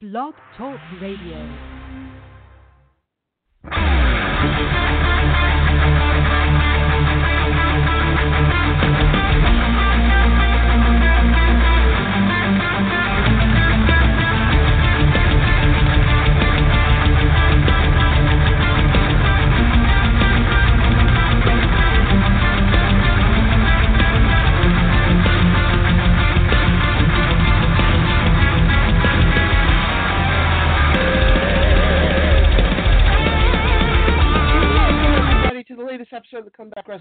Blog Talk Radio.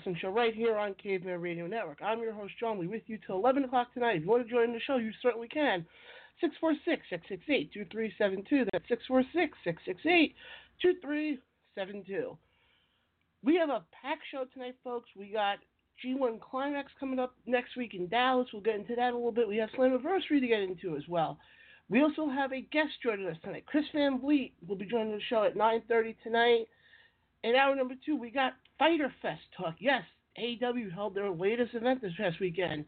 Wrestling Show right here on Caveman Radio Network. I'm your host, John Lee, with you till 11 o'clock tonight. If you want to join the show, you certainly can. 646-668-2372. That's 646-668-2372. We have a packed show tonight, folks. We got G1 Climax coming up next week in Dallas. We'll get into that a little bit. We have Slammiversary to get into as well. We also have a guest joining us tonight. Chris Van Vliet will be joining the show at 9.30 tonight. In hour number two, we got Fyter Fest talk. Yes, AEW held their latest event this past weekend.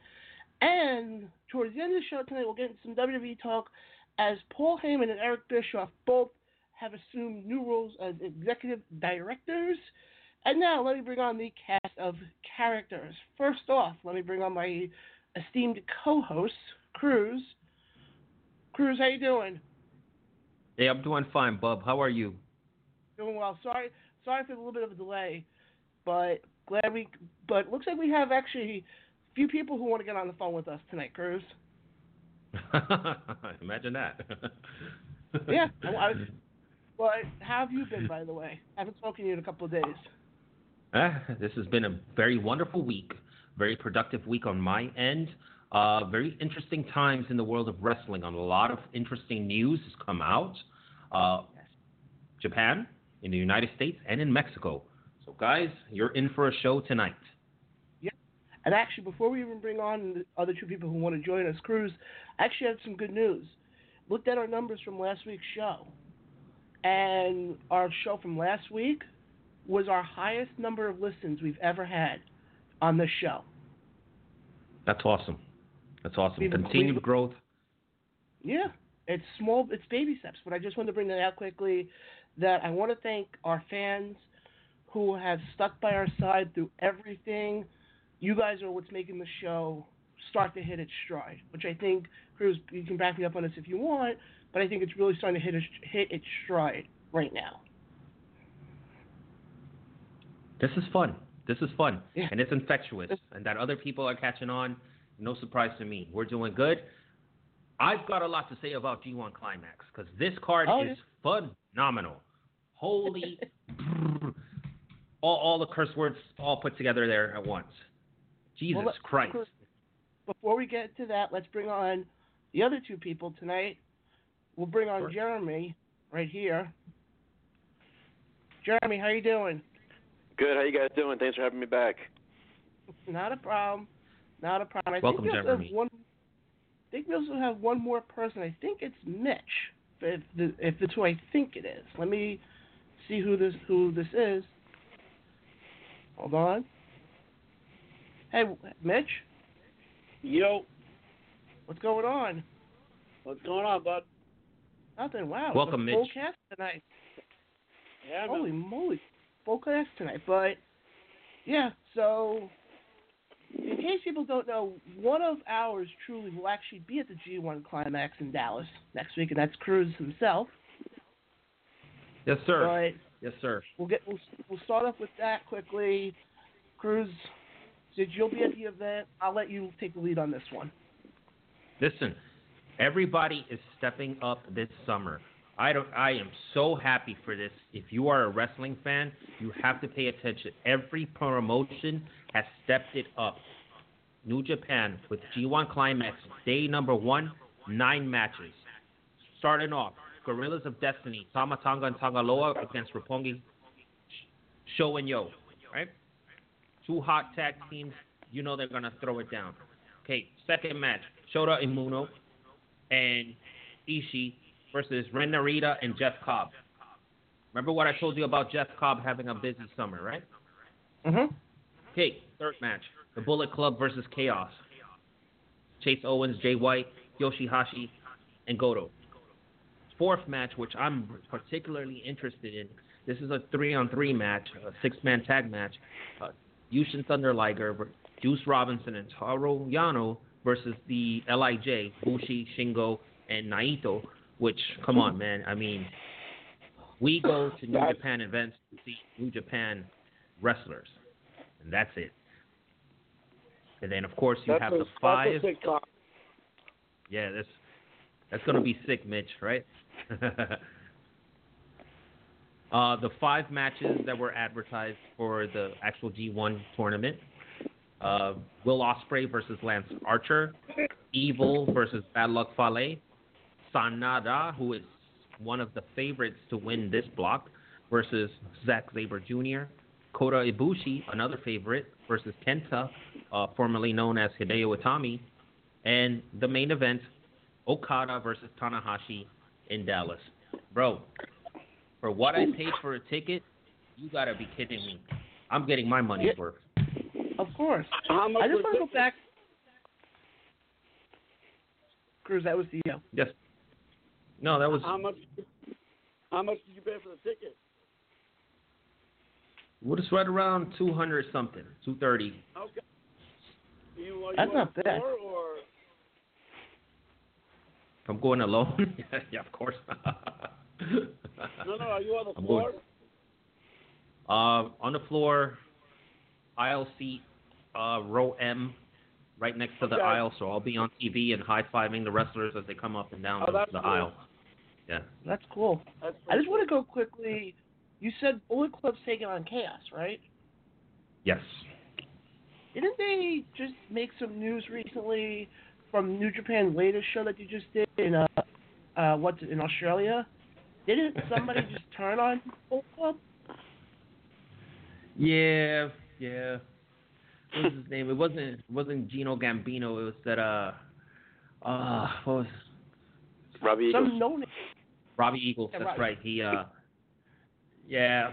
And towards the end of the show tonight, we'll get into some WWE talk as Paul Heyman and Eric Bischoff both have assumed new roles as executive directors. And now, let me bring on the cast of characters. First off, let me bring on my esteemed co-host, Cruz. Cruz, how you doing? Hey, I'm doing fine, Bub. How are you? Doing well. Sorry, sorry for a little bit of a delay, but glad we. But looks like we have actually a few people who want to get on the phone with us tonight, Cruz. Imagine that. Yeah. I, I, but how have you been, by the way? I haven't spoken to you in a couple of days. Ah, this has been a very wonderful week, very productive week on my end. Uh, very interesting times in the world of wrestling. A lot of interesting news has come out. Uh, Japan, in the United States, and in Mexico. So, guys, you're in for a show tonight. Yeah. And actually, before we even bring on the other two people who want to join us, Cruz, I actually had some good news. Looked at our numbers from last week's show, and our show from last week was our highest number of listens we've ever had on this show. That's awesome. That's awesome. We've- Continued we've- growth. Yeah, it's small, it's baby steps, but I just wanted to bring that out quickly. That I want to thank our fans who have stuck by our side through everything. You guys are what's making the show start to hit its stride, which I think, Cruz, you can back me up on this if you want, but I think it's really starting to hit its, hit its stride right now. This is fun. This is fun. Yeah. And it's infectious. And that other people are catching on, no surprise to me. We're doing good. I've got a lot to say about G1 Climax because this card Oh, is phenomenal. Holy. all, all the curse words all put together there at once. Jesus Well, Christ. Before we get to that, let's bring on the other two people tonight. We'll bring on Sure. Jeremy right here. Jeremy, how you doing? Good. How you guys doing? Thanks for having me back. Not a problem. Not a problem. I Welcome, think we Jeremy. one. I think we also have one more person. I think it's Mitch. If the, if it's who I think it is, let me see who this who this is. Hold on. Hey, Mitch, Yo, what's going on? what's going on, bud? Nothing. Wow. Welcome, it's a full Mitch. cast tonight. Yeah, man. Holy moly, full cast tonight. But yeah, so in case people don't know, one of ours truly will actually be at the G1 Climax in Dallas next week, and that's Cruz himself. Yes, sir. But Yes, sir. we'll get we'll we'll start off with that quickly. Cruz, since you'll be at the event, I'll let you take the lead on this one. Listen, everybody is stepping up this summer. I don't. I am so happy for this. If you are a wrestling fan, you have to pay attention. Every promotion has stepped it up. New Japan with G1 Climax, day number one, nine matches. Starting off, Guerrillas of Destiny, Tama Tonga and Tanga Loa against Roppongi, Show and Yo, right? Two hot tag teams. You know they're gonna throw it down. Okay, second match, Shota Umino and Ishii versus Ren Narita and Jeff Cobb. Remember what I told you about Jeff Cobb having a busy summer, right? Mhm. Okay, third match, the Bullet Club versus Chaos. Chase Owens, Jay White, Yoshihashi, and Goto. Fourth match, which I'm particularly interested in, this is a three-on-three match, a six-man tag match. Uh, Jushin Thunder Liger, Juice Robinson, and Toru Yano versus the Lij, Bushi, Shingo, and Naito. Which, come on, man. I mean, we go to New Japan events to see New Japan wrestlers, and that's it. And then, of course, you That's have a, the five. That's a sick. Yeah, that's that's gonna be sick, Mitch, right? uh, the five matches that were advertised for the actual G1 tournament: uh, Will Ospreay versus Lance Archer, Evil versus Bad Luck Fale, Sanada, who is one of the favorites to win this block, versus Zack Sabre Jr., Kota Ibushi, another favorite, versus Kenta, uh, formerly known as Hideo Itami, and the main event, Okada versus Tanahashi in Dallas. Bro, for what I paid for a ticket, you gotta be kidding me. I'm getting my money's Yeah. worth. Of course. How I just want to go back. Cruz, that was the uh, Yes. No, that was How much? How much did you pay for the ticket? what is right around two hundred something, two thirty. Okay. You, you That's not the bad. Or If I'm going alone, yeah, of course. no, no. Are you on the I'm floor? going- Uh, on the floor, aisle seat, uh, row M, right next to the aisle. So I'll be on TV and high fiving the wrestlers as they come up and down Oh, the, the cool. aisle. Yeah. That's cool. That's I just want to go quickly. You said Bullet Club's taking on Chaos, right? Yes. Didn't they just make some news recently from New Japan latest show that you just did in uh uh what's it in Australia? Didn't somebody just turn on Bullet Club? Yeah. Yeah. What was his name? It wasn't. It wasn't Gino Gambino. It was that. Uh. Uh. What was Robbie Eagles. Some no. Robbie Eagles. Yeah, That's Robbie. right. He. Uh. Yeah.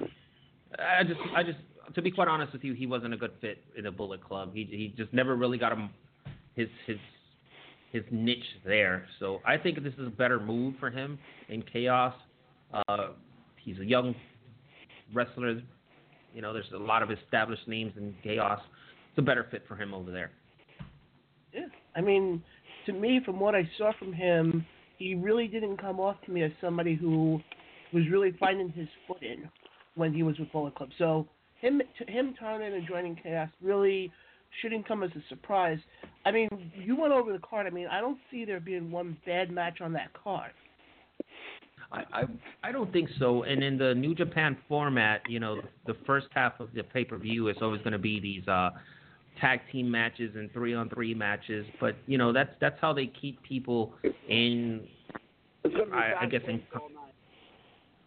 I just. I just. To be quite honest with you, he wasn't a good fit in the Bullet Club. He. He just never really got him. His. His. His niche there. So I think this is a better move for him in Chaos. Uh, he's a young wrestler. You know, there's a lot of established names in Chaos. It's a better fit for him over there. Yeah. I mean, to me, from what I saw from him, he really didn't come off to me as somebody who was really finding his footing when he was with Bullet Club. So him him turning and joining Chaos really shouldn't come as a surprise. I mean, you went over the card. I mean, I don't see there being one bad match on that card. I, I I don't think so. And in the New Japan format, you know, the first half of the pay per view is always going to be these uh, tag team matches and three on three matches. But you know, that's that's how they keep people in It's gonna be I- I guess in- fast-paced all night.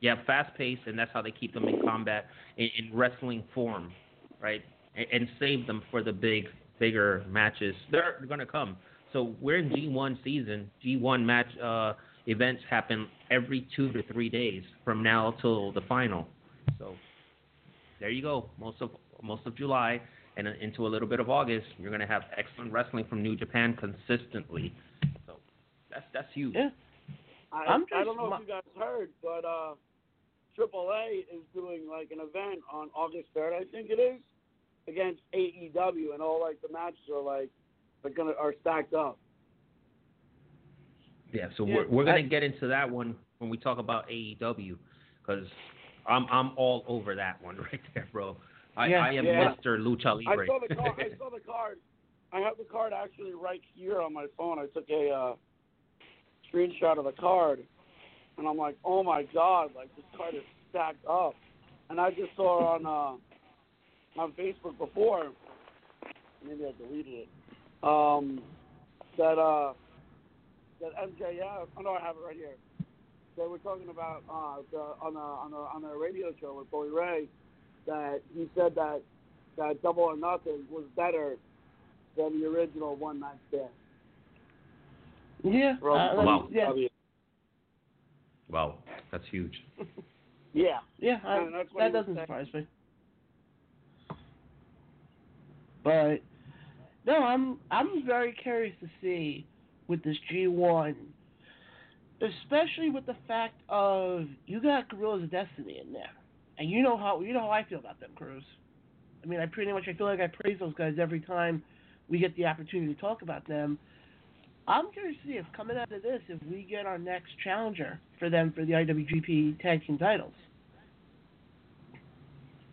yeah fast paced, and that's how they keep them in combat in, in wrestling form, right? And, and save them for the big bigger matches. They're going to come. So we're in G1 season. G1 match uh, events happen every two to three days from now till the final. So there you go. Most of most of July and into a little bit of August, you're going to have excellent wrestling from New Japan consistently. So that's that's huge. Yeah. I, I'm I don't know mo- if you guys heard, but uh, AAA is doing like an event on August third, I think it is, against AEW, and all like the matches are like are gonna are stacked up. Yeah, so Yeah, we're we're gonna I- get into that one when we talk about AEW, because I'm I'm all over that one right there, bro. I, Yeah. I am Yeah. Mr. Lucha I Libre. saw the card. I saw the card. I have the card actually right here on my phone. I took a uh, screenshot of the card, and I'm like, oh my god, like this card is stacked up. And I just saw on uh, on Facebook before, maybe I deleted it, um, that uh, that MJF. Oh no, I have it right here. They were talking about uh, the, on the on the on the radio show with Bully Ray that he said that that Double or Nothing was better than the original one night stand. Yeah. From uh, Wow. yeah. Wow, that's huge. Yeah. Yeah, I, And that's what that doesn't saying. surprise me. But no, I'm I'm very curious to see with this G1 especially with the fact of you got Guerrillas of Destiny in there, and you know how you know how I feel about them, Cruz. I mean, I pretty much I feel like I praise those guys every time we get the opportunity to talk about them. I'm curious to see if coming out of this, if we get our next challenger for them for the IWGP Tag Team titles.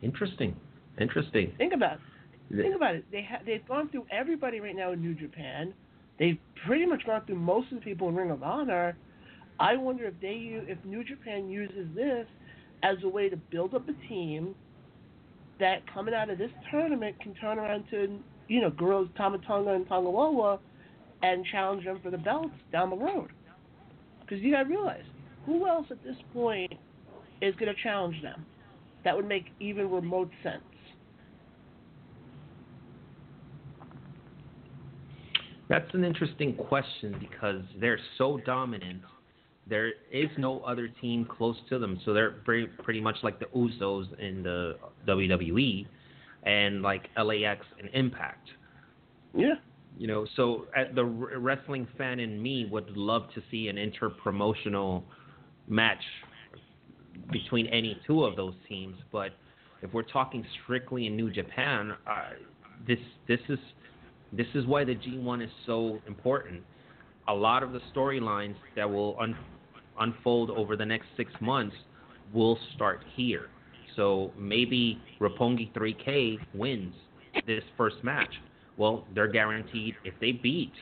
Interesting. Interesting. Think about it. Think about it. They ha- they've gone through everybody right now in New Japan. They've pretty much gone through most of the people in Ring of Honor. I wonder if they if New Japan uses this as a way to build up a team that coming out of this tournament can turn around to you know girls Tama Tonga and Tanga Loa and challenge them for the belts down the road. Because you gotta realize who else at this point is gonna challenge them that would make even remote sense. That's an interesting question because they're so dominant. There is no other team close to them, so they're pretty pretty much like the Usos in the WWE, and like LAX and Impact. Yeah. You know, so the wrestling fan in me would love to see an interpromotional match between any two of those teams. But if we're talking strictly in New Japan, uh, this this is this is why the G1 is so important. A lot of the storylines that will un- unfold over the next six months will start here. So maybe Roppongi 3K wins this first match. Well, they're guaranteed if they beat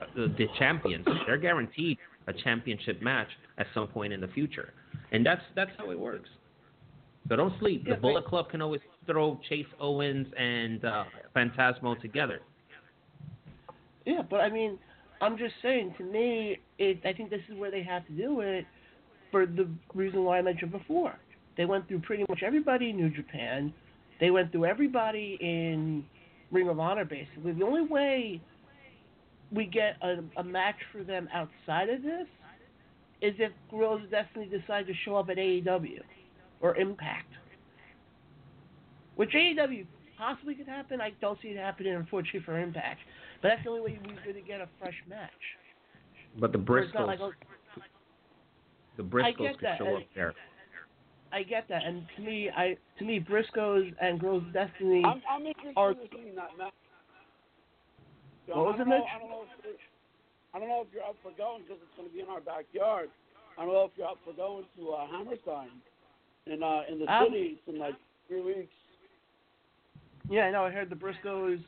uh, the, the champions, they're guaranteed a championship match at some point in the future, and that's that's how it works. So don't sleep. The Bullet Club can always throw Chase Owens and uh, Phantasmo together. Yeah, but I mean, I'm just saying. To me, it, I think this is where they have to do it for the reason why I mentioned before. They went through pretty much everybody in New Japan. They went through everybody in Ring of Honor, basically. The only way we get a, a match for them outside of this is if Guerrillas of Destiny decide to show up at AEW or Impact. Which AEW possibly could happen. I don't see it happening, unfortunately, for Impact. But that's the only way we're going to get a fresh match. But the Briscoes, like a, the Briscoes could that. show and, up there. I get that, and to me, I to me, Briscoes and Guerrillas of Destiny I'm, I'm interested are. in that match. What was I it, don't know, Mitch? I don't know if I don't know if you're up for going because it's going to be in our backyard. I don't know if you're up for going to uh, Hammerstein in uh, in the Um, city in like three weeks. Yeah, I know. I heard the Briscoes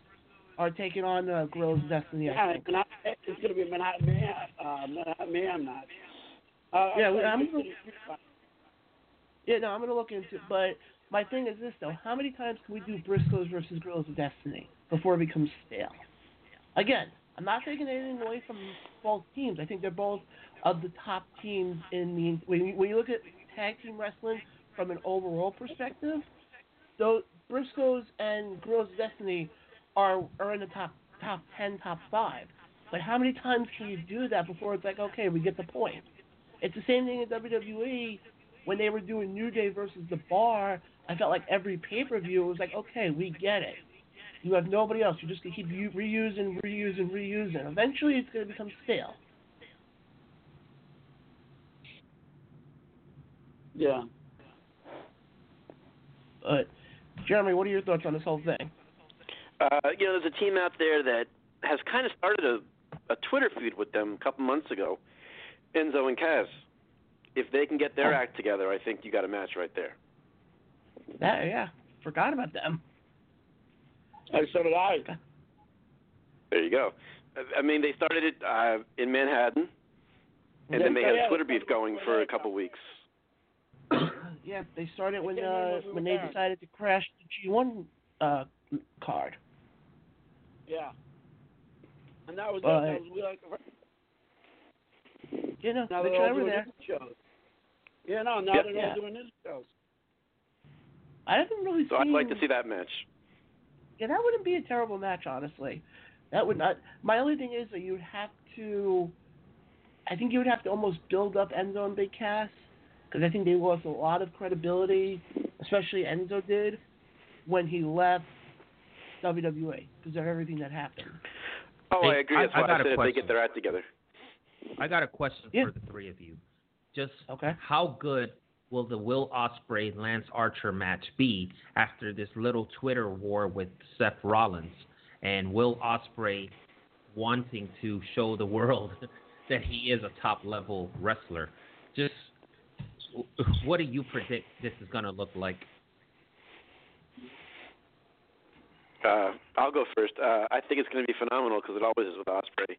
are taking on the of Destiny. I Yeah, think. Manhattan, it's going to be a Manhattan Man, uh, Manhattan Man match. Uh, Yeah, I'm I'm gonna- Yeah, no, I'm gonna look into. it. But my thing is this though: how many times can we do Briscoes versus Guerrillas of Destiny before it becomes stale? Again, I'm not taking anything away from both teams. I think they're both of the top teams in the. When you, when you look at tag team wrestling from an overall perspective, those Briscoes and Guerrillas of Destiny are are in the top top ten, top five. But how many times can you do that before it's like, okay, we get the point? It's the same thing in WWE when they were doing New Day versus The Bar. I felt like every pay per view was like, okay, we get it. You have nobody else. You're just gonna keep reusing, reusing, reusing. Eventually, it's gonna become stale. Yeah. But Jeremy, what are your thoughts on this whole thing? Uh, you know, there's a team out there that has kind of started a, a Twitter feud with them a couple months ago, Enzo and Cass. If they can get their Oh. act together, I think you got a match right there. That yeah, forgot about them. Uh, so did I. There you go. I- I mean, they started it uh, in Manhattan, and then they had a Twitter yeah. beef going for a couple weeks. Yeah, they started when Yeah, uh, when we when they there. decided to crash the G1 uh, card. Yeah. And that was But- That was we like You know, now Mitch they're and I all doing there. shows. Yeah, no, now Yep. they're Yeah. all doing his shows. I haven't really So seen. I'd like to see that match. Yeah, that wouldn't be a terrible match, honestly. That would not. My only thing is that you would have to. I think you would have to almost build up Enzo and Big Cass because I think they lost a lot of credibility, especially Enzo did when he left WWE because of everything that happened. Oh, Hey, I agree. I- That's I why got I a said if they get their act together. I got a question Yeah. for the three of you. Just Okay. how good will the Will Ospreay Lance Archer match be after this little Twitter war with Seth Rollins and Will Ospreay wanting to show the world that he is a top level wrestler? Just what do you predict this is going to look like? Uh, I'll go first. Uh, I think it's going to be phenomenal because it always is with Ospreay.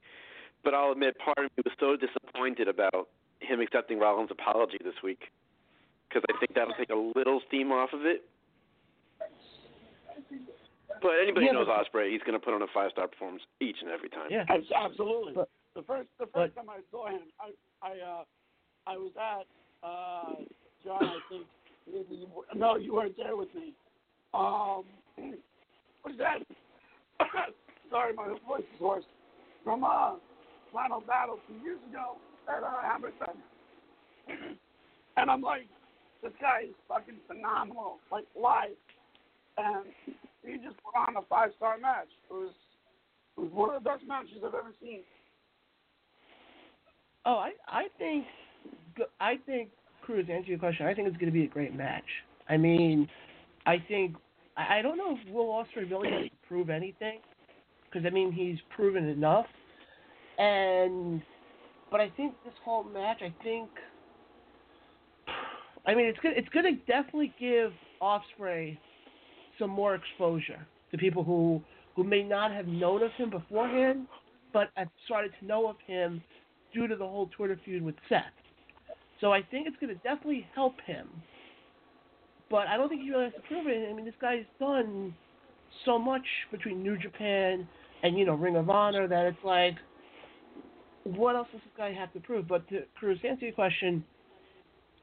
But I'll admit, part of me was so disappointed about him accepting Rollins' apology this week because I think that'll take a little steam off of it. But anybody Yeah, knows but- Ospreay, he's going to put on a five-star performance each and every time. Yeah. Absolutely. But- the first the first time I saw him, I I uh I was at uh John. I think no, you weren't there with me. Um, what is that? Sorry, my voice is hoarse. From uh Final Battle two years ago at uh, Hammerstein, and I'm like, this guy is fucking phenomenal, like live, and he just put on a five star match. It was it was one of the best matches I've ever seen. Oh, I I think I think Cruz. To answer your question, I think it's going to be a great match. I mean, I think I don't know if Will Ospreay really has to prove anything because I mean he's proven enough, and but I think this whole match, I think. I mean, it's gonna it's gonna definitely give Ospreay some more exposure to people who who may not have known of him beforehand, but have started to know of him due to the whole Twitter feud with Seth. So I think it's going to definitely help him. But I don't think he really has to prove it. I mean, this guy's done so much between New Japan and you know Ring of Honor that it's like, what else does this guy have to prove? But to Cruz, to answer your question,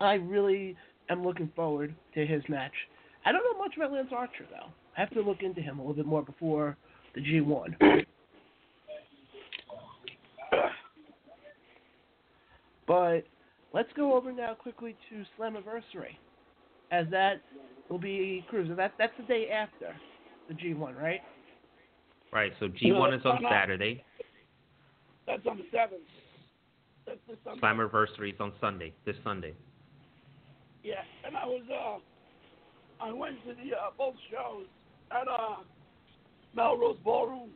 I really am looking forward to his match. I don't know much about Lance Archer though. I have to look into him a little bit more before the G1. But let's go over now quickly to Slammiversary, as that will be Cruz. That that's the day after the G1, right? Right. So G1 is on No, no. Saturday. That's on the seventh. That's this Sunday. Slammiversary is on Sunday. This Sunday. Yeah, and I was uh, I went to the uh, both shows at uh Melrose Ballroom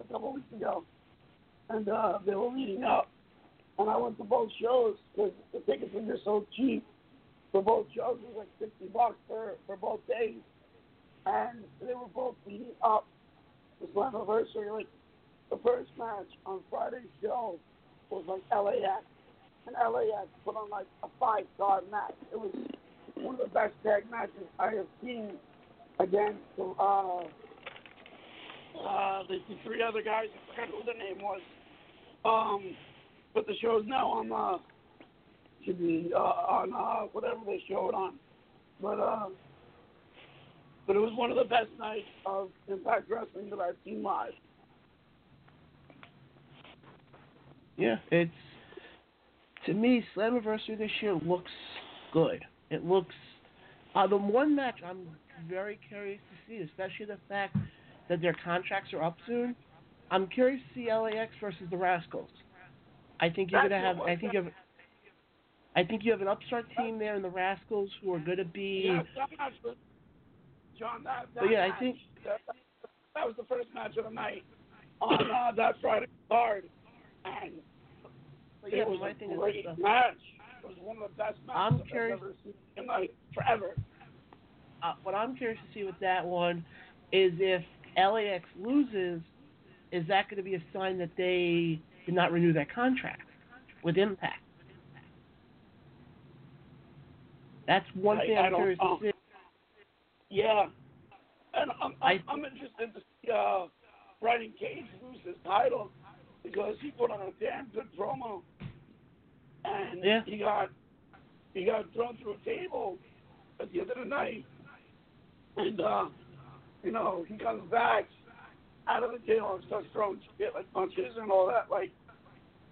a couple weeks ago, and uh, they were leading up, and I went to both shows because the tickets were just so cheap. For both shows, it was like sixty bucks for for both days, and they were both leading up to Slammiversary. Like the first match on Friday's show was like LAX and LAX put on like a five star match. It was one of the best tag matches I have seen against uh, uh, the, the three other guys. I forgot who the name was. Um, but the show's now on uh, should be uh, on uh, whatever they show it on. But uh, but it was one of the best nights of Impact Wrestling that I've seen live. Yeah, it's to me Slammiversary this year looks good. It looks uh, the one match I'm very curious to see, especially the fact that their contracts are up soon. I'm curious to see LAX versus the Rascals. I think you're gonna have. I think you have. I think you have an upstart team there in the Rascals who are gonna be. Yeah, that match John, that, that But yeah, I think- that, that was the first match of the night on uh, that Friday card, and But yeah, it was a thing is great uh, match. It was one of the best matches I'm curious- I've ever seen in forever. uh, what I'm curious to see with that one is if LAX loses, is that going to be a sign that they did not renew that contract with Impact? That's one I- thing I I'm curious know. to see. Yeah, and I'm I'm, I- I'm interested to see uh, Brian Cage lose his title because he put on a damn good promo, and Yeah. he got he got thrown through a table at the end of the night, and uh, you know he comes back out of the table and starts throwing shit like punches and all that. Like,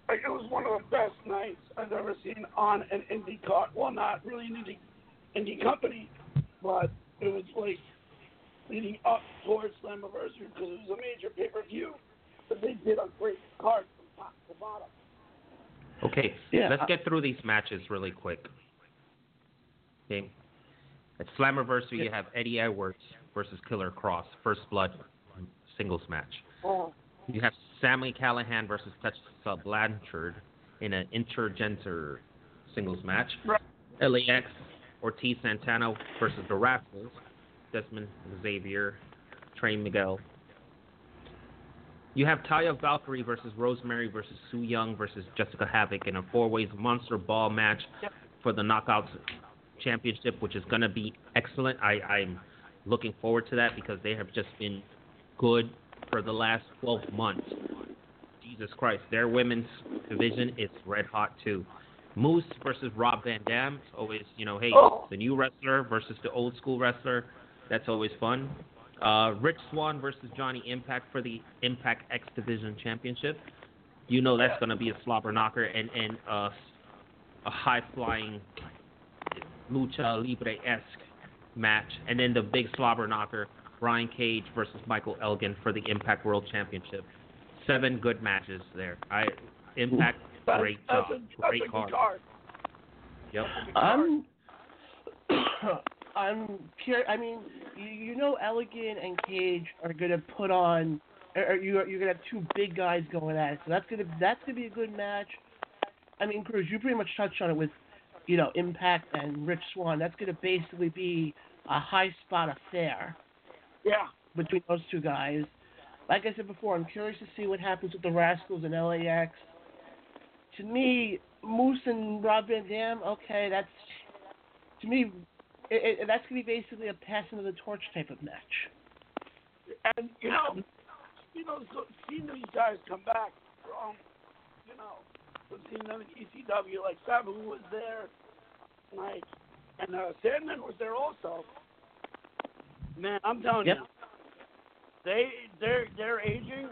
like it was one of the best nights I've ever seen on an indie card. Well, not really an indie indie company, but it was like leading up towards Slammiversary because it was a major pay per view. But they did a great card from top to bottom. Okay, Yeah, let's I- get through these matches really quick. Okay. At Slammiversary, you have Eddie Edwards versus Killer Kross, First Blood singles match. Oh, You have Sami Callihan versus Tessa Blanchard in an intergender singles match. Right. LAX, Ortiz Santana versus the Rascals, Dezmond Xavier, Trey Miguel. You have Taya Valkyrie versus Rosemary versus Su Yung versus Jessica Havok in a four-ways monster ball match Yep. for the Knockouts Championship, which is going to be excellent. I, I'm looking forward to that because they have just been good for the last 12 months. Jesus Christ, their women's division is red hot too. Moose versus Rob Van Dam. It's always, you know, hey, Oh. the new wrestler versus the old school wrestler. That's always fun. Uh, Rich Swann versus Johnny Impact for the Impact X Division Championship. You know that's going to be a slobber knocker and and uh, a high flying lucha libre esque match, and then the big slobber knocker Brian Cage versus Michael Elgin for the Impact World Championship. Seven good matches there. I Impact that's, great that's job, a, that's great a good card. card. Yep. I'm. I'm curious. I mean, you, you know, Elgin and Cage are gonna put on. Er, er, or you you're gonna have two big guys going at it, so that's gonna that's gonna be a good match. I mean, Cruz, you pretty much touched on it with, you know, Impact and Rich Swann. That's gonna basically be a high spot affair Yeah. between those two guys. Like I said before, I'm curious to see what happens with the Rascals and LAX. To me, Moose and Rob Van Dam, okay, that's to me, it, it, that's gonna be basically a passing of the torch type of match. And you know, you know, so seeing these guys come back from, you know, from seeing them in ECW, like Sabu was there, like, and uh, Sandman was there also. Man, I'm telling Yep. you, they their their aging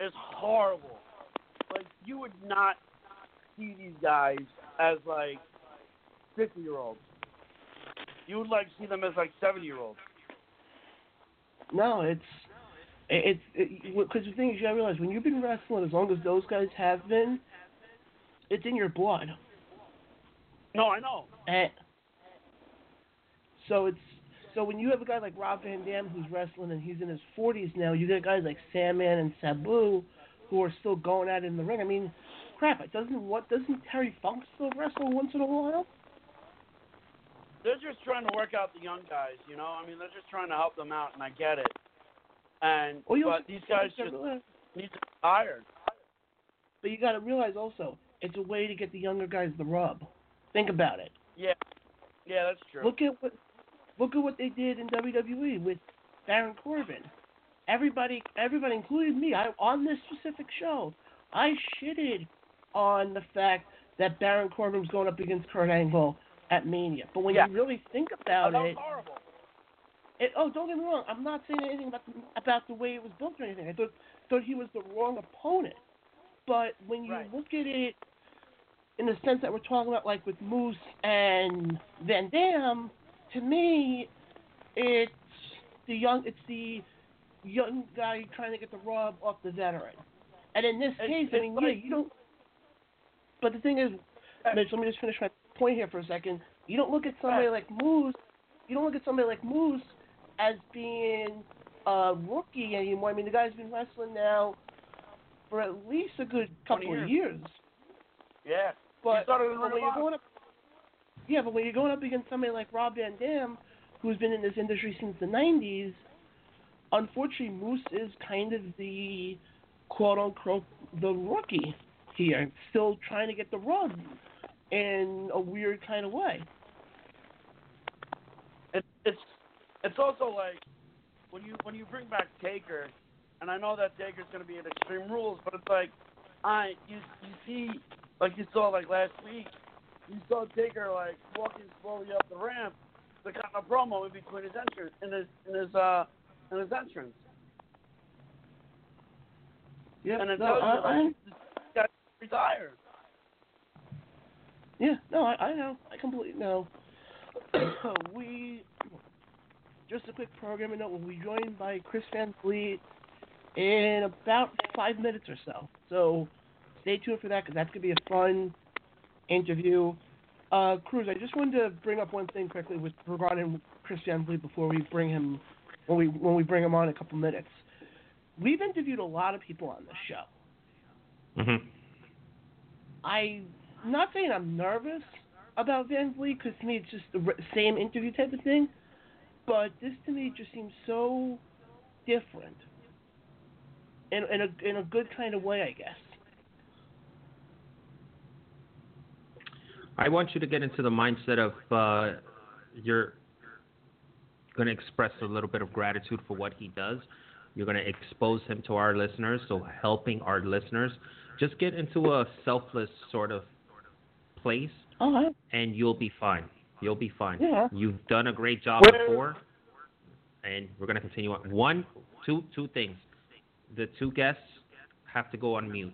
is horrible. Like you would not see these guys as like fifty year olds. You would like see them as like seventy year olds. No, it's it's because the thing is, you gotta realize when you've been wrestling as long as those guys have been, it's in your blood. No, I know. And so it's so when you have a guy like Rob Van Dam who's wrestling and he's in his 40s now, you get guys like Sandman and Sabu who are still going at it in the ring. I mean, crap! It doesn't what doesn't Terry Funk still wrestle once in a while? they're just trying to work out the young guys, you know. I mean, they're just trying to help them out, and I get it. And oh, Well, but these guys just need to be tired. But you got to realize also, it's a way to get the younger guys the rub. Think about it. Yeah, yeah, that's true. Look at what look at what they did in WWE with Baron Corbin. Everybody, everybody, including me, I on this specific show, I shitted on the fact that Baron Corbin was going up against Kurt Angle at Mania. But when Yeah. you really think oh, about that it, horrible. it, oh, don't get me wrong. I'm not saying anything about the, about the way it was built or anything. I thought thought he was the wrong opponent. But when you Right. look at it in the sense that we're talking about, like with Moose and Van Dam, to me, it's the young. It's the young guy trying to get the rub off the veteran. And in this It's- case, I mean, yeah, you don't. But the thing is, Mitch, let me just finish my point here for a second. You don't look at somebody like Moose. You don't look at somebody like Moose as being a rookie anymore. I mean, the guy's been wrestling now for at least a good 20 couple of years. Yeah, But, started in but Ring when you're going up, yeah, but when you're going up against somebody like Rob Van Dam, who's been in this industry since the '90s, unfortunately, Moose is kind of the quote unquote the rookie here, still trying to get the rub in a weird kind of way. it, it's it's also like when you when you bring back Taker, and I know that Taker's going to be at Extreme Rules, but it's like I you you see like you saw like last week, you saw Taker like walking slowly up the ramp, the kind of promo in between his entrance in his in his uh in his entrance, Yeah, and it no, tells I, you I, like this guy's retired. yeah, no, I, I know, I completely know. we just a quick programming note. We'll be joined by Chris Van Vliet in about five minutes or so. So stay tuned for that because that's gonna be a fun interview. Uh, Cruz, I just wanted to bring up one thing quickly with regarding Chris Van Vliet before we bring him when we when we bring him on in a couple minutes. We've interviewed a lot of people on this show. hmm I'm not saying I'm nervous about Van Vliet because to me it's just the same interview type of thing, but this to me just seems so different in in a in a good kind of way, I guess. I want you to get into the mindset of uh, you're going to express a little bit of gratitude for what he does. You're going to expose him to our listeners, so helping our listeners. Just get into a selfless sort of place, Uh-huh. and you'll be fine. You'll be fine. Yeah. You've done a great job Where- before, and we're going to continue on. One, two, two things. The two guests have to go on mute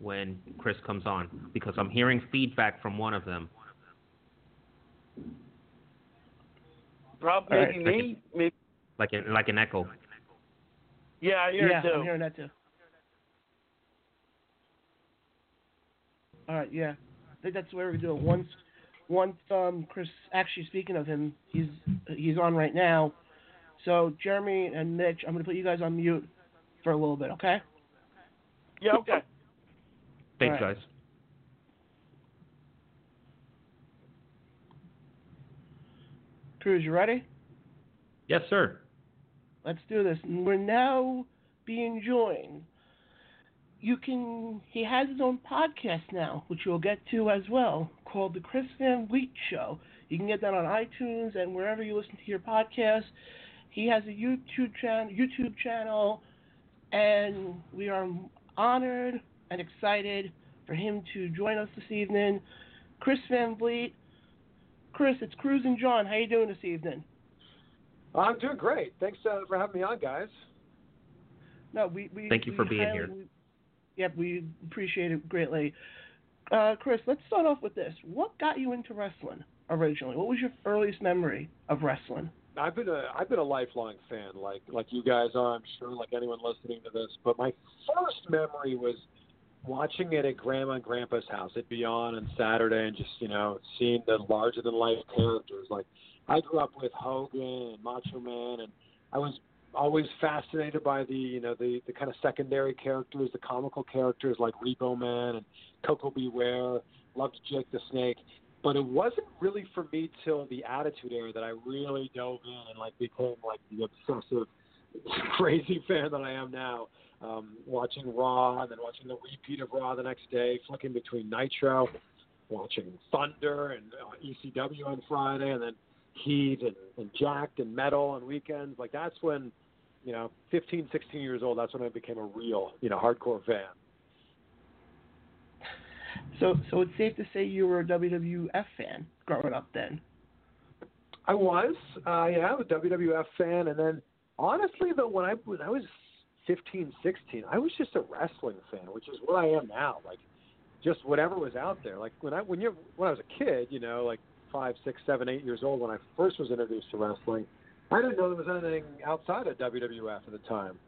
when Chris comes on because I'm hearing feedback from one of them. Probably All right, maybe me. Maybe. like an, like an echo. Yeah, I hear yeah, it too. I'm hearing that too. All right, yeah, I think that's the way we do it. Once, once um, Chris. Actually, speaking of him, he's he's on right now. So Jeremy and Mitch, I'm gonna put you guys on mute for a little bit, okay? Yeah, okay. Thanks, right. guys. Cruz, you ready? Yes, sir. Let's do this. And We're now being joined. You can. He has his own podcast now, which we'll get to as well, called the Chris Van Vliet Show. You can get that on iTunes and wherever you listen to your podcast. He has a YouTube channel. YouTube channel, and we are honored and excited for him to join us this evening. Chris Van Vliet. Chris, it's Cruz and John. How you doing this evening? I'm doing great. Thanks uh, for having me on, guys. No, we, we Thank you we for being highly- here. we- Yep, we appreciate it greatly. Uh, Chris, let's start off with this. What got you into wrestling originally? What was your earliest memory of wrestling? I've been a I've been a lifelong fan, like like you guys are, I'm sure, like anyone listening to this. But my first memory was watching it at Grandma and Grandpa's house at be on on Saturday, and just you know seeing the larger than life characters. Like I grew up with Hogan and Macho Man, and I was always fascinated by the you know the the kind of secondary characters, the comical characters like Repo Man and Koko B. Ware. Loved Jake the Snake. But it wasn't really for me till the Attitude Era that I really dove in and like became like the obsessive, crazy fan that I am now. Um, watching Raw and then watching the repeat of Raw the next day, flicking between Nitro, watching Thunder and uh, ECW on Friday, and then Heat and, and Jakked and Metal on weekends. Like that's when, you know, 15, 16 years old. That's when I became a real, you know, hardcore fan. So, so it's safe to say you were a WWF fan growing up then. I was, uh, yeah, I was a WWF fan, and then honestly, though, when I when I was 15, 16, I was just a wrestling fan, which is what I am now. Like, just whatever was out there. Like when I when you when I was a kid, you know, like five, six, seven, eight years old, when I first was introduced to wrestling, I didn't know there was anything outside of WWF at the time.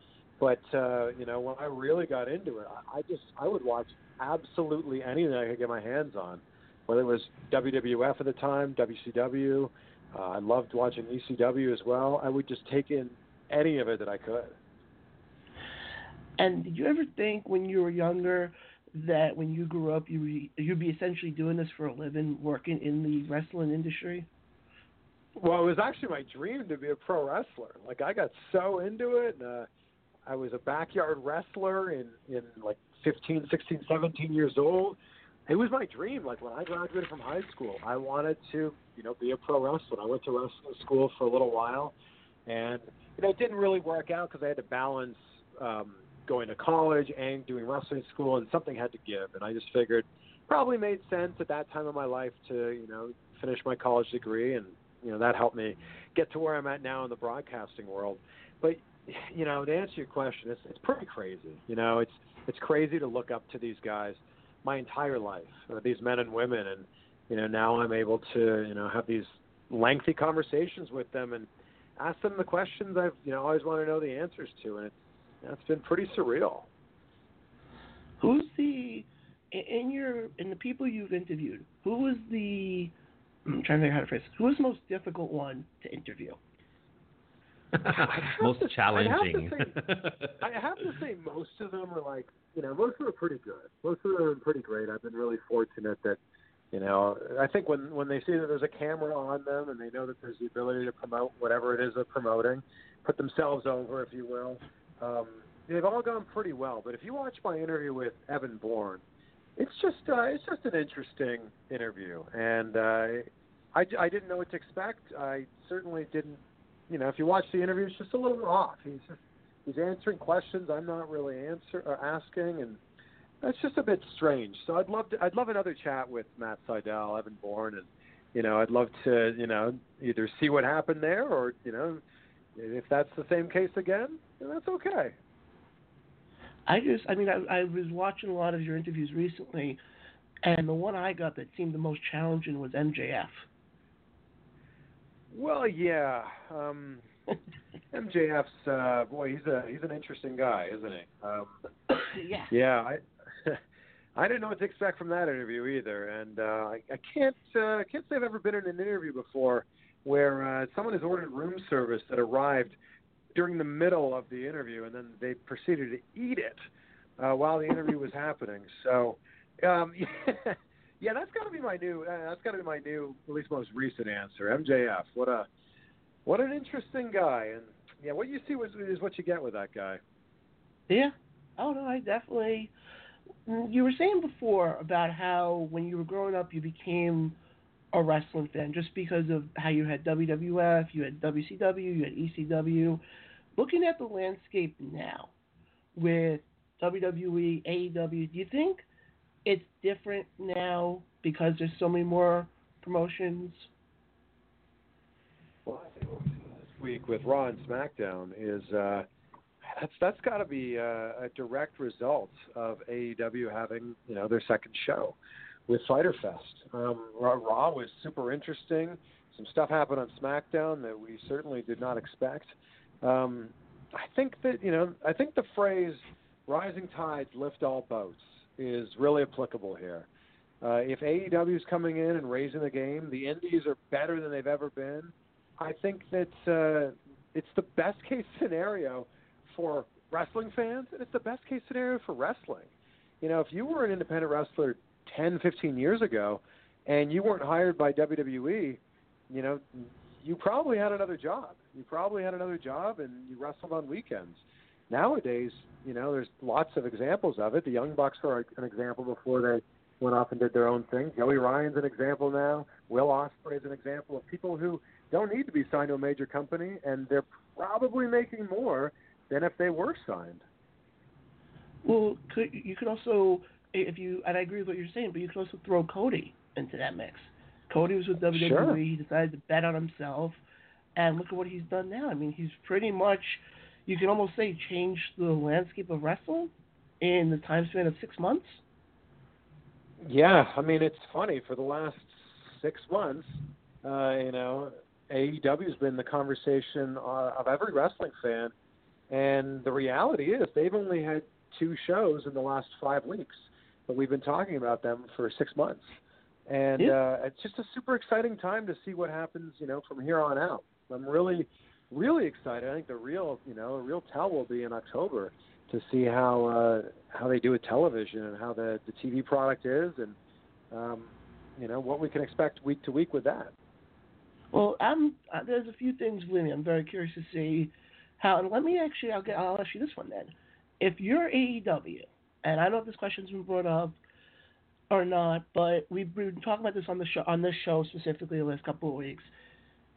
But uh, you know, when I really got into it, I, just I would watch absolutely anything I could get my hands on, whether it was WWF at the time, WCW. Uh, I loved watching ECW as well. I would just take in any of it that I could. And did you ever think when you were younger that when you grew up you re- you'd be essentially doing this for a living, working in the wrestling industry? Well, it was actually my dream to be a pro wrestler. Like I got so into it. And, uh, I was a backyard wrestler in in like 15, 16, 17 years old. It was my dream. Like when I graduated from high school, I wanted to, you know, be a pro wrestler. I went to wrestling school for a little while, and you know, it didn't really work out because I had to balance um, going to college and doing wrestling school, and something had to give. And I just figured probably made sense at that time of my life to, you know, finish my college degree, and you know that helped me get to where I'm at now in the broadcasting world. But you know, to answer your question, it's it's pretty crazy. You know, it's it's crazy to look up to these guys my entire life, uh, these men and women, and you know now I'm able to you know have these lengthy conversations with them and ask them the questions I've you know always want to know the answers to, and it's it's been pretty surreal. Who's the in your in the people you've interviewed, who was the I'm trying to think how to phrase this, who was the most difficult one to interview? Most to- challenging. I have, to say, I have to say most of them are like, you know, most of them are pretty good. Most of them are pretty great. I've been really fortunate that, you know, I think when when they see that there's a camera on them and they know that there's the ability to promote whatever it is they're promoting, put themselves over, if you will. Um, they've all gone pretty well. But if you watch my interview with Evan Bourne, it's just uh, it's just an interesting interview, and uh, I I didn't know what to expect. I certainly didn't you know, if you watch the interview, it's just a little off. He's just he's answering questions I'm not really answer or asking, and that's just a bit strange. So I'd love to I'd love another chat with Matt Sydal, Evan Bourne, and you know I'd love to you know either see what happened there or you know if that's the same case again, then that's okay. I just, I mean, I, I was watching a lot of your interviews recently, and the one I got that seemed the most challenging was MJF. Well, yeah. Um, MJF's uh, boy, he's a he's an interesting guy, isn't he? Um, yeah. Yeah, I I didn't know what to expect from that interview either, and uh, I, I can't uh, I can't say I've ever been in an interview before where uh, someone has ordered room service that arrived during the middle of the interview, and then they proceeded to eat it uh, while the interview was happening. So, um, yeah, that's got to be my new uh, that's got to be my new at least most recent answer. MJF, what a what an interesting guy, and yeah, what you see was, is what you get with that guy. Yeah. Oh no, I definitely. You were saying before about how when you were growing up, you became a wrestling fan just because of how you had WWF, you had WCW, you had ECW. Looking at the landscape now with WWE, AEW, do you think it's different now because there's so many more promotions? Well, I think this week with Raw and SmackDown is uh, that's that's got to be uh, a direct result of AEW having you know their second show with Fyter Fest. Um, Raw, Raw was super interesting. Some stuff happened on SmackDown that we certainly did not expect. Um, I think that you know I think the phrase "rising tides lift all boats" is really applicable here. Uh, if AEW is coming in and raising the game, the Indies are better than they've ever been. I think that uh, it's the best case scenario for wrestling fans, and it's the best case scenario for wrestling. You know, if you were an independent wrestler 10, 15 years ago, and you weren't hired by WWE, you know, you probably had another job. You probably had another job, and you wrestled on weekends. Nowadays, you know, there's lots of examples of it. The Young Bucks are an example before they went off and did their own thing. Joey Ryan's an example now. Will Ospreay is an example of people who don't need to be signed to a major company, and they're probably making more than if they were signed. Well, could, you could also, if you, and I agree with what you're saying, but you could also throw Cody into that mix. Cody was with WWE. Sure. He decided to bet on himself, and look at what he's done now. I mean, he's pretty much, you can almost say, changed the landscape of wrestling in the time span of six months. Yeah, I mean it's funny for the last six months, uh, you know, AEW's been the conversation uh, of every wrestling fan, and the reality is they've only had two shows in the last five weeks, but we've been talking about them for six months, and Yeah. uh, it's just a super exciting time to see what happens, you know, from here on out. I'm really, really excited. I think the real, you know, the real tell will be in October to see how uh, how they do with television and how the the TV product is, and um, you know what we can expect week to week with that. Well, I'm, uh, there's a few things with me. I'm very curious to see how. And let me actually, I'll, get, I'll ask you this one then. If you're AEW, and I don't know if this question's been brought up or not, but we've been talking about this on the show, on this show specifically the last couple of weeks.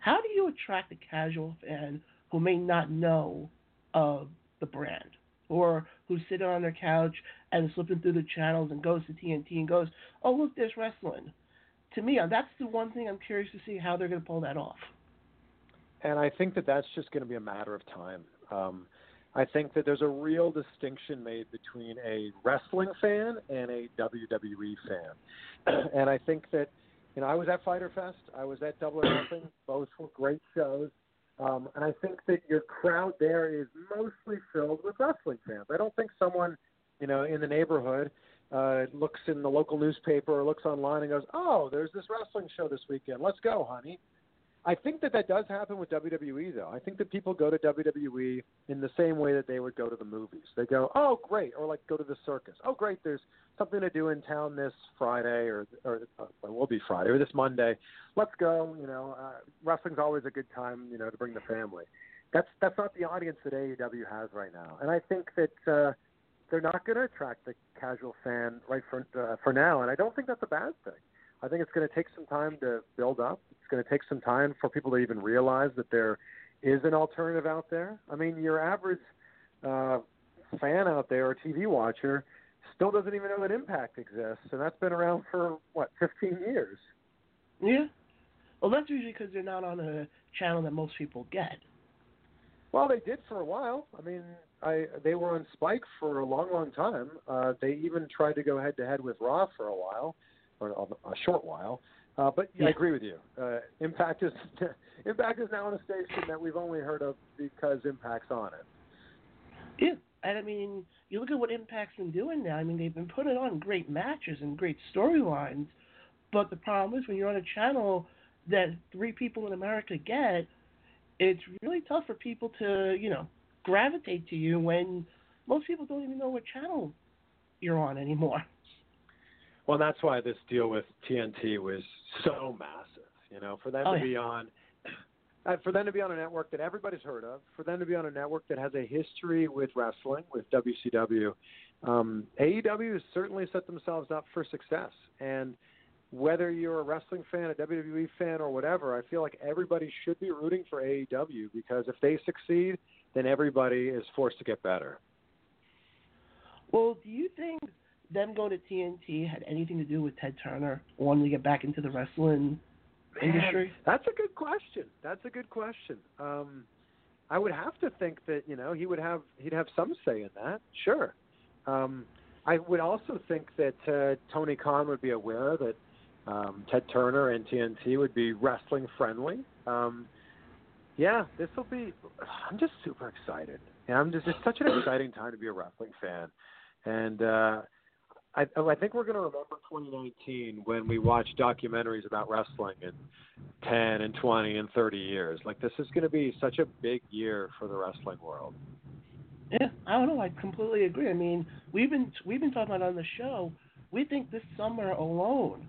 How do you attract a casual fan who may not know of the brand, or who's sitting on their couch and slipping through the channels and goes to TNT and goes, "Oh, look, there's wrestling." To me, uh, that's the one thing I'm curious to see how they're going to pull that off. And I think that that's just going to be a matter of time. Um, I think that there's a real distinction made between a wrestling fan and a WWE fan. and I think that, you know, I was at Fyter Fest, I was at Double or Nothing. Both were great shows. Um, and I think that your crowd there is mostly filled with wrestling fans. I don't think someone, you know, in the neighborhood uh, looks in the local newspaper or looks online and goes, "Oh, there's this wrestling show this weekend. Let's go, honey." I think that that does happen with WWE, though. I think that people go to WWE in the same way that they would go to the movies. They go, "Oh, great," or like go to the circus. "Oh, great, there's something to do in town this Friday, or or it will be Friday or this Monday. Let's go." You know, uh, wrestling's always a good time, you know, to bring the family. That's that's not the audience that AEW has right now, and I think that uh, they're not going to attract the casual fan right for uh, for now, and I don't think that's a bad thing. I think it's going to take some time to build up. It's going to take some time for people to even realize that there is an alternative out there. I mean, your average uh, fan out there or TV watcher still doesn't even know that Impact exists, and that's been around for what 15 years. Yeah. Well, that's usually because they're not on a channel that most people get. Well, they did for a while. I mean, I they were on Spike for a long, long time. Uh, they even tried to go head to head with Raw for a while, or a, a short while. Uh, but yeah, I agree with you. Uh, Impact is Impact is now on a station that we've only heard of because Impact's on it. Yeah, and I mean, you look at what Impact's been doing now. I mean, they've been putting on great matches and great storylines, but the problem is when you're on a channel that three people in America get, it's really tough for people to, you know, gravitate to you when most people don't even know what channel you're on anymore. Well, that's why this deal with TNT was so massive. You know, for them oh, to yeah. be on, uh, for them to be on a network that everybody's heard of, for them to be on a network that has a history with wrestling, with WCW, um, AEW has certainly set themselves up for success. And whether you're a wrestling fan, a WWE fan, or whatever, I feel like everybody should be rooting for AEW because if they succeed, then everybody is forced to get better. Well, do you think them going to TNT had anything to do with Ted Turner wanting to get back into the wrestling industry? That's a good question. That's a good question. Um, I would have to think that you know he would have he'd have some say in that. Sure. Um, I would also think that uh, Tony Khan would be aware that um, Ted Turner and TNT would be wrestling friendly. Um, yeah, this will be. I'm just super excited. Yeah, I'm just. It's such an exciting time to be a wrestling fan, and uh, I, oh, I think we're going to remember 2019 when we watch documentaries about wrestling in 10 and 20 and 30 years. Like this is going to be such a big year for the wrestling world. Yeah, I don't know. I completely agree. I mean, we've been we've been talking about on the show. We think this summer alone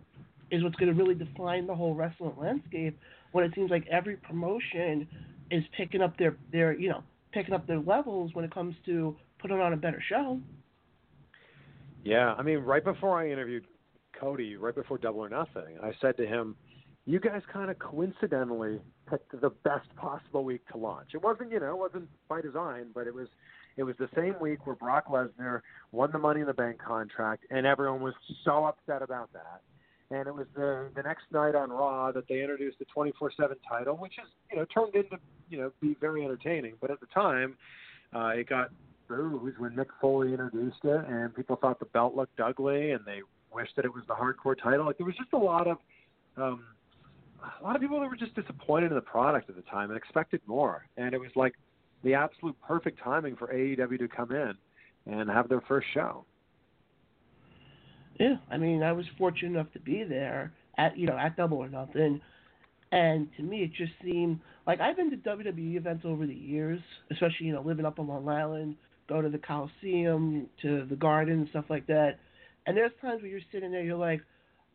is what's going to really define the whole wrestling landscape. When it seems like every promotion is picking up their their you know picking up their levels when it comes to putting on a better show. Yeah, I mean, right before I interviewed Cody, right before Double or Nothing, I said to him, "You guys kind of coincidentally picked the best possible week to launch. It wasn't, you know, it wasn't by design, but it was, it was the same week where Brock Lesnar won the Money in the Bank contract, and everyone was so upset about that. And it was the the next night on Raw that they introduced the 24/7 title, which is, you know, turned into, you know, be very entertaining. But at the time, uh, it got booze when Mick Foley introduced it, and people thought the belt looked ugly, and they wished that it was the hardcore title. Like there was just a lot of um, a lot of people that were just disappointed in the product at the time and expected more. And it was like the absolute perfect timing for AEW to come in and have their first show. Yeah, I mean, I was fortunate enough to be there at you know at Double or Nothing, and to me it just seemed like I've been to WWE events over the years, especially you know living up on Long Island, go to the Coliseum, to the Garden, and stuff like that. And there's times where you're sitting there, you're like,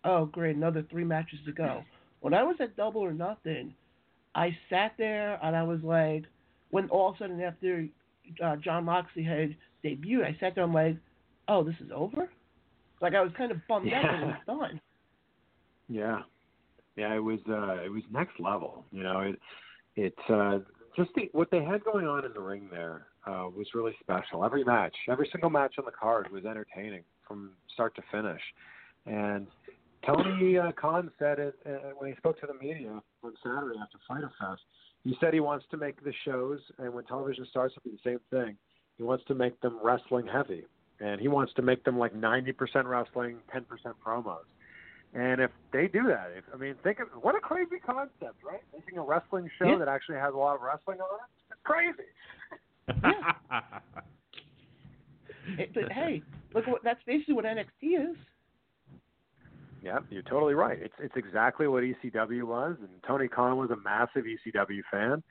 oh great, another three matches to go. When I was at Double or Nothing, I sat there and I was like, when all of a sudden after uh, Jon Moxley had debuted, I sat there, and I'm like, oh, this is over. Like I was kind of bummed out when it was done. Yeah, yeah, it was uh, it was next level. You know, it it's uh, just the, what they had going on in the ring there uh, was really special. Every match, every single match on the card was entertaining from start to finish. And Tony uh, Khan said it uh, when he spoke to the media on Saturday after Fyter Fest. He said he wants to make the shows, and when television starts, it'll be the same thing. He wants to make them wrestling heavy, and he wants to make them like 90% wrestling, 10% promos. And if they do that, if, I mean, think of what a crazy concept, right? Making a wrestling show Yeah. that actually has a lot of wrestling on it. It's crazy. It- but hey, look what that's basically what NXT is. Yeah, you're totally right. It's it's exactly what ECW was, and Tony Khan was a massive ECW fan.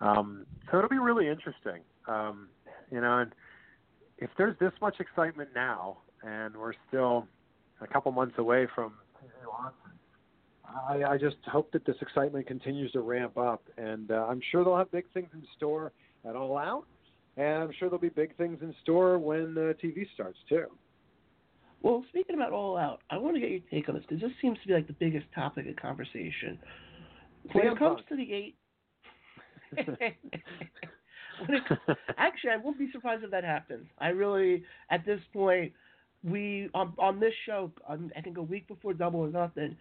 Um, so it'll be really interesting. Um, you know, and if there's this much excitement now, and we're still a couple months away from I, I just hope that this excitement continues to ramp up, and uh, I'm sure they'll have big things in store at All Out, and I'm sure there'll be big things in store when uh, TV starts too. Well, speaking about All Out, I want to get your take on this because this seems to be like the biggest topic of conversation. When it comes Punk. to the eight, it, actually, I won't be surprised if that happens. I really, at this point, we on on this show, on, I think a week before Double or Nothing,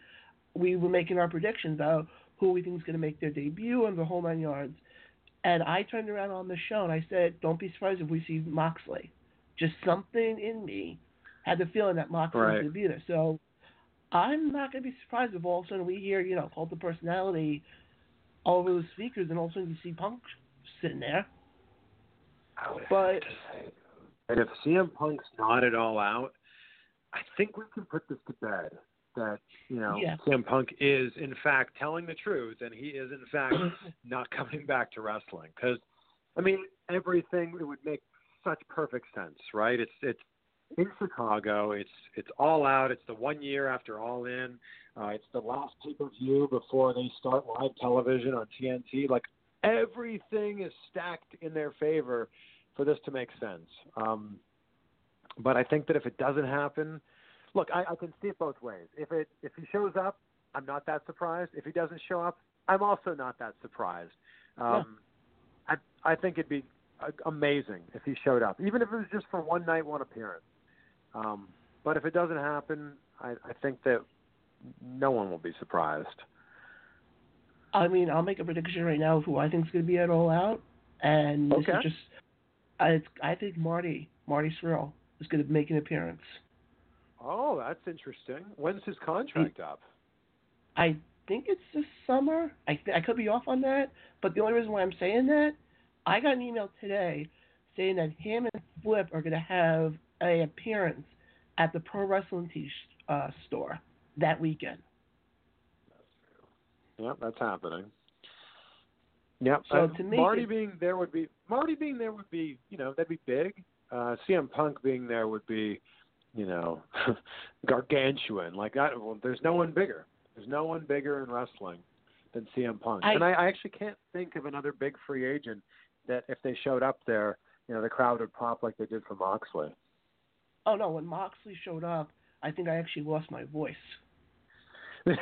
we were making our predictions about who we think is going to make their debut and the whole nine yards. And I turned around on the show and I said, "Don't be surprised if we see Moxley." Just something in me had the feeling that Moxley was going to be there. So I'm not going to be surprised if all of a sudden we hear, you know, cult of personality all over the speakers, and all of a sudden you see Punk sitting there. But And if CM Punk's not at all out, I think we can put this to bed. That you know, Yeah. CM Punk is in fact telling the truth, and he is in fact not coming back to wrestling. Because I mean, everything it would make such perfect sense, right? It's it's in Chicago. It's it's all out. It's the one year after All In. Uh, it's the last pay per view before they start live television on TNT. Like everything is stacked in their favor for this to make sense. Um, but I think that if it doesn't happen, look, I, I can see it both ways. If it if he shows up, I'm not that surprised. If he doesn't show up, I'm also not that surprised. Um, I I think it'd be uh, amazing if he showed up, even if it was just for one night, one appearance. Um, but if it doesn't happen, I, I think that no one will be surprised. I mean, I'll make a prediction right now of who I think is going to be at All Out, and this is just, I, I think Marty Marty Scurll is going to make an appearance. Oh, that's interesting. When's his contract up? I think it's this summer. I th- I could be off on that, but the only reason why I'm saying that, I got an email today saying that him and Flip are going to have a appearance at the Pro Wrestling T uh, store that weekend. Yep, that's happening. Yep. So uh, to me, Marty being there would be Marty being there would be you know that'd be big. Uh, CM Punk being there would be, you know, gargantuan. Like I, well, there's no one bigger. There's no one bigger in wrestling than CM Punk. I- and I, I actually can't think of another big free agent that if they showed up there, you know, the crowd would pop like they did for Moxley. Oh no, when Moxley showed up, I think I actually lost my voice.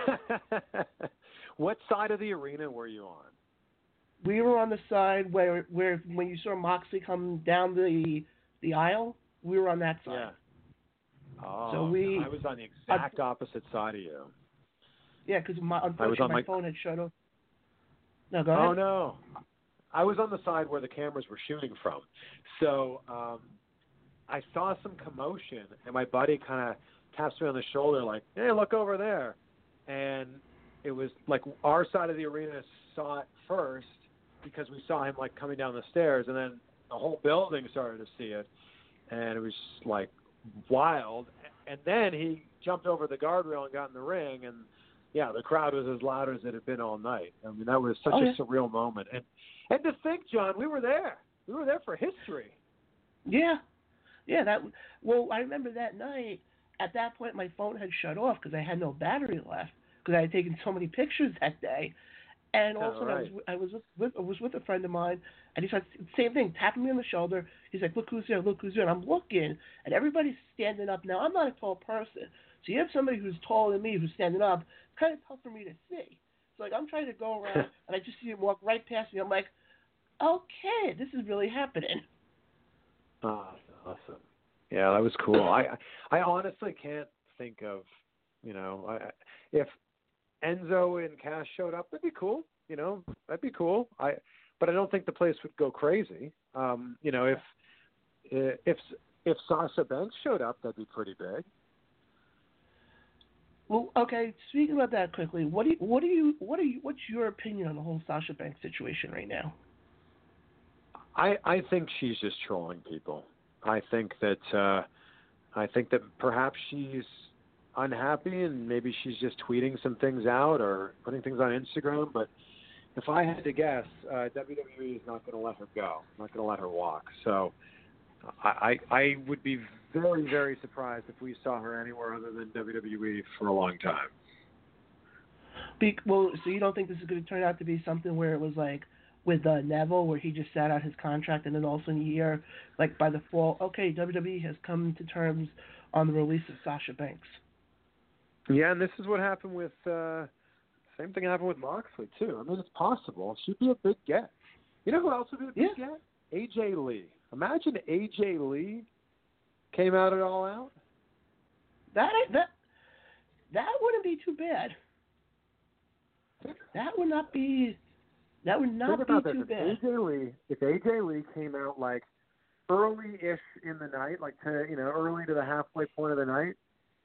what side of the arena were you on? We were on the side where where when you saw Moxley come down the the aisle, we were on that side. Yeah. Oh, So we- I was on the exact opposite side of you. Yeah, because my unfortunately my my- phone had shut off. No, go ahead. Oh no, I was on the side where the cameras were shooting from. So um, I saw some commotion, and my buddy kind of taps me on the shoulder, like, "Hey, look over there," and it was like our side of the arena saw it first because we saw him like coming down the stairs, and then the whole building started to see it, and it was like wild. And then he jumped over the guardrail and got in the ring, and yeah, the crowd was as loud as it had been all night. I mean, that was such Oh, a yeah. surreal moment. And and to think, John, we were there. We were there for history. Yeah, yeah. That well, I remember that night. At that point, my phone had shut off because I had no battery left because I had taken so many pictures that day. And Oh, also, I was with- I was with, with I was with a friend of mine, and he said same thing, tapping me on the shoulder. He's like, "Look who's there! Look who's there!" And I'm looking, and everybody's standing up. Now I'm not a tall person, so you have somebody who's taller than me who's standing up. It's kind of tough for me to see. So like I'm trying to go around, and I just see him walk right past me. I'm like, "Okay, this is really happening." Oh, awesome. Yeah, that was cool. I I honestly can't think of, you know, I, if Enzo and Cass showed up, that'd be cool. You know, that'd be cool. I, but I don't think the place would go crazy. Um, you know, if if if Sasha Banks showed up, that'd be pretty big. Well, okay. Speaking about that quickly, what do you, what do you what are you what's your opinion on the whole Sasha Banks situation right now? I I think she's just trolling people. I think that uh I think that perhaps she's unhappy and maybe she's just tweeting some things out or putting things on Instagram. But if I had to guess, uh, WWE is not going to let her go, not going to let her walk. So I, I I would be very very surprised if we saw her anywhere other than WWE for a long time. Be, well, so you don't think this is going to turn out to be something where it was like with uh, Neville, where he just sat out his contract, and then also in a hear, like by the fall, okay, WWE has come to terms on the release of Sasha Banks. Yeah, and this is what happened with uh same thing happened with Moxley too. I mean, it's possible. She'd be a big get. You know who else would be a big Yeah. get? AJ Lee. Imagine AJ Lee came out at all out. That that that wouldn't be too bad. That would not be. That would not Think be about this. too If bad. AJ Lee, if AJ Lee came out like early-ish in the night, like to you know early to the halfway point of the night,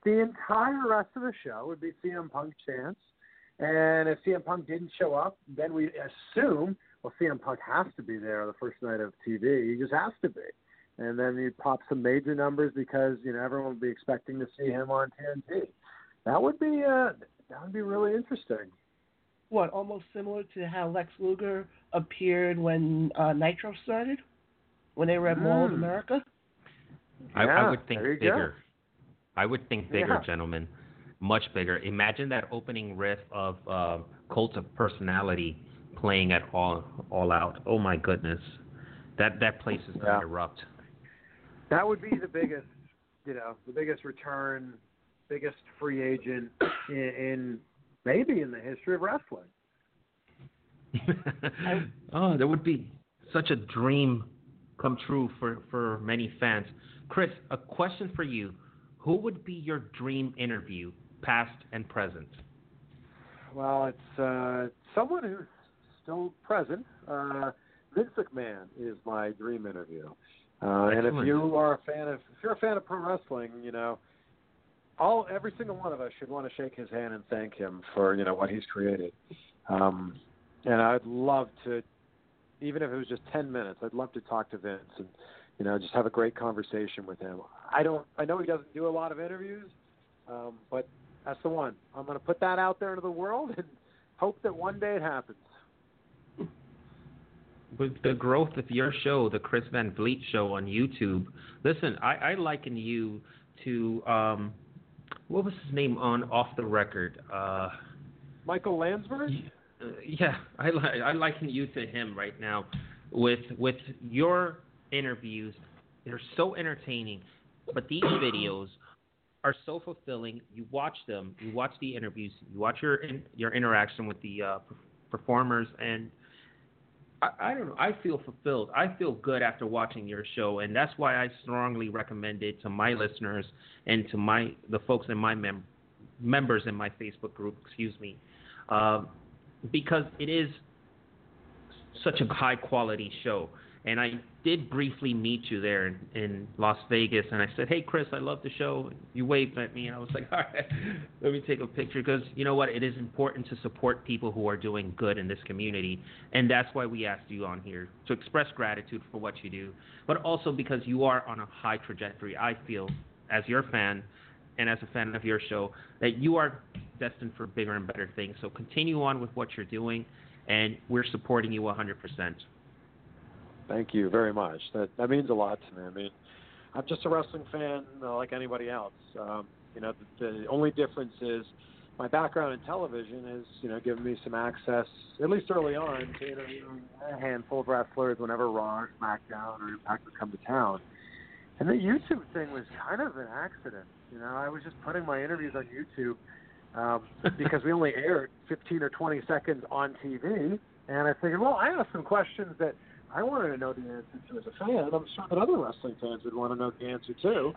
the entire rest of the show would be CM Punk chance. And if CM Punk didn't show up, then we assume well CM Punk has to be there the first night of TV. He just has to be. And then you pop some major numbers because you know everyone would be expecting to see him on TNT. That would be uh, that would be really interesting. What almost similar to how Lex Luger appeared when uh, Nitro started, when they were at Mall of Mm. America. I, Yeah, I would think there you go. I would think bigger, Yeah. gentlemen. Much bigger. Imagine that opening riff of uh, Cult of Personality playing at all all out. Oh my goodness. That that place is gonna Yeah. erupt. That would be the biggest, you know, the biggest return, biggest free agent in, in maybe in the history of wrestling. oh, that would be such a dream come true for, for many fans. Chris, a question for you. Who would be your dream interview, past and present? Well, it's uh, someone who's still present. Uh, Vince McMahon is my dream interview. Uh, and if you are a fan of, if you're a fan of pro wrestling, you know, all every single one of us should want to shake his hand and thank him for you know what he's created. Um, and I'd love to, even if it was just ten minutes, I'd love to talk to Vince and you know just have a great conversation with him. I don't, I know he doesn't do a lot of interviews, um, but that's the one. I'm going to put that out there into the world and hope that one day it happens. With the growth of your show, the Chris Van Vliet show on YouTube, listen, I, I liken you to um, what was his name on Off the Record? Uh, Michael Landsberg. Uh, yeah, I I liken you to him right now with with your interviews. They're so entertaining, but these videos are so fulfilling. You watch them, you watch the interviews, you watch your in, your interaction with the uh, performers, and I, I don't know. I feel fulfilled. I feel good after watching your show, and that's why I strongly recommend it to my listeners and to my the folks in my mem- members in my Facebook group. Excuse me. Uh, because it is such a high quality show. And I did briefly meet you there in, in Las Vegas, and I said, "Hey, Chris, I love the show." You waved at me, and I was like, "All right, let me take a picture." Because you know what, it is important to support people who are doing good in this community, and that's why we asked you on here to express gratitude for what you do, but also because you are on a high trajectory. I feel, as your fan, and as a fan of your show, that you are destined for bigger and better things. So continue on with what you're doing, and we're supporting you 100%. Thank you very much. That that means a lot to me. I mean, I'm just a wrestling fan uh, like anybody else. Um, you know, the, the only difference is my background in television has you know given me some access, at least early on, to interviewing a handful of wrestlers whenever Raw, or SmackDown, or Impact would come to town. And the YouTube thing was kind of an accident. You know, I was just putting my interviews on YouTube um, because we only aired 15 or 20 seconds on TV, and I figured, well, I have some questions that I wanted to know the answer to as a fan. I'm sure that other wrestling fans would want to know the answer too.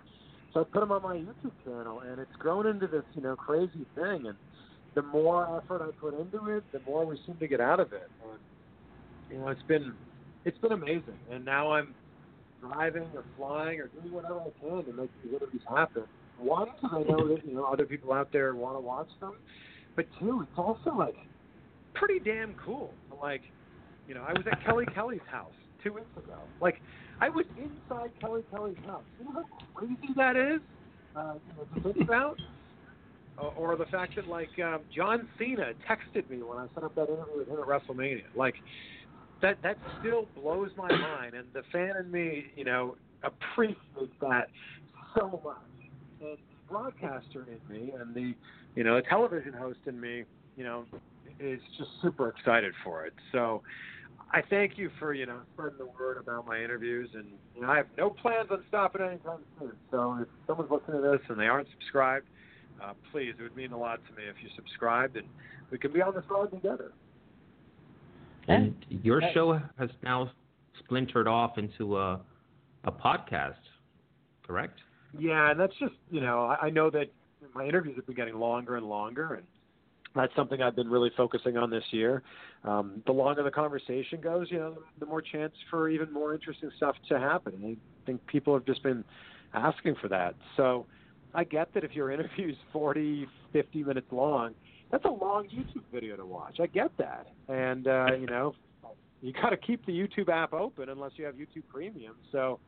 So I put them on my YouTube channel, and it's grown into this, you know, crazy thing. And the more effort I put into it, the more we seem to get out of it. And you know, it's been it's been amazing. And now I'm driving or flying or doing whatever I can to make these interviews happen. One, because I know that you know other people out there want to watch them, but two, it's also like pretty damn cool. Like, you know, I was at Kelly Kelly's house two weeks ago. Like, I was inside Kelly Kelly's house. You know how crazy that is? uh, you know, to think about, or, or the fact that like um, John Cena texted me when I set up that interview with him at WrestleMania. Like that that still blows my mind, and the fan in me, you know, appreciates that so much. And the broadcaster in me, and the you know, the television host in me, you know, is just super excited for it. So. I thank you for you know spreading the word about my interviews, and you know, I have no plans on stopping anytime soon. So if someone's listening to this and they aren't subscribed, uh, please, it would mean a lot to me if you subscribed, and we can be on this road together. And your show has now splintered off into a a podcast, correct? Yeah, and that's just you know I, I know that my interviews have been getting longer and longer, and that's something I've been really focusing on this year. Um, the longer the conversation goes, you know, the more chance for even more interesting stuff to happen. And I think people have just been asking for that. So I get that if your interview is 40, 50 minutes long, that's a long YouTube video to watch. I get that. And, uh, you know, you got to keep the YouTube app open unless you have YouTube Premium. So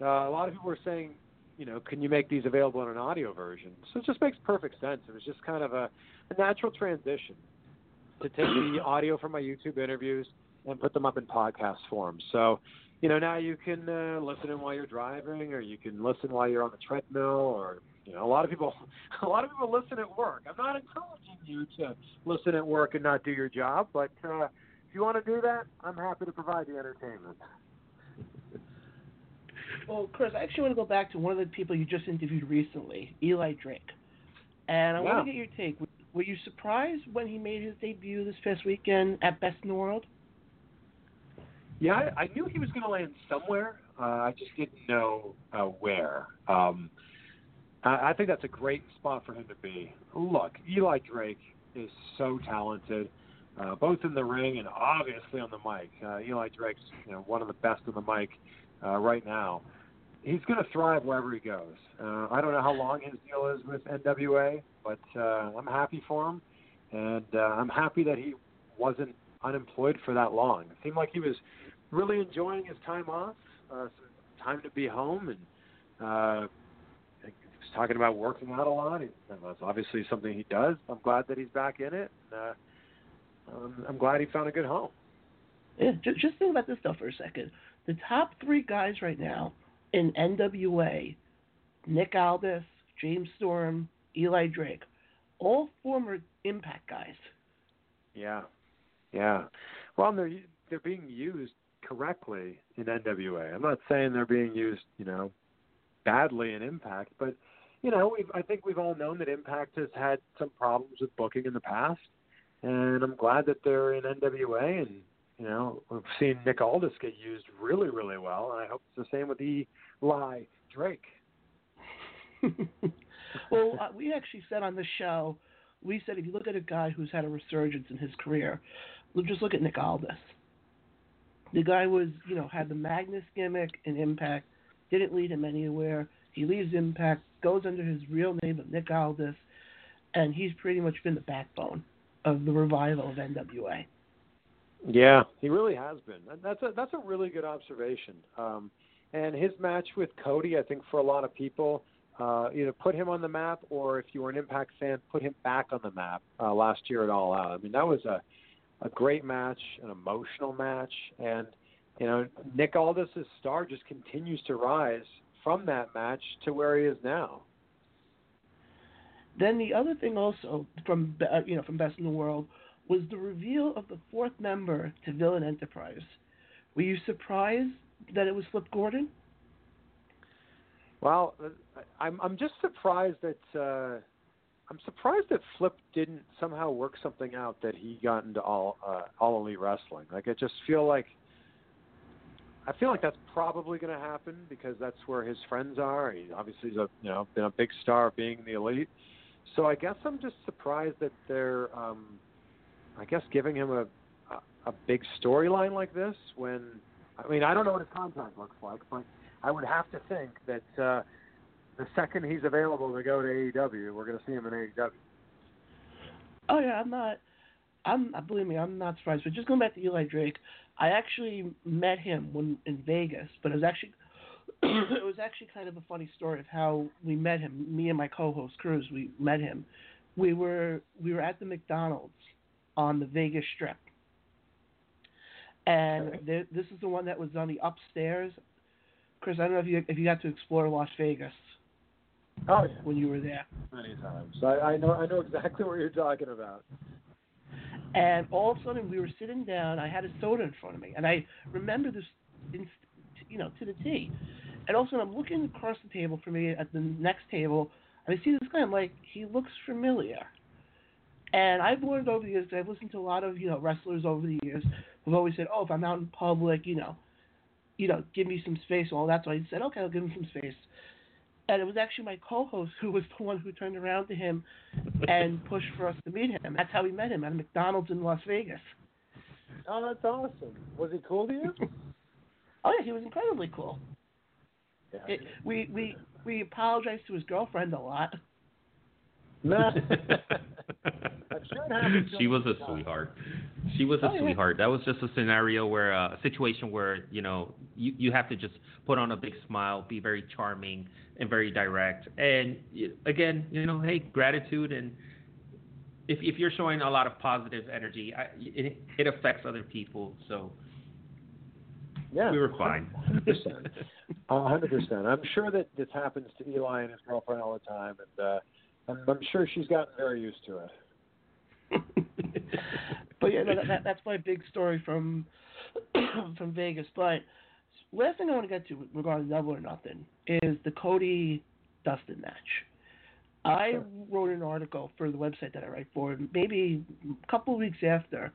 uh, a lot of people were saying, you know, can you make these available in an audio version? So it just makes perfect sense. It was just kind of a, a natural transition to take the audio from my YouTube interviews and put them up in podcast form. So, you know, now you can uh, listen in while you're driving, or you can listen while you're on the treadmill, or you know, a lot of people, a lot of people listen at work. I'm not encouraging you to listen at work and not do your job, but uh, if you want to do that, I'm happy to provide the entertainment. Well, Chris, I actually want to go back to one of the people you just interviewed recently, Eli Drake. And I want to get your take. Were- Were you surprised when he made his debut this past weekend at Best in the World? Yeah, I, I knew he was going to land somewhere. Uh, I just didn't know uh, where. Um, I, I think that's a great spot for him to be. Look, Eli Drake is so talented, uh, both in the ring and obviously on the mic. Uh, Eli Drake's you know one of the best on the mic uh, right now. He's going to thrive wherever he goes. Uh, I don't know how long his deal is with NWA, but uh, I'm happy for him, and uh, I'm happy that he wasn't unemployed for that long. It seemed like he was really enjoying his time off, uh, some time to be home, and uh, he was talking about working out a lot. He, that's obviously something he does. I'm glad that he's back in it. And, uh, um, I'm glad he found a good home. Yeah, just, just think about this stuff for a second. The top three guys right now in NWA, Nick Aldis, James Storm, Eli Drake, all former Impact guys. Yeah, yeah. Well, they're they're being used correctly in NWA. I'm not saying they're being used, you know, badly in Impact, but you know, we've, I think we've all known that Impact has had some problems with booking in the past, and I'm glad that they're in NWA, and you know, we've seen Nick Aldis get used really, really well, and I hope it's the same with Eli Drake. well, uh, we actually said on the show, we said if you look at a guy who's had a resurgence in his career, just look at Nick Aldis. The guy was, you know, had the Magnus gimmick in Impact, didn't lead him anywhere. He leaves Impact, goes under his real name of Nick Aldis, and he's pretty much been the backbone of the revival of NWA. Yeah, he really has been. That's a that's a really good observation. Um, and his match with Cody, I think, for a lot of people, uh, either put him on the map or, if you were an Impact fan, put him back on the map uh, last year at All Out. I mean, that was a a great match, an emotional match, and you know, Nick Aldis' star just continues to rise from that match to where he is now. Then the other thing also from uh, you know from Best in the World was the reveal of the fourth member to Villain Enterprise. Were you surprised that it was Flip Gordon? Well, uh, I'm I'm just surprised that uh, I'm surprised that Flip didn't somehow work something out that he got into all uh, all elite wrestling. Like I just feel like I feel like that's probably going to happen because that's where his friends are. He obviously is a you know been a big star being the elite. So I guess I'm just surprised that they're um, I guess giving him a a, big storyline like this when I mean I don't know what his contract looks like, but I would have to think that uh, the second he's available to go to AEW, we're going to see him in AEW. Oh yeah, I'm not. I'm uh, believe me, I'm not surprised. But just going back to Eli Drake, I actually met him when in Vegas, but it was actually it was actually kind of a funny story of how we met him. Me and my co-host Cruz, we met him. We were we were at the McDonald's on the Vegas Strip, and Okay. there, this is the one that was on the upstairs. Chris, I don't know if you if you got to explore Las Vegas Oh yeah, when you were there. many times. I, I know I know exactly what you're talking about. And all of a sudden, we were sitting down. I had a soda in front of me, and I remember this, in, you know, to the T. And all of a sudden, I'm looking across the table from me at the next table, and I see this guy. I'm like, he looks familiar. And I've learned over the years. I've listened to a lot of you know wrestlers over the years who've always said, "Oh, if I'm out in public, you know, you know, give me some space." All that. So I said, "Okay, I'll give him some space." And it was actually my co-host who was the one who turned around to him and pushed for us to meet him. That's how we met him at a McDonald's in Las Vegas. Oh, that's awesome. Was he cool to you? Oh yeah, he was incredibly cool. Yeah. It, we we we apologized to his girlfriend a lot. Nah. sure it happens she was a all the time. sweetheart. She was a Oh, yeah. sweetheart. That was just a scenario where uh, a situation where you know you you have to just put on a big smile, be very charming and very direct, and again, you know, hey, gratitude and. If, if you're showing a lot of positive energy, I, it, it affects other people. So Yeah, we were fine. Hundred percent. Hundred percent. I'm sure that this happens to Eli and his girlfriend all the time, and uh, I'm, I'm sure she's gotten very used to it. but yeah, no, that, that, that's my big story from from Vegas. But last thing I want to get to regarding Double or Nothing is the Cody Dustin match. I Sure. wrote an article for the website that I write for, maybe a couple of weeks after,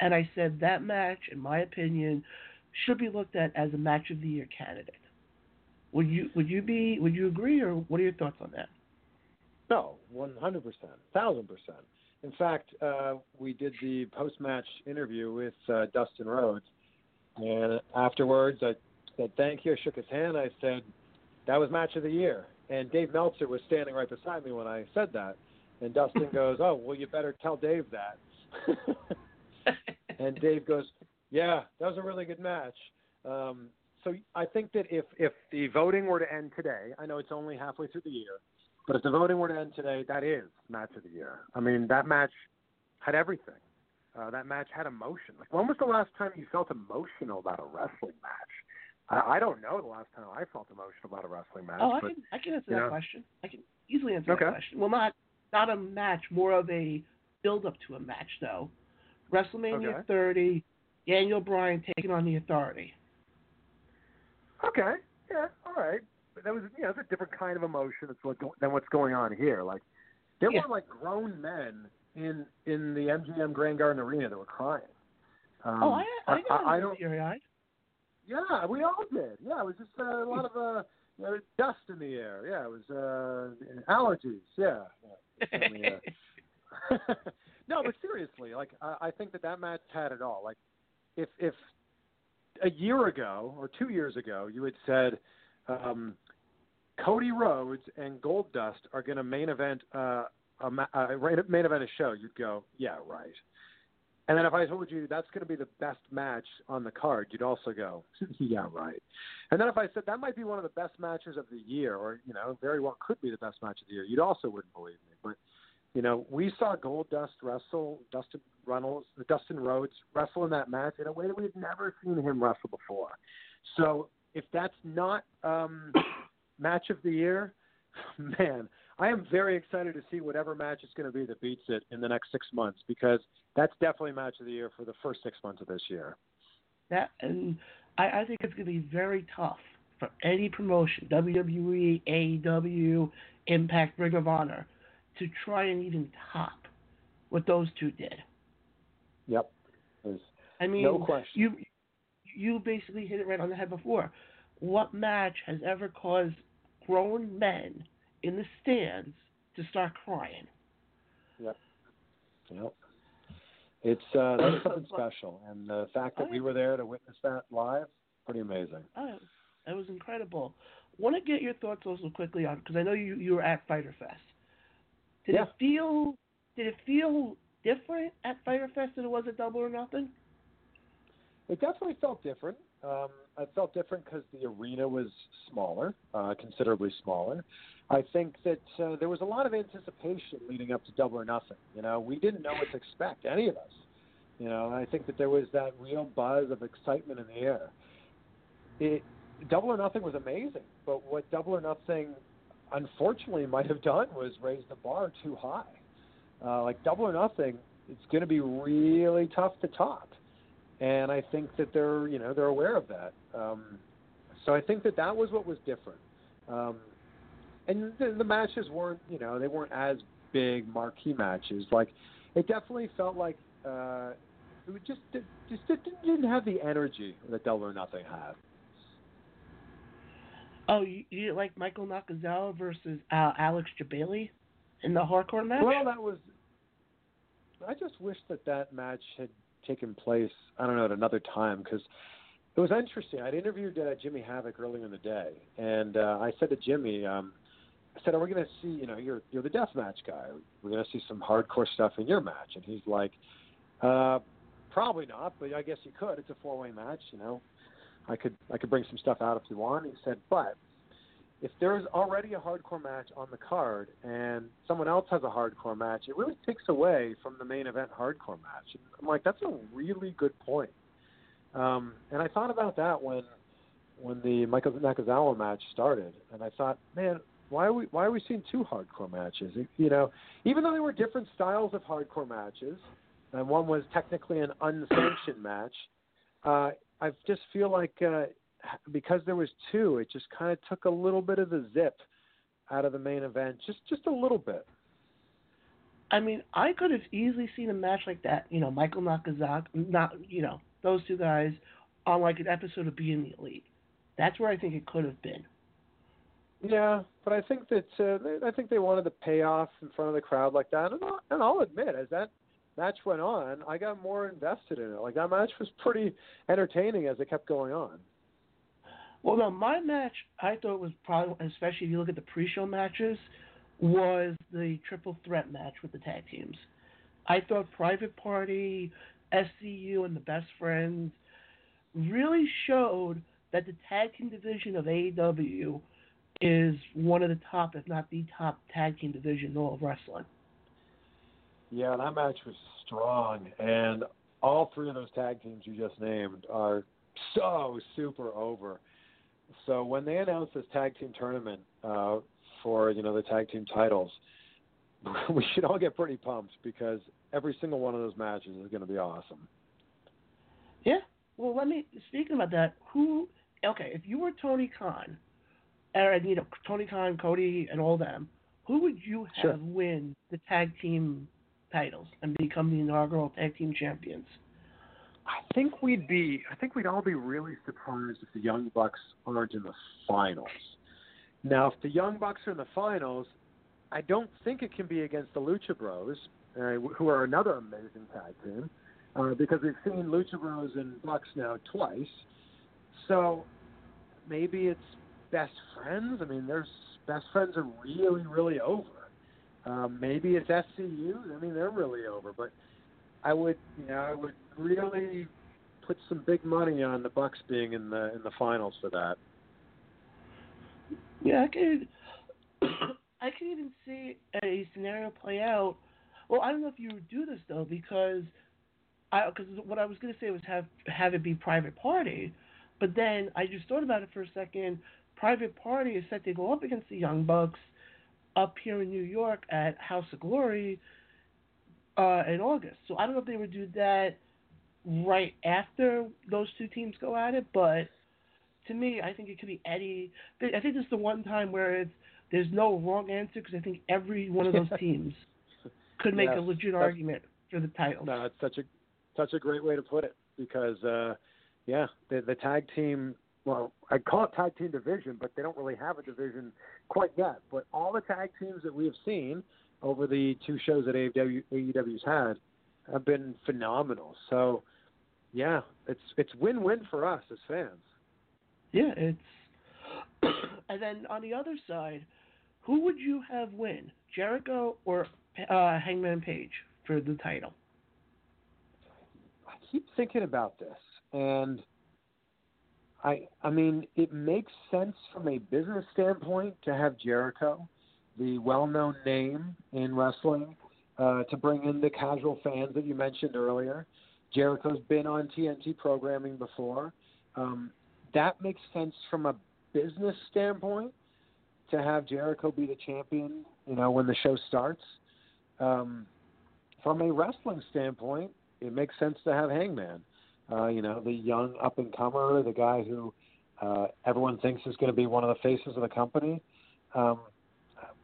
and I said that match, in my opinion, should be looked at as a match of the year candidate. Would you would you be would you agree or what are your thoughts on that? No, one hundred percent, thousand percent. In fact, uh, we did the post-match interview with uh, Dustin Rhodes, and afterwards, I said thank you. I shook his hand. I said that was match of the year, and Dave Meltzer was standing right beside me when I said that. And Dustin goes, "Oh, well, you better tell Dave that." and Dave goes, "Yeah, that was a really good match." Um, so I think that if if the voting were to end today, I know it's only halfway through the year, but if the voting were to end today, that is match of the year. I mean, that match had everything. Uh, that match had emotion. Like, when was the last time you felt emotional about a wrestling match? I, I don't know the last time I felt emotional about a wrestling match. Oh, I but can I can answer that know. question. I can easily answer Okay. that question. Well, not not a match, more of a build up to a match though. WrestleMania Okay. 30, Daniel Bryan taking on the Authority. Okay. Yeah. All right. That was you know it's a different kind of emotion it's what than what's going on here. Like there Yeah. were like grown men in in the MGM Grand Garden Arena that were crying. Um, oh, I I, got I, I don't. eyed. Yeah, we all did. Yeah, it was just uh, a lot of uh, you know, dust in the air. Yeah, it was uh, allergies. Yeah. yeah. I uh, no, but seriously, like I, I think that that match had it all. Like if if a year ago or two years ago you had said um, Cody Rhodes and Goldust are going to main event uh, a uh, main event a show, you'd go, yeah, right. And then if I told you that's going to be the best match on the card, you'd also go, yeah, right. And then if I said that might be one of the best matches of the year, or you know, very well could be the best match of the year, you'd also wouldn't believe me. But you know, we saw Goldust wrestle Dustin Reynolds, Dustin Rhodes wrestle in that match in a way that we had never seen him wrestle before. So if that's not um, match of the year, man, I am very excited to see whatever match it's going to be that beats it in the next six months because that's definitely match of the year for the first six months of this year. That and I, I think it's going to be very tough for any promotion, WWE, AEW, Impact, Ring of Honor, to try and even top what those two did. Yep. There's I mean, no question. you you basically hit it right on the head before. What match has ever caused grown men in the stands to start crying? Yep. It's uh, that's something special, and the fact that we were there to witness that live, pretty amazing. Oh, that was incredible. Want to get your thoughts also quickly on because I know you you were at Fyter Fest. Did Yeah. it feel did it feel different at Fyter Fest than it was at Double or Nothing? It definitely felt different. Um, I felt different because the arena was smaller, uh, considerably smaller. I think that uh, there was a lot of anticipation leading up to Double or Nothing. You know, we didn't know what to expect, any of us. You know, I think that there was that real buzz of excitement in the air. It, Double or Nothing was amazing, but what Double or Nothing unfortunately might have done was raise the bar too high. Uh, like Double or Nothing, it's going to be really tough to top, and I think that they're you know they're aware of that. Um, so I think that that was what was different. Um, and the, the matches weren't you know they weren't as big marquee matches. Like it definitely felt like uh, it just just didn't have the energy that Double or Nothing had. Oh, you, you like Michael Nakazawa versus uh, Alex Jebailey in the hardcore match? Well, that was. I just wish that that match had taken place. I don't know at another time because it was interesting. I'd interviewed uh, Jimmy Havoc earlier in the day, and uh, I said to Jimmy, um, I said, "Are we going to see? You know, you're you're the death match guy. We're going to see some hardcore stuff in your match." And he's like, uh, "Probably not, but I guess you could. It's a four way match. You know, I could I could bring some stuff out if you want." He said, "But if there's already a hardcore match on the card and someone else has a hardcore match, it really takes away from the main event hardcore match." And I'm like, "That's a really good point." Um, and I thought about that when when the Michael Nakazawa match started, and I thought, man, why are we why are we seeing two hardcore matches? You know, even though they were different styles of hardcore matches, and one was technically an unsanctioned match, uh, I just feel like uh, because there was two, it just kind of took a little bit of the zip out of the main event, just just a little bit. I mean, I could have easily seen a match like that. You know, Michael Nakazawa, not you know those two guys on like an episode of Being the Elite. That's where I think it could have been. Yeah, but I think that uh, they, I think they wanted the payoff in front of the crowd like that, and I'll, and I'll admit, as that match went on, I got more invested in it. Like that match was pretty entertaining as it kept going on. Well, no, my match I thought was probably, especially if you look at the pre-show matches, was the triple threat match with the tag teams. I thought Private Party, SCU, and the Best Friends really showed that the tag team division of AEW is one of the top, if not the top, tag team division in all of wrestling. Yeah, that match was strong, and all three of those tag teams you just named are so super over. So when they announced this tag team tournament uh, for you know the tag team titles, we should all get pretty pumped because every single one of those matches is going to be awesome. Yeah. Well, let me speaking about that. Who? Okay, if you were Tony Khan, and you know Tony Khan, Cody, and all them, who would you have sure. win the tag team titles and become the inaugural tag team champions? I think we'd be. I think we'd all be really surprised if the Young Bucks aren't in the finals. Now, if the Young Bucks are in the finals, I don't think it can be against the Lucha Bros, uh, who are another amazing tag team, uh, because we've seen Lucha Bros and Bucks now twice. So maybe it's best friends. I mean, their best friends are really, really over. Um, maybe it's SCU. I mean, they're really over. But I would, you know, I would really put some big money on the Bucks being in the in the finals for that. Yeah, I could. I could even see a scenario play out. Well, I don't know if you would do this though, because I because what I was going to say was have have it be private party, but then I just thought about it for a second. Private Party is set to go up against the Young Bucks up here in New York at House of Glory uh, in August. So I don't know if they would do that right after those two teams go at it, but to me, I think it could be Eddie. I think this is the one time where it's there's no wrong answer because I think every one of those teams could make yes, a legit argument for the title. No, it's such a such a great way to put it because uh, yeah, the the tag team well, I call it tag team division, but they don't really have a division quite yet. But all the tag teams that we have seen over the two shows that AEW, AEW's had have been phenomenal. So, yeah, it's it's win-win for us as fans. Yeah, it's. and then on the other side, who would you have win, Jericho or uh, Hangman Page for the title? I keep thinking about this, and I I mean, it makes sense from a business standpoint to have Jericho, the well-known name in wrestling, uh, to bring in the casual fans that you mentioned earlier. Jericho's been on TNT programming before. Um, that makes sense from a business standpoint to have Jericho be the champion. You know, when the show starts. Um, from a wrestling standpoint, it makes sense to have Hangman. Uh, you know, the young up and comer, the guy who uh, everyone thinks is going to be one of the faces of the company. Um,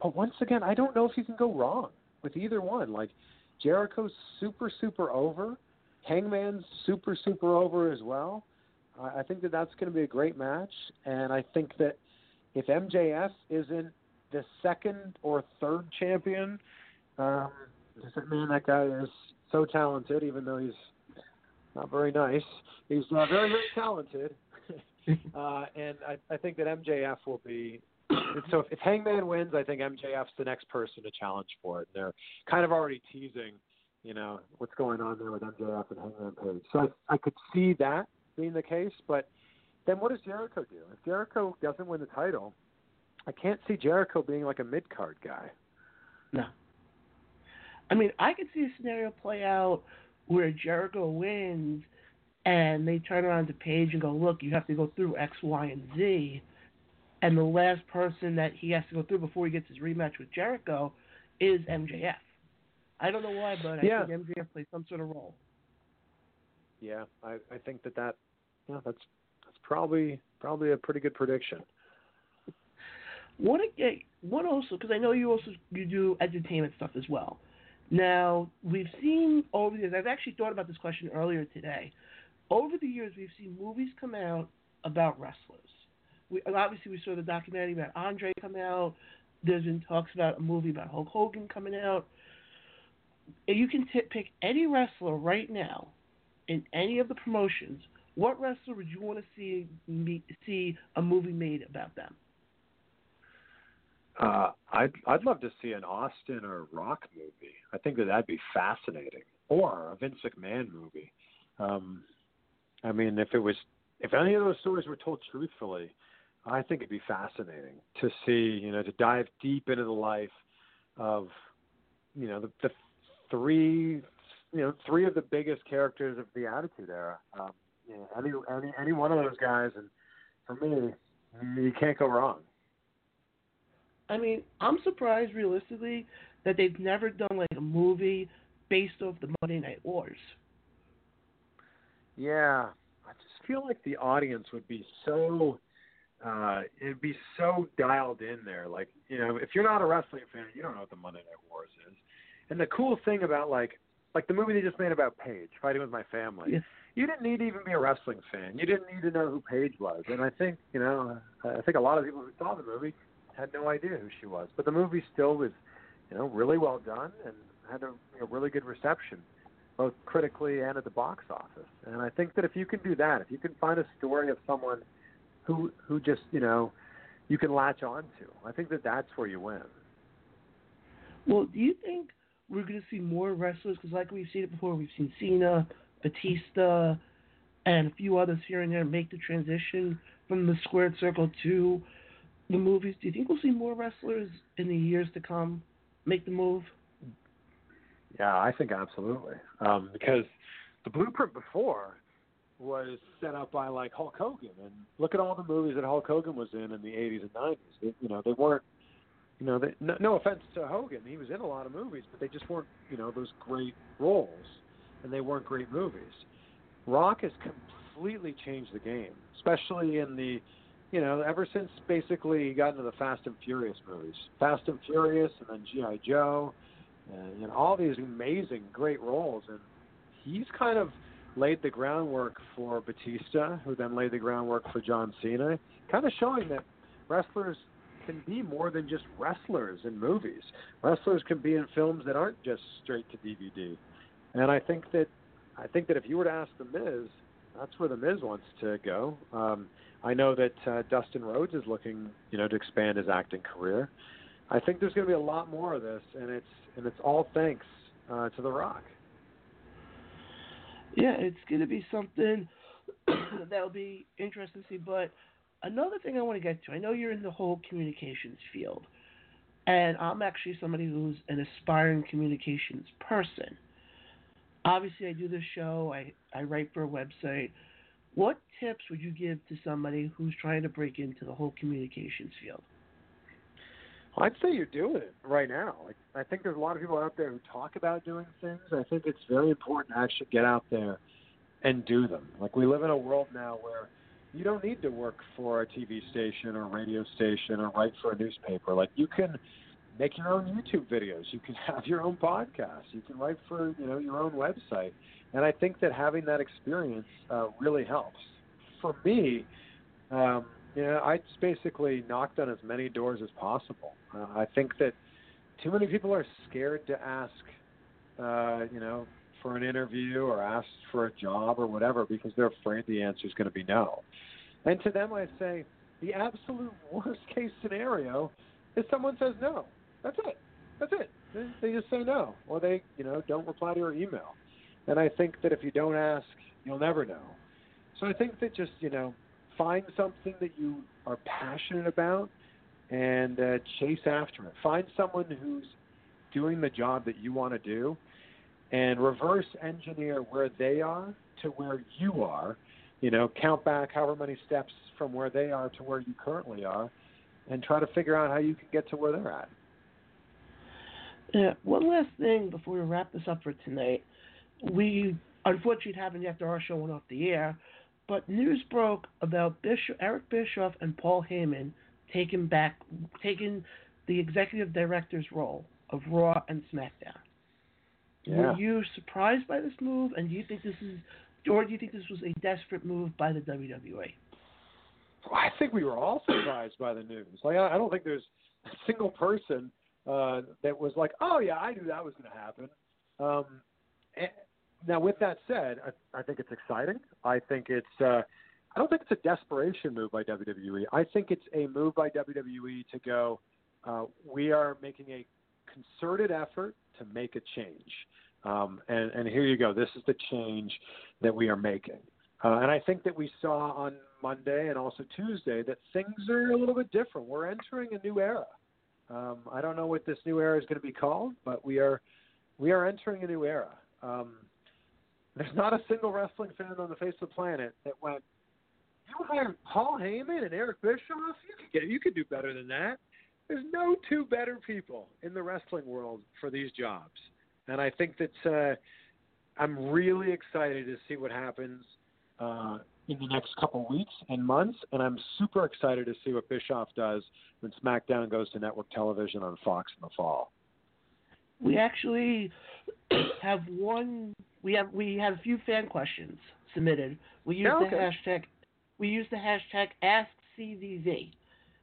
but once again, I don't know if you can go wrong with either one. Like Jericho's super, super over. Hangman's super, super over as well. I, I think that that's going to be a great match, and I think that if MJF isn't the second or third champion, um, man, that guy is so talented, even though he's not very nice. He's uh, very, very talented. uh, and I, I think that MJF will be. So if, if Hangman wins, I think MJF's the next person to challenge for it. And they're kind of already teasing, you know, what's going on there with MJF and Hangman Page. So I, I could see that being the case. But then what does Jericho do? If Jericho doesn't win the title, I can't see Jericho being like a mid card guy. No. I mean, I could see a scenario play out where Jericho wins and they turn around to Page and go, look, you have to go through X, Y, and Z. And the last person that he has to go through before he gets his rematch with Jericho is MJF. I don't know why, but I yeah. think MJF plays some sort of role. Yeah, I, I think that that yeah, that's that's probably probably a pretty good prediction. What again? What also? Because I know you also you do entertainment stuff as well. Now, we've seen over the years, I've actually thought about this question earlier today. Over the years, we've seen movies come out about wrestlers. We, obviously, we saw the documentary about Andre come out. There's been talks about a movie about Hulk Hogan coming out. You can t- pick any wrestler right now in any of the promotions. What wrestler would you want to see me, see a movie made about them? Uh, I'd I'd love to see an Austin or Rock movie. I think that that'd be fascinating, or a Vince McMahon movie. Um, I mean, if it was, if any of those stories were told truthfully, I think it'd be fascinating to see, you know, to dive deep into the life of, you know, the, the three, you know, three of the biggest characters of the Attitude Era. Um, you know, any any any one of those guys, and for me, you can't go wrong. I mean, I'm surprised realistically that they've never done like a movie based off the Monday Night Wars. Yeah, I just feel like the audience would be so uh it'd be so dialed in there. Like, you know, if you're not a wrestling fan, you don't know what the Monday Night Wars is. And the cool thing about like like the movie they just made about Paige, Fighting with My Family. Yeah. You didn't need to even be a wrestling fan. You didn't need to know who Paige was. And I think, you know, I think a lot of people who saw the movie had no idea who she was. But the movie still was, you know, really well done and had a you know, really good reception, both critically and at the box office. And I think that if you can do that, if you can find a story of someone who who just you know you can latch on to, I think that that's where you win. Well, do you think we're going to see more wrestlers? Because like we've seen it before, we've seen Cena, Batista, and a few others here and there make the transition from the squared circle to the movies. Do you think we'll see more wrestlers in the years to come make the move? Yeah, I think absolutely. Um, because the blueprint before was set up by like Hulk Hogan, and look at all the movies that Hulk Hogan was in in the 80s and 90s. They, you know, they weren't. You know, they, no, no offense to Hogan, he was in a lot of movies, but they just weren't. You know, those great roles, and they weren't great movies. Rock has completely changed the game, especially in the you know, ever since basically he got into the Fast and Furious movies, Fast and Furious, and then GI Joe, and know, all these amazing, great roles, and he's kind of laid the groundwork for Batista, who then laid the groundwork for John Cena, kind of showing that wrestlers can be more than just wrestlers in movies. Wrestlers can be in films that aren't just straight to DVD. And I think that I think that if you were to ask the Miz, that's where the Miz wants to go. Um, I know that uh, Dustin Rhodes is looking, you know, to expand his acting career. I think there's going to be a lot more of this, and it's and it's all thanks uh, to The Rock. Yeah, it's going to be something that'll be interesting to see. But another thing I want to get to, I know you're in the whole communications field, and I'm actually somebody who's an aspiring communications person. Obviously, I do this show. I I write for a website. What tips would you give to somebody who's trying to break into the whole communications field? I'd say you're doing it right now. Like, I think there's a lot of people out there who talk about doing things. I think it's very important to actually get out there and do them. Like we live in a world now where you don't need to work for a TV station or radio station or write for a newspaper. Like you can make your own YouTube videos. You can have your own podcast. You can write for you know your own website. And I think that having that experience uh, really helps. For me, um, you know, I basically knocked on as many doors as possible. Uh, I think that too many people are scared to ask, uh, you know, for an interview or ask for a job or whatever because they're afraid the answer is going to be no. And to them, I say the absolute worst case scenario is someone says no. That's it. That's it. They, they just say no, or they, you know, don't reply to your email. And I think that if you don't ask, you'll never know. So I think that just, you know, find something that you are passionate about and uh, chase after it. Find someone who's doing the job that you want to do and reverse engineer where they are to where you are. You know, count back however many steps from where they are to where you currently are and try to figure out how you can get to where they're at. Yeah, one last thing before we wrap this up for tonight. We unfortunately happened after our show went off the air, but news broke about Bischoff, Eric Bischoff and Paul Heyman taking back taking the executive director's role of Raw and SmackDown. Yeah. Were you surprised by this move, and do you think this is, or do you think this was a desperate move by the WWE? I think we were all surprised by the news. Like I don't think there's a single person uh, that was like, "Oh yeah, I knew that was going to happen." Um, and, now, with that said, I, I think it's exciting. I think it's. Uh, I don't think it's a desperation move by WWE. I think it's a move by WWE to go. Uh, we are making a concerted effort to make a change, um, and, and here you go. This is the change that we are making. Uh, and I think that we saw on Monday and also Tuesday that things are a little bit different. We're entering a new era. Um, I don't know what this new era is going to be called, but we are we are entering a new era. Um, there's not a single wrestling fan on the face of the planet that went, "You hired Paul Heyman and Eric Bischoff? You could get you could do better than that." There's no two better people in the wrestling world for these jobs, and I think that uh, I'm really excited to see what happens uh, in the next couple weeks and months, and I'm super excited to see what Bischoff does when SmackDown goes to network television on Fox in the fall. We actually have one. We have we have a few fan questions submitted. We use Yeah, the hashtag. We use the hashtag AskCVV.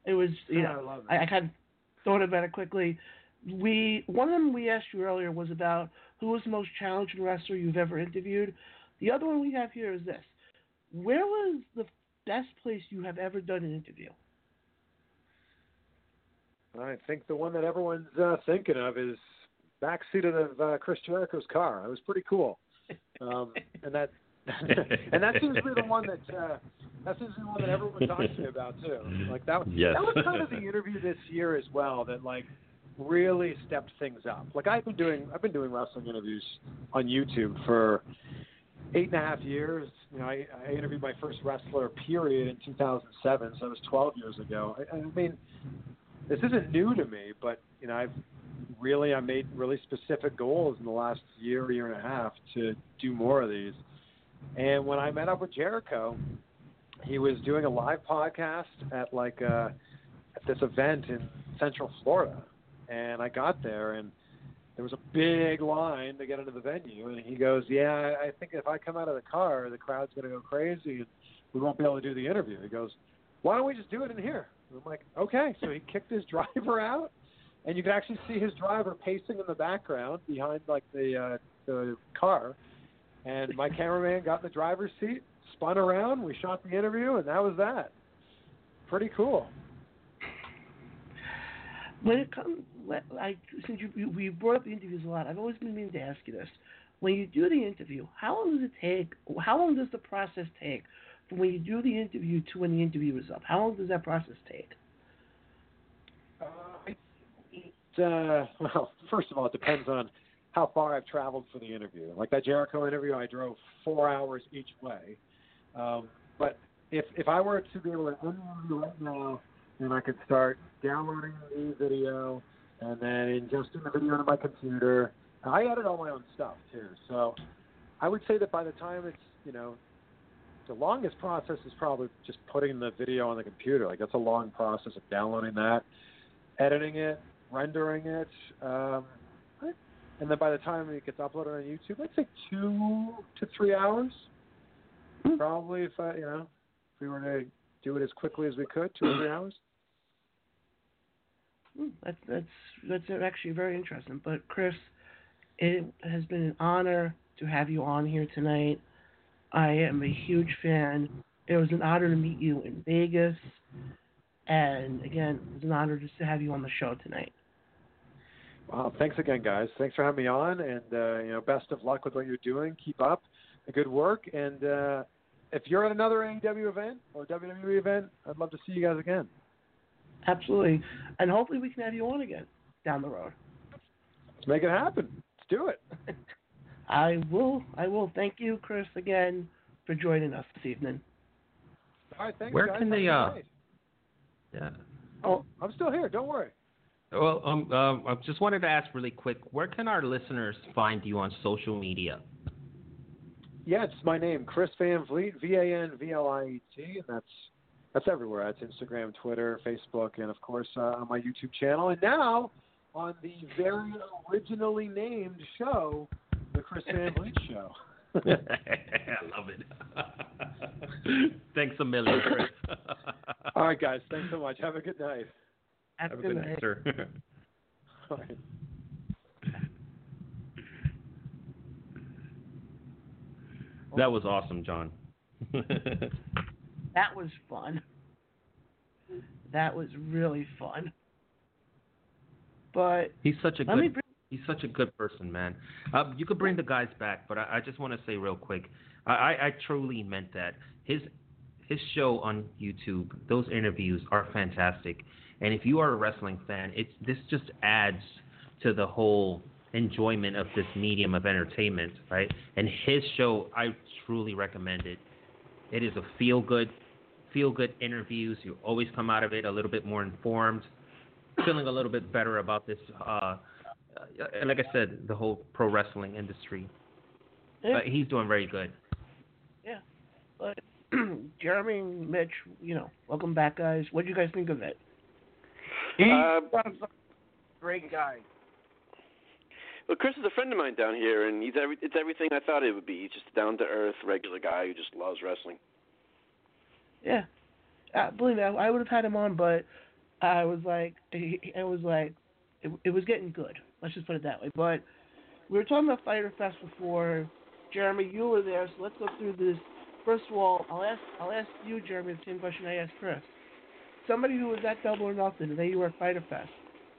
It was you Yeah, know I. I, I kind of thought about it quickly. We one of them we asked you earlier was about who was the most challenging wrestler you've ever interviewed. The other one we have here is this: Where was the best place you have ever done an interview? I think the one that everyone's uh, thinking of is backseat of uh, Chris Jericho's car. It was pretty cool, um, and that and that seems to be the one that uh, that seems to be the one that everyone talks to me about too. Like that, Yes. that was kind of the interview this year as well that like really stepped things up. Like I've been doing I've been doing wrestling interviews on YouTube for eight and a half years. You know, I, I interviewed my first wrestler period in 2007, so that was 12 years ago. I, I mean, this isn't new to me, but you know, I've really I made really specific goals in the last year, year and a half to do more of these. And when I met up with Jericho, he was doing a live podcast at like uh at this event in Central Florida, and I got there and there was a big line to get into the venue, and he goes, "Yeah, I think if I come out of the car, the crowd's going to go crazy, and we won't be able to do the interview." He goes, "Why don't we just do it in here?" And I'm like, "Okay." So he kicked his driver out, and you could actually see his driver pacing in the background behind like the uh, the car, and my cameraman got in the driver's seat, spun around, we shot the interview, and that was that. Pretty cool. When it comes, like since you we brought up the interviews a lot, I've always been meaning to ask you this. when you do the interview, how long does it take? How long does the process take from when you do the interview to when the interview is up? How long does that process take? Uh, it, uh, well, first of all, it depends on how far I've traveled for the interview. Like that Jericho interview, I drove four hours each way. Um, but if if I were to be able to interview right now, then I could start downloading the video and then ingesting the video into my computer. I edit all my own stuff too, so I would say that by the time it's you know the longest process is probably just putting the video on the computer. Like that's a long process of downloading that, editing it, rendering it, um, and then by the time it gets uploaded on YouTube, I'd say two to three hours. Probably if I you know if we were to do it as quickly as we could, two or three hours. Hmm, That's that's that's actually very interesting. But Chris, it has been an honor to have you on here tonight. I am a huge fan. It was an honor to meet you in Vegas, and again, it was an honor just to have you on the show tonight. Wow, thanks again, guys. Thanks for having me on, and uh, you know, best of luck with what you're doing. Keep up the good work, and uh, if you're at another AEW event or WWE event, I'd love to see you guys again. Absolutely, and hopefully we can have you on again down the road. Let's make it happen. Let's do it. I will. I will. Thank you, Chris, again for joining us this evening. All right, thanks, guys. Where guys. can Have they, uh, night. Yeah. Oh, I'm still here. Don't worry. Well, um, um, I just wanted to ask really quick, where can our listeners find you on social media? Yeah, it's my name, Chris Van Vliet, V A N V L I E T, and that's that's everywhere. That's Instagram, Twitter, Facebook, and of course uh, on my YouTube channel. And now on the very originally named show, the Chris Van Vliet Show. I love it. Thanks a million, Chris. All right, guys. Thanks so much. Have a good night. Have, Have a good night, sir. All right. that was awesome, John. That was fun. That was really fun. But He's such a good bring. He's such a good person, man. Um, you could bring the guys back, but I, I just want to say real quick, I, I, I truly meant that. His his show on YouTube, those interviews are fantastic, and if you are a wrestling fan, it's this just adds to the whole enjoyment of this medium of entertainment, right? And his show, I truly recommend it. It is a feel good, feel good interviews. You always come out of it a little bit more informed, feeling a little bit better about this. Uh, uh, like I said, the whole pro wrestling industry. Yeah. Uh, he's doing very good. Yeah, but Jeremy Mitch, you know, welcome back, guys. What do you guys think of it? Uh, great guy. Well, Chris is a friend of mine down here, and he's every, it's everything I thought it would be. He's just a down to earth, regular guy who just loves wrestling. Yeah, uh, believe me, I, I would have had him on, but I was like, it was like, it, it was getting good. Let's just put it that way. But we were talking about Fyter Fest before. Jeremy, you were there, so let's go through this. First of all, I'll ask I'll ask you, Jeremy, the same question I asked Chris. Somebody who was at Double or Nothing, the day you were at Fyter Fest,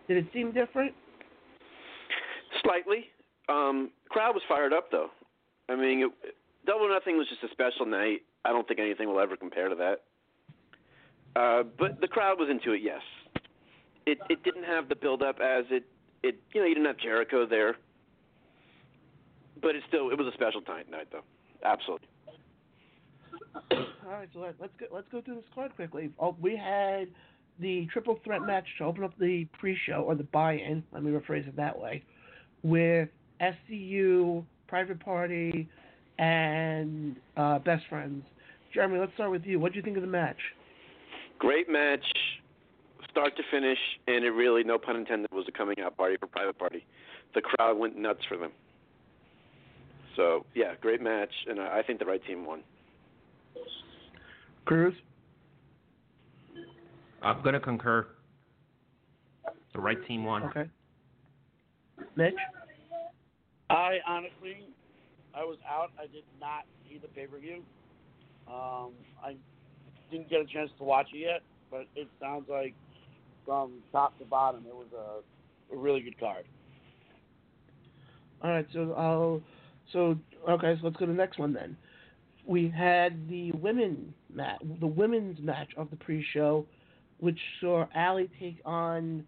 did it seem different? Slightly. Um, crowd was fired up though. I mean, it, Double or Nothing was just a special night. I don't think anything will ever compare to that. Uh, but the crowd was into it. Yes. It it didn't have the build up as it it you know you didn't have Jericho there. But it still it was a special night night though. Absolutely. All right, so let, let's go let's go through this card quickly. Oh, we had the triple threat match to open up the pre-show or the buy-in. Let me rephrase it that way, with SCU, Private Party, and uh, Best Friends. Jeremy, let's start with you. What do you think of the match? Great match, start to finish, and it really, no pun intended, was a coming out party for Private Party. The crowd went nuts for them. So yeah, great match, and I think the right team won. Cruz. I'm gonna concur. The right team won. Okay. Mitch. I honestly, I was out. I did not see the pay per view. Um, I didn't get a chance to watch it yet, but it sounds like from top to bottom, it was a, a really good card. All right, so I'll So okay, so let's go to the next one then. We had the women match, the women's match of the pre-show, which saw Allie take on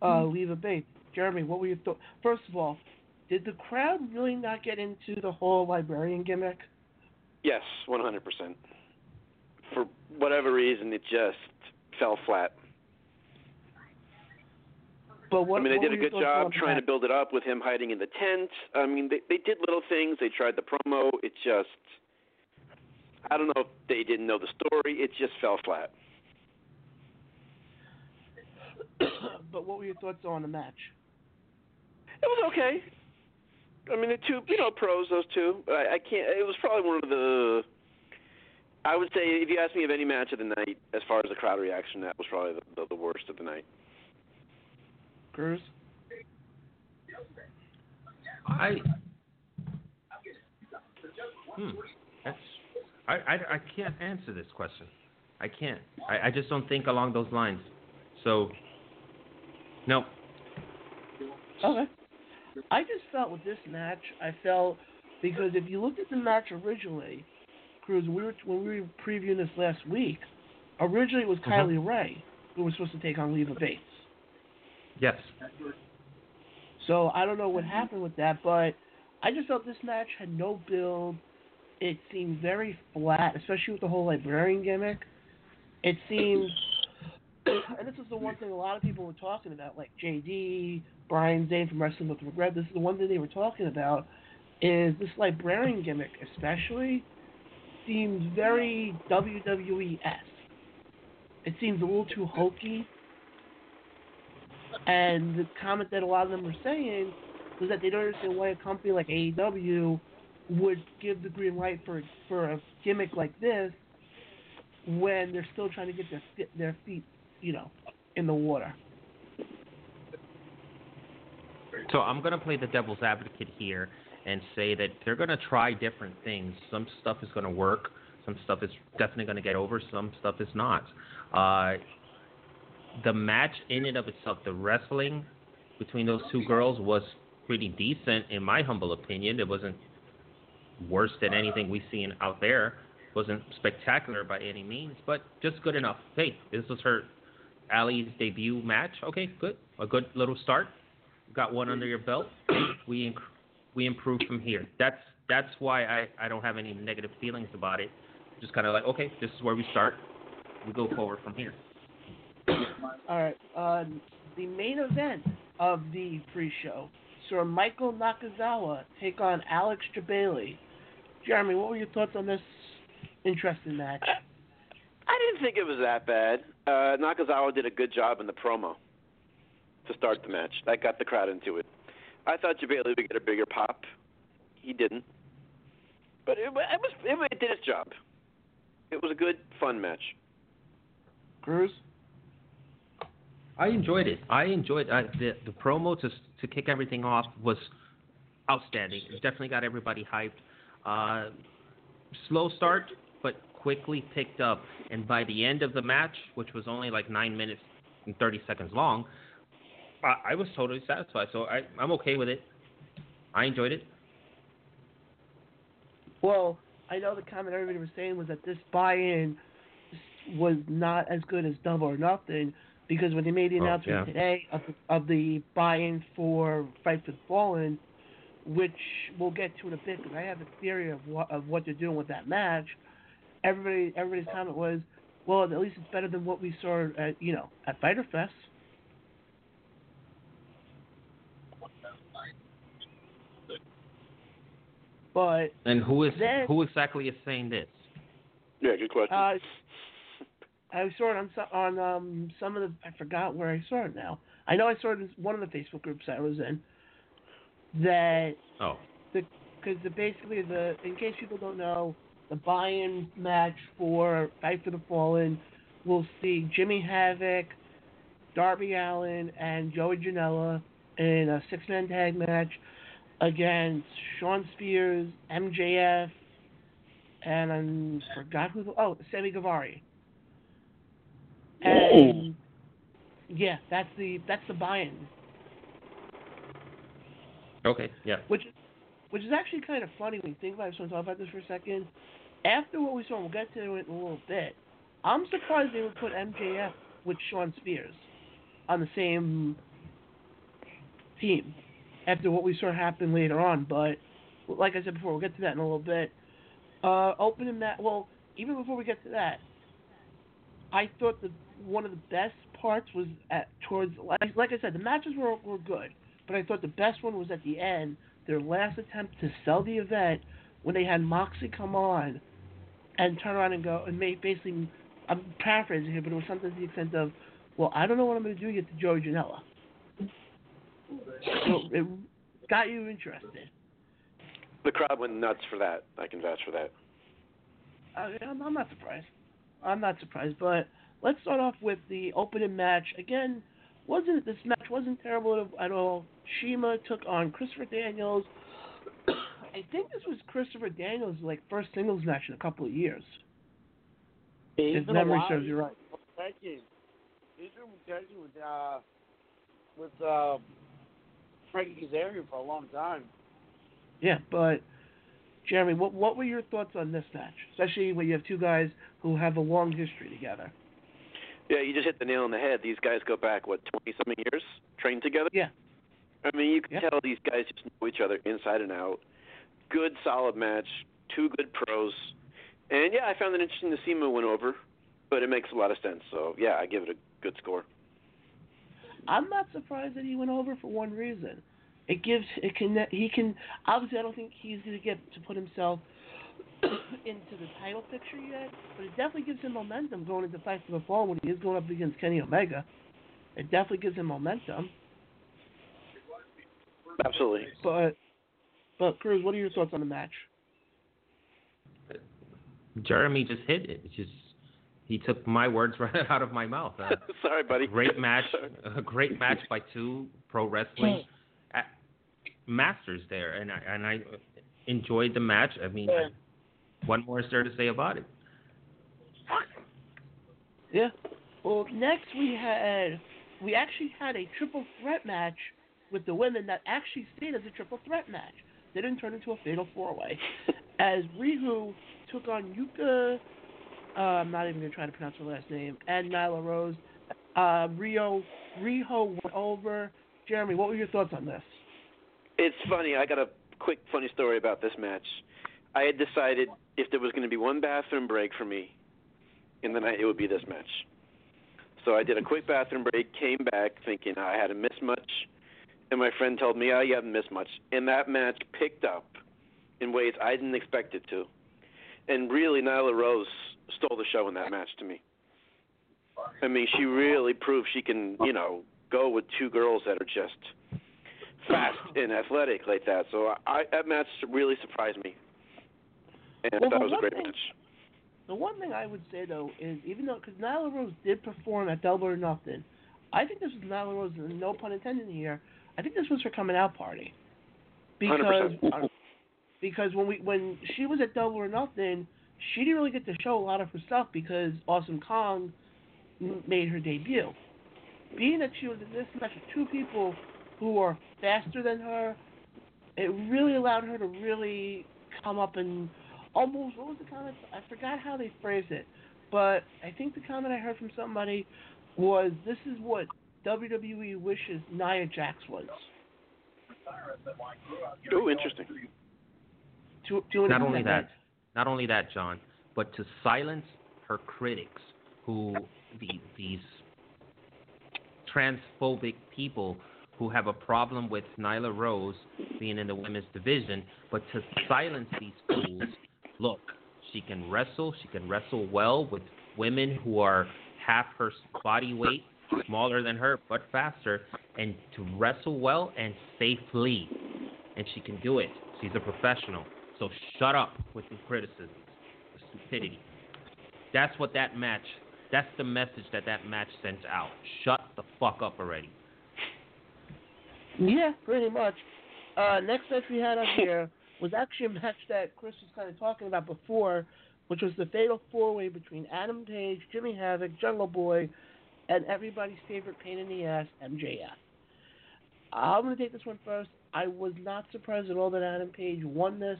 uh, Leva Bates. Jeremy, what were your thoughts? First of all, did the crowd really not get into the whole librarian gimmick? Yes, 100%. For whatever reason, it just fell flat. But what, I mean, they did a good job trying to build it up with him hiding in the tent. I mean, they they did little things. They tried the promo. It just, I don't know if they didn't know the story. It just fell flat. but what were your thoughts on the match? It was okay. I mean, the two, you know, pros, those two. I, I can't. It was probably one of the. I would say, if you ask me of any match of the night, as far as the crowd reaction, that was probably the, the, the worst of the night. Cruz? I. Hmm. I, I, I can't answer this question. I can't. I, I just don't think along those lines. So. No. Okay. I just felt with this match, I felt because if you looked at the match originally, Cruz, we were when we were previewing this last week. Originally, it was Mhm. Kylie Rae who was supposed to take on Leva Bates. Yes. So I don't know what happened with that, but I just felt this match had no build. It seemed very flat, especially with the whole librarian gimmick. It seemed, and this is the one thing a lot of people were talking about, like JD, Brian Zane from Wrestling with Regret. This is the one thing they were talking about is this librarian gimmick, especially, seems very WWE esque. It seems a little too hokey. And the comment that a lot of them were saying was that they don't understand why a company like AEW would give the green light for for a gimmick like this when they're still trying to get their their feet, you know, in the water. So I'm gonna play the devil's advocate here and say that they're gonna try different things. Some stuff is gonna work. Some stuff is definitely gonna get over. Some stuff is not. Uh, the match in and of itself, the wrestling between those two girls was pretty decent in my humble opinion. It wasn't worse than anything we've seen out there. Wasn't spectacular by any means, but just good enough. Hey, this was her Ali's debut match. Okay, good. A good little start. Got one under your belt. We inc- we improve from here. That's that's why I, I don't have any negative feelings about it. Just kind of like, okay, this is where we start. We go forward from here. All right. Uh, the main event of the pre-show saw Michael Nakazawa take on Alex Jebailey. Jeremy, what were your thoughts on this interesting match? I didn't think it was that bad. Uh, Nakazawa did a good job in the promo to start the match. That got the crowd into it. I thought Jebailey would get a bigger pop. He didn't. But it, it was it, it did its job. It was a good, fun match. Cruz? I enjoyed it. I enjoyed uh, the the promo to to kick everything off was outstanding. It definitely got everybody hyped. Uh, slow start, but quickly picked up. And by the end of the match, which was only like nine minutes and thirty seconds long, I, I was totally satisfied. So I I'm okay with it. I enjoyed it. Well, I know the comment everybody was saying was that this buy-in was not as good as Double or Nothing because when they made the Oh, announcement yeah. today of the, of the buy-in for Fight for the Fallen, which we'll get to in a bit because I have a theory of what of what they're doing with that match. Everybody, everybody's comment was, well, at least it's better than what we saw at you know at Fyter Fest. But And who is Then- who exactly is saying this? Yeah, good question. Uh, I saw it on on um, some of the. I forgot where I saw it now. I know I saw it in one of the Facebook groups I was in. That Oh, because the, basically the in case people don't know, the buy-in match for Fight for the Fallen will see Jimmy Havoc, Darby Allin, and Joey Janela in a six-man tag match against Shawn Spears, MJF, and I forgot who. The, oh, Sammy Guevara. And yeah, that's the that's the buy-in, okay, yeah. which which is actually kind of funny when you think about it. So I'll talk about this for a second. After what we saw, we'll get to it in a little bit. I'm surprised they would put MJF with Shawn Spears on the same team after what we saw happen later on. But like I said before, we'll get to that in a little bit. Uh, opening that, well, even before we get to that, I thought that one of the best parts was at towards like, like I said, the matches were were good, but I thought the best one was at the end, their last attempt to sell the event when they had Moxie come on and turn around and go and make basically I'm paraphrasing here, but it was something to the extent of, well, I don't know what I'm going to do to get to Joey Janela. So it got you interested. The crowd went nuts for that. I can vouch for that. I, I'm, I'm not surprised. I'm not surprised, but let's start off with the opening match. Again, wasn't this match wasn't terrible at all. CIMA took on Christopher Daniels. I think this was Christopher Daniels' like first singles match in a couple of years. He's If memory serves you right. Thank you. He's been tag team with uh with uh Frankie Kazarian for a long time. Yeah, but Jeremy, what what were your thoughts on this match? Especially when you have two guys who have a long history together. Yeah, you just hit the nail on the head. These guys go back what twenty something years, trained together. Yeah. I mean, you can Yeah. tell these guys just know each other inside and out. Good, solid match. Two good pros. And yeah, I found it interesting to see Mo went over, but it makes a lot of sense. So yeah, I give it a good score. I'm not surprised that he went over for one reason. It gives it can he can obviously I don't think he's gonna get to put himself into the title picture yet, but it definitely gives him momentum going into Fight for the Fall when he is going up against Kenny Omega. It definitely gives him momentum. Absolutely. But but Cruz, what are your thoughts on the match? Jeremy just hit it. It's just he took my words right out of my mouth. Uh, Sorry, buddy. great match, a great match by two pro wrestling a- masters there, and I and I enjoyed the match. I mean, Yeah. What more is there to say about it? Yeah. Well, next we had we actually had a triple threat match with the women that actually stayed as a triple threat match. They didn't turn into a fatal four way. As Riho took on Yuka, uh, I'm not even gonna try to pronounce her last name, and Nyla Rose. Uh, Rio Riho went over. Jeremy, what were your thoughts on this? It's funny. I got a quick funny story about this match. I had decided if there was going to be one bathroom break for me in the night, it would be this match. So I did a quick bathroom break, came back thinking I hadn't missed much, and my friend told me, "Oh, you haven't missed much." And that match picked up in ways I didn't expect it to. And really, Nyla Rose stole the show in that match to me. I mean, she really proved she can, you know, go with two girls that are just fast and athletic like that. So I that match really surprised me, and Well, that the was a one great thing- match. The one thing I would say though is even though because Nyla Rose did perform at Double or Nothing, I think this was Nyla Rose, no pun intended here. I think this was her coming out party because 100%. because when we when she was at Double or Nothing, she didn't really get to show a lot of her stuff because Awesome Kong made her debut. Being that she was in this match with two people who are faster than her, it really allowed her to really come up and almost what was the comment? I forgot how they phrased it, but I think the comment I heard from somebody was, "This is what WWE wishes Nia Jax was." Oh, interesting. To, to Not only extent. that, not only that, John, but to silence her critics, who the, these transphobic people who have a problem with Nyla Rose being in the women's division, but to silence these fools, look, she can wrestle, she can wrestle well with women who are half her body weight, smaller than her, but faster, and to wrestle well and safely. And she can do it. She's a professional. So shut up with the criticisms, the stupidity. That's what that match. That's the message that that match sent out. Shut the fuck up already. Yeah, pretty much. Uh, next match we had on here was actually a match that Chris was kind of talking about before, which was the fatal four way between Adam Page, Jimmy Havoc, Jungle Boy, and everybody's favorite pain in the ass, MJF. I'm going to take this one first. I was not surprised at all that Adam Page won this.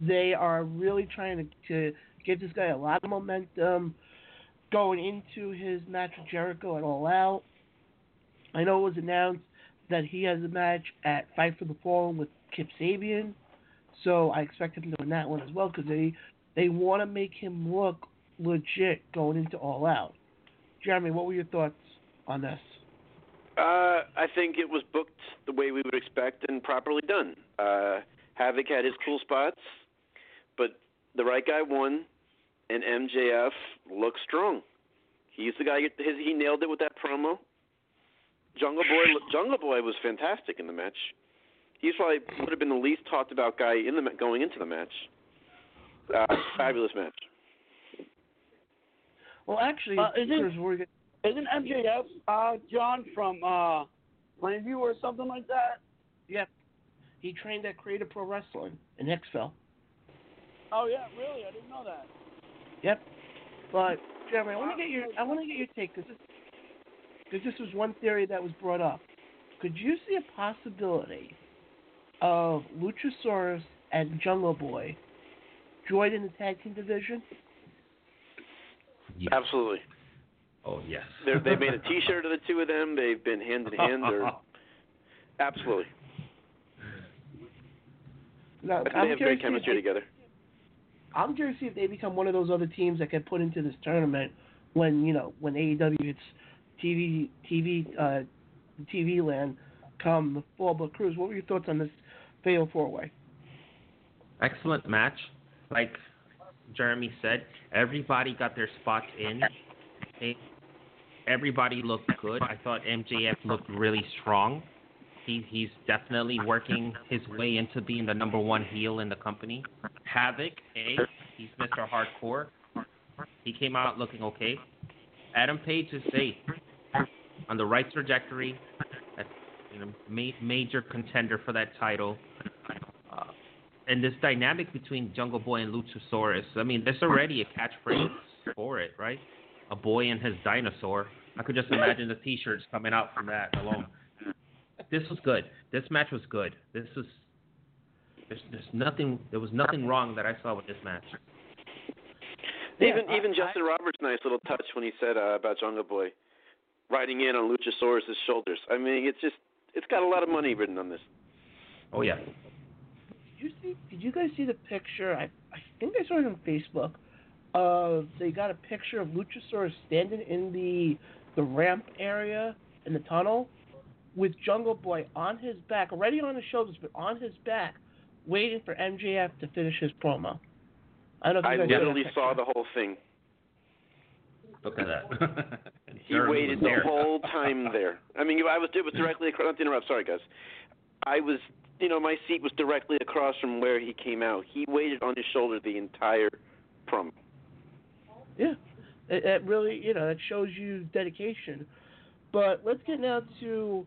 They are really trying to, to give this guy a lot of momentum going into his match with Jericho at All Out. I know it was announced that he has a match at Fight for the Fallen with Kip Sabian, so I expected him to win that one as well because they they want to make him look legit going into All Out. Jeremy, what were your thoughts on this? Uh, I think it was booked the way we would expect and properly done. Uh, Havoc had his cool spots, but the right guy won, and MJF looked strong. He's the guy. His, he nailed it with that promo. Jungle Boy. Jungle Boy was fantastic in the match. He's probably would have been the least talked about guy in the going into the match. Uh, fabulous match. Well, actually, Uh, is it- Chris, we're get- Isn't MJF uh, John from uh, Plainview or something like that? Yep. He trained at Create A Pro Wrestling in Hicksville. Oh yeah, really? I didn't know that. Yep. But Jeremy, I want to get your I want to get your take because this, 'cause this was one theory that was brought up. Could you see a possibility of Luchasaurus and Jungle Boy joining the tag team division? Yes. Absolutely. Oh yes. They're, they made a T-shirt of the two of them. They've been hand in hand. They're absolutely. Now, I think I'm they have curious great to see if chemistry they- together. I'm curious to see if they become one of those other teams that get put into this tournament when you know when AEW hits TV TV uh, TV land come the fall. But Cruz, what were your thoughts on this fatal four way? Excellent match. Like Jeremy said, everybody got their spots in. Everybody looked good. I thought MJF looked really strong. He he's definitely working his way into being the number one heel in the company. Havoc, hey, he's Mr. Hardcore. He came out looking okay. Adam Page is safe on the right trajectory. You know, ma- major contender for that title. And this dynamic between Jungle Boy and Luchasaurus, I mean, there's already a catchphrase for it, right? A boy and his dinosaur. I could just imagine the T-shirts coming out from that alone. This was good. This match was good. This was. There's, there's nothing. There was nothing wrong that I saw with this match. Even Yeah, even I- Justin Roberts' nice little touch when he said uh, about Jungle Boy riding in on Luchasaurus' shoulders. I mean, it's just it's got a lot of money written on this. Oh yeah. Did you see? Did you guys see the picture? I I think I saw it on Facebook. Of they got a picture of Luchasaurus standing in the the ramp area in the tunnel with Jungle Boy on his back, already on his shoulders, but on his back, waiting for MJF to finish his promo. I don't know I if you guys saw literally saw the whole thing. Look at that. He waited the whole time there. I mean, I was it was directly across. Not to interrupt, sorry guys. I was, you know, my seat was directly across from where he came out. He waited on his shoulder the entire promo. Yeah, it really, you know, that shows you dedication. But let's get now to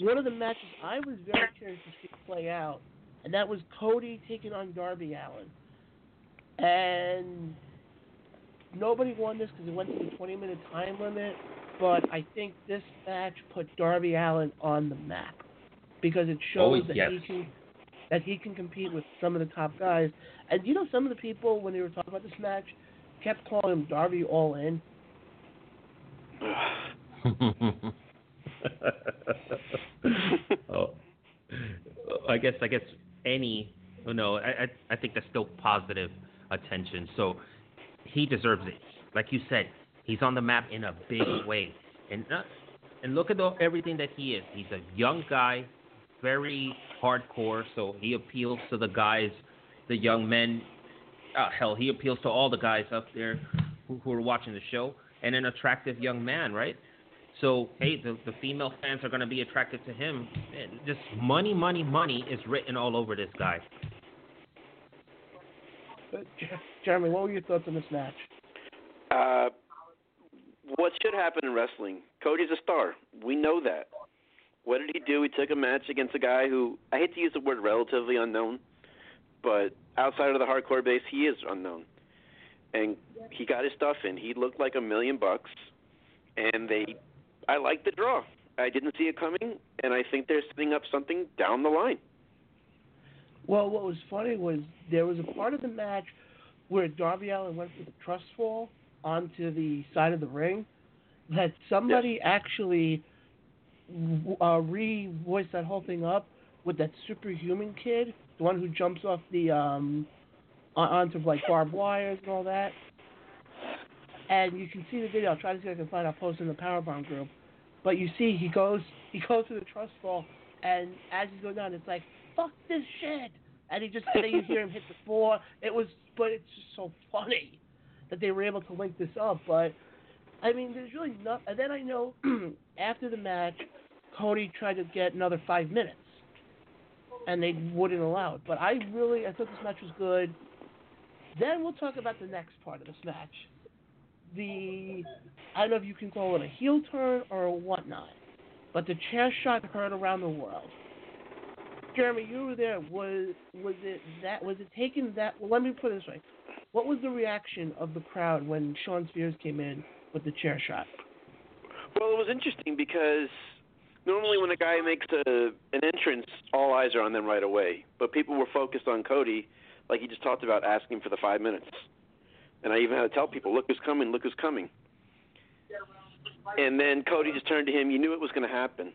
one of the matches I was very curious to see play out, and that was Cody taking on Darby Allin. And nobody won this because it went to the 20 minute time limit, but I think this match put Darby Allin on the map because it shows Oh, that yes. he can that he can compete with some of the top guys. And you know, some of the people when they were talking about this match kept calling him Darby All In. oh, I guess I guess any oh, no, I, I I think that's still positive attention. So he deserves it. Like you said, he's on the map in a big way, and not, and look at the, everything that he is. He's a young guy, very hardcore. So he appeals to the guys, the young men. Uh, hell, he appeals to all the guys up there who, who are watching the show, and an attractive young man, right? So hey, the the female fans are gonna be attracted to him. And just money, money, money is written all over this guy. But Jer- Jeremy, what were your thoughts on this match? Uh, what should happen in wrestling? Cody's a star. We know that. What did he do? He took a match against a guy who I hate to use the word relatively unknown, but outside of the hardcore base, he is unknown. And he got his stuff in. He looked like a million bucks, and they. I like the draw. I didn't see it coming, and I think they're setting up something down the line. Well, what was funny was there was a part of the match where Darby Allin went for the trust fall onto the side of the ring that somebody actually uh, re-voiced that whole thing up with that superhuman kid, the one who jumps off the um on- onto like barbed wires and all that. And you can see the video. I'll try to see if I can find. I'll post in the Powerbomb group. But you see, he goes he goes to the trust fall, and as he's going down, it's like fuck this shit, and he just and then you hear him hit the floor. It was, but it's just so funny that they were able to link this up. But I mean, there's really not. And then I know after the match, Cody tried to get another five minutes, and they wouldn't allow it. But I really, I thought this match was good. Then we'll talk about the next part of this match. The, I don't know if you can call it a heel turn or whatnot, but the chair shot heard around the world. Jeremy, you were there. Was was it that? Was it taken that? Well, let me put it this way. What was the reaction of the crowd when Shawn Spears came in with the chair shot? Well, it was interesting because normally when a guy makes a an entrance, all eyes are on them right away. But people were focused on Cody, like he just talked about, asking for the five minutes. And I even had to tell people, "Look who's coming! Look who's coming!" And then Cody just turned to him. You knew it was going to happen,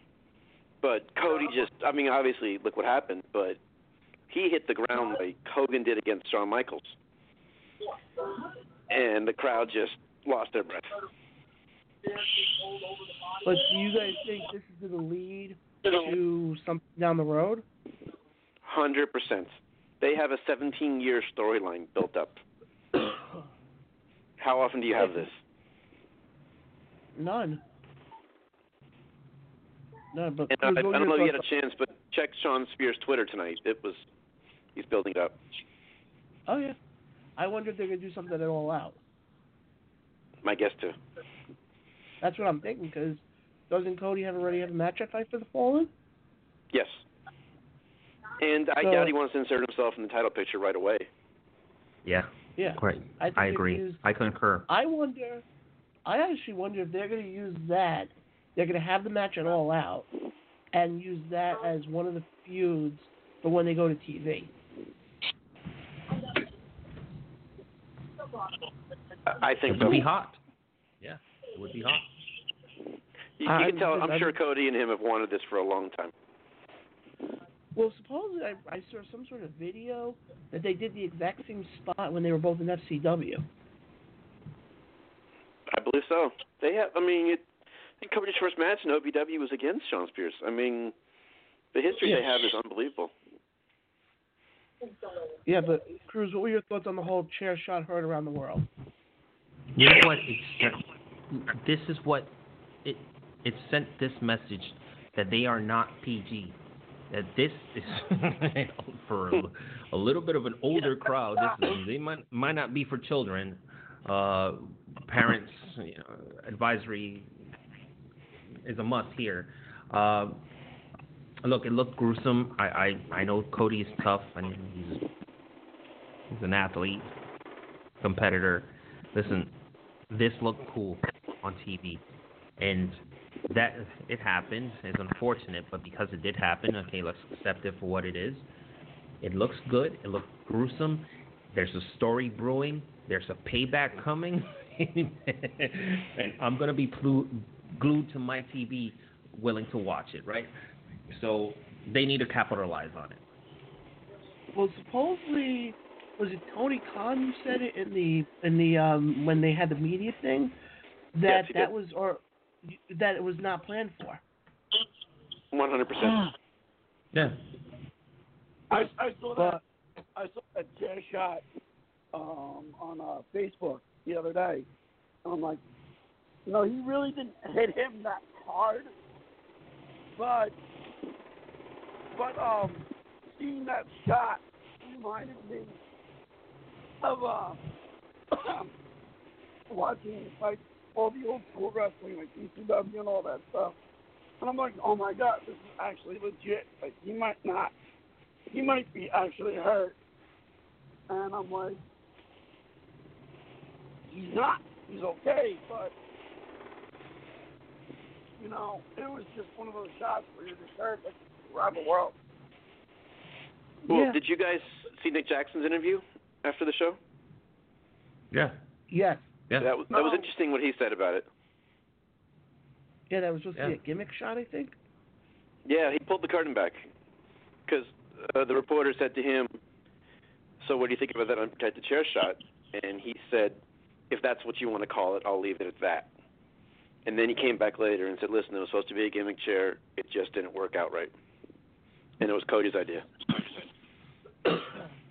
but Cody just—I mean, obviously, look what happened. But he hit the ground like Hogan did against Shawn Michaels, and the crowd just lost their breath. But do you guys think this is going to lead to something down the road? Hundred percent. They have a 17-year storyline built up. How often do you have this? None. None. But And I, I don't know if you had a chance, but check Shawn Spears' Twitter tonight. It was he's building it up. Oh yeah. I wonder if they're going to do something at all out. My guess too. That's what I'm thinking. Because doesn't Cody have already have a match at Fight for the Fallen? Yes. And I So- doubt he wants to insert himself in the title picture right away. Yeah, Yeah. right. I, I agree. Use, I concur. I wonder. I actually wonder if they're going to use that. They're going to have the match at All Out, and use that as one of the feuds for when they go to TV. I I think It so. would be hot. Yeah, it would be hot. You, uh, you can tell. I- I'm sure Cody and him have wanted this for a long time. Well, supposedly I, I saw some sort of video that they did the exact same spot when they were both in FCW. I believe so. They have. I mean, it, I think Cody's first match in OVW was against Shawn Spears. I mean, the history they have is unbelievable. Yeah, but Cruz, what were your thoughts on the whole chair shot heard around the world? You know what? It's, this is what it it sent this message that they are not PG. That this is for a, a little bit of an older crowd. This is, they might might not be for children. Uh, parents you know, advisory is a must here. Uh, look, it looked gruesome. I, I I know Cody is tough and he's he's an athlete, competitor. Listen, this looked cool on TV, and that it happened. It's unfortunate, but because it did happen, okay, let's accept it for what it is. It looks good. It looked gruesome. There's a story brewing. There's a payback coming, and I'm gonna be plu- glued to my TV, willing to watch it. Right? So they need to capitalize on it. Well, supposedly was it Tony Khan who said it in the in the um when they had the media thing that Yes, that did. was or that it was not planned for. 100. percent Yeah. I I saw that I saw that chair shot um, on uh, Facebook the other day, and I'm like, no, he really didn't hit him that hard, but but um, seeing that shot reminded me of uh, watching like all the old school wrestling, like ECW and all that stuff. And I'm like, oh my god, this is actually legit. Like he might not he might be actually hurt. And I'm like, he's not. He's okay, but you know, it was just one of those shots where you're just hurt like around the world. Well, yeah. did you guys see Nick Jackson's interview after the show? Yeah. Yes. Yeah. That was, that was Oh. interesting what he said about it. Yeah, that was supposed to Yeah. be a gimmick shot, I think. Yeah, he pulled the curtain back because uh, the reporter said to him, "So what do you think about that unprotected chair shot?" And he said, "If that's what you want to call it, I'll leave it at that." And then he came back later and said, "Listen, it was supposed to be a gimmick chair. It just didn't work out right." And it was Cody's idea.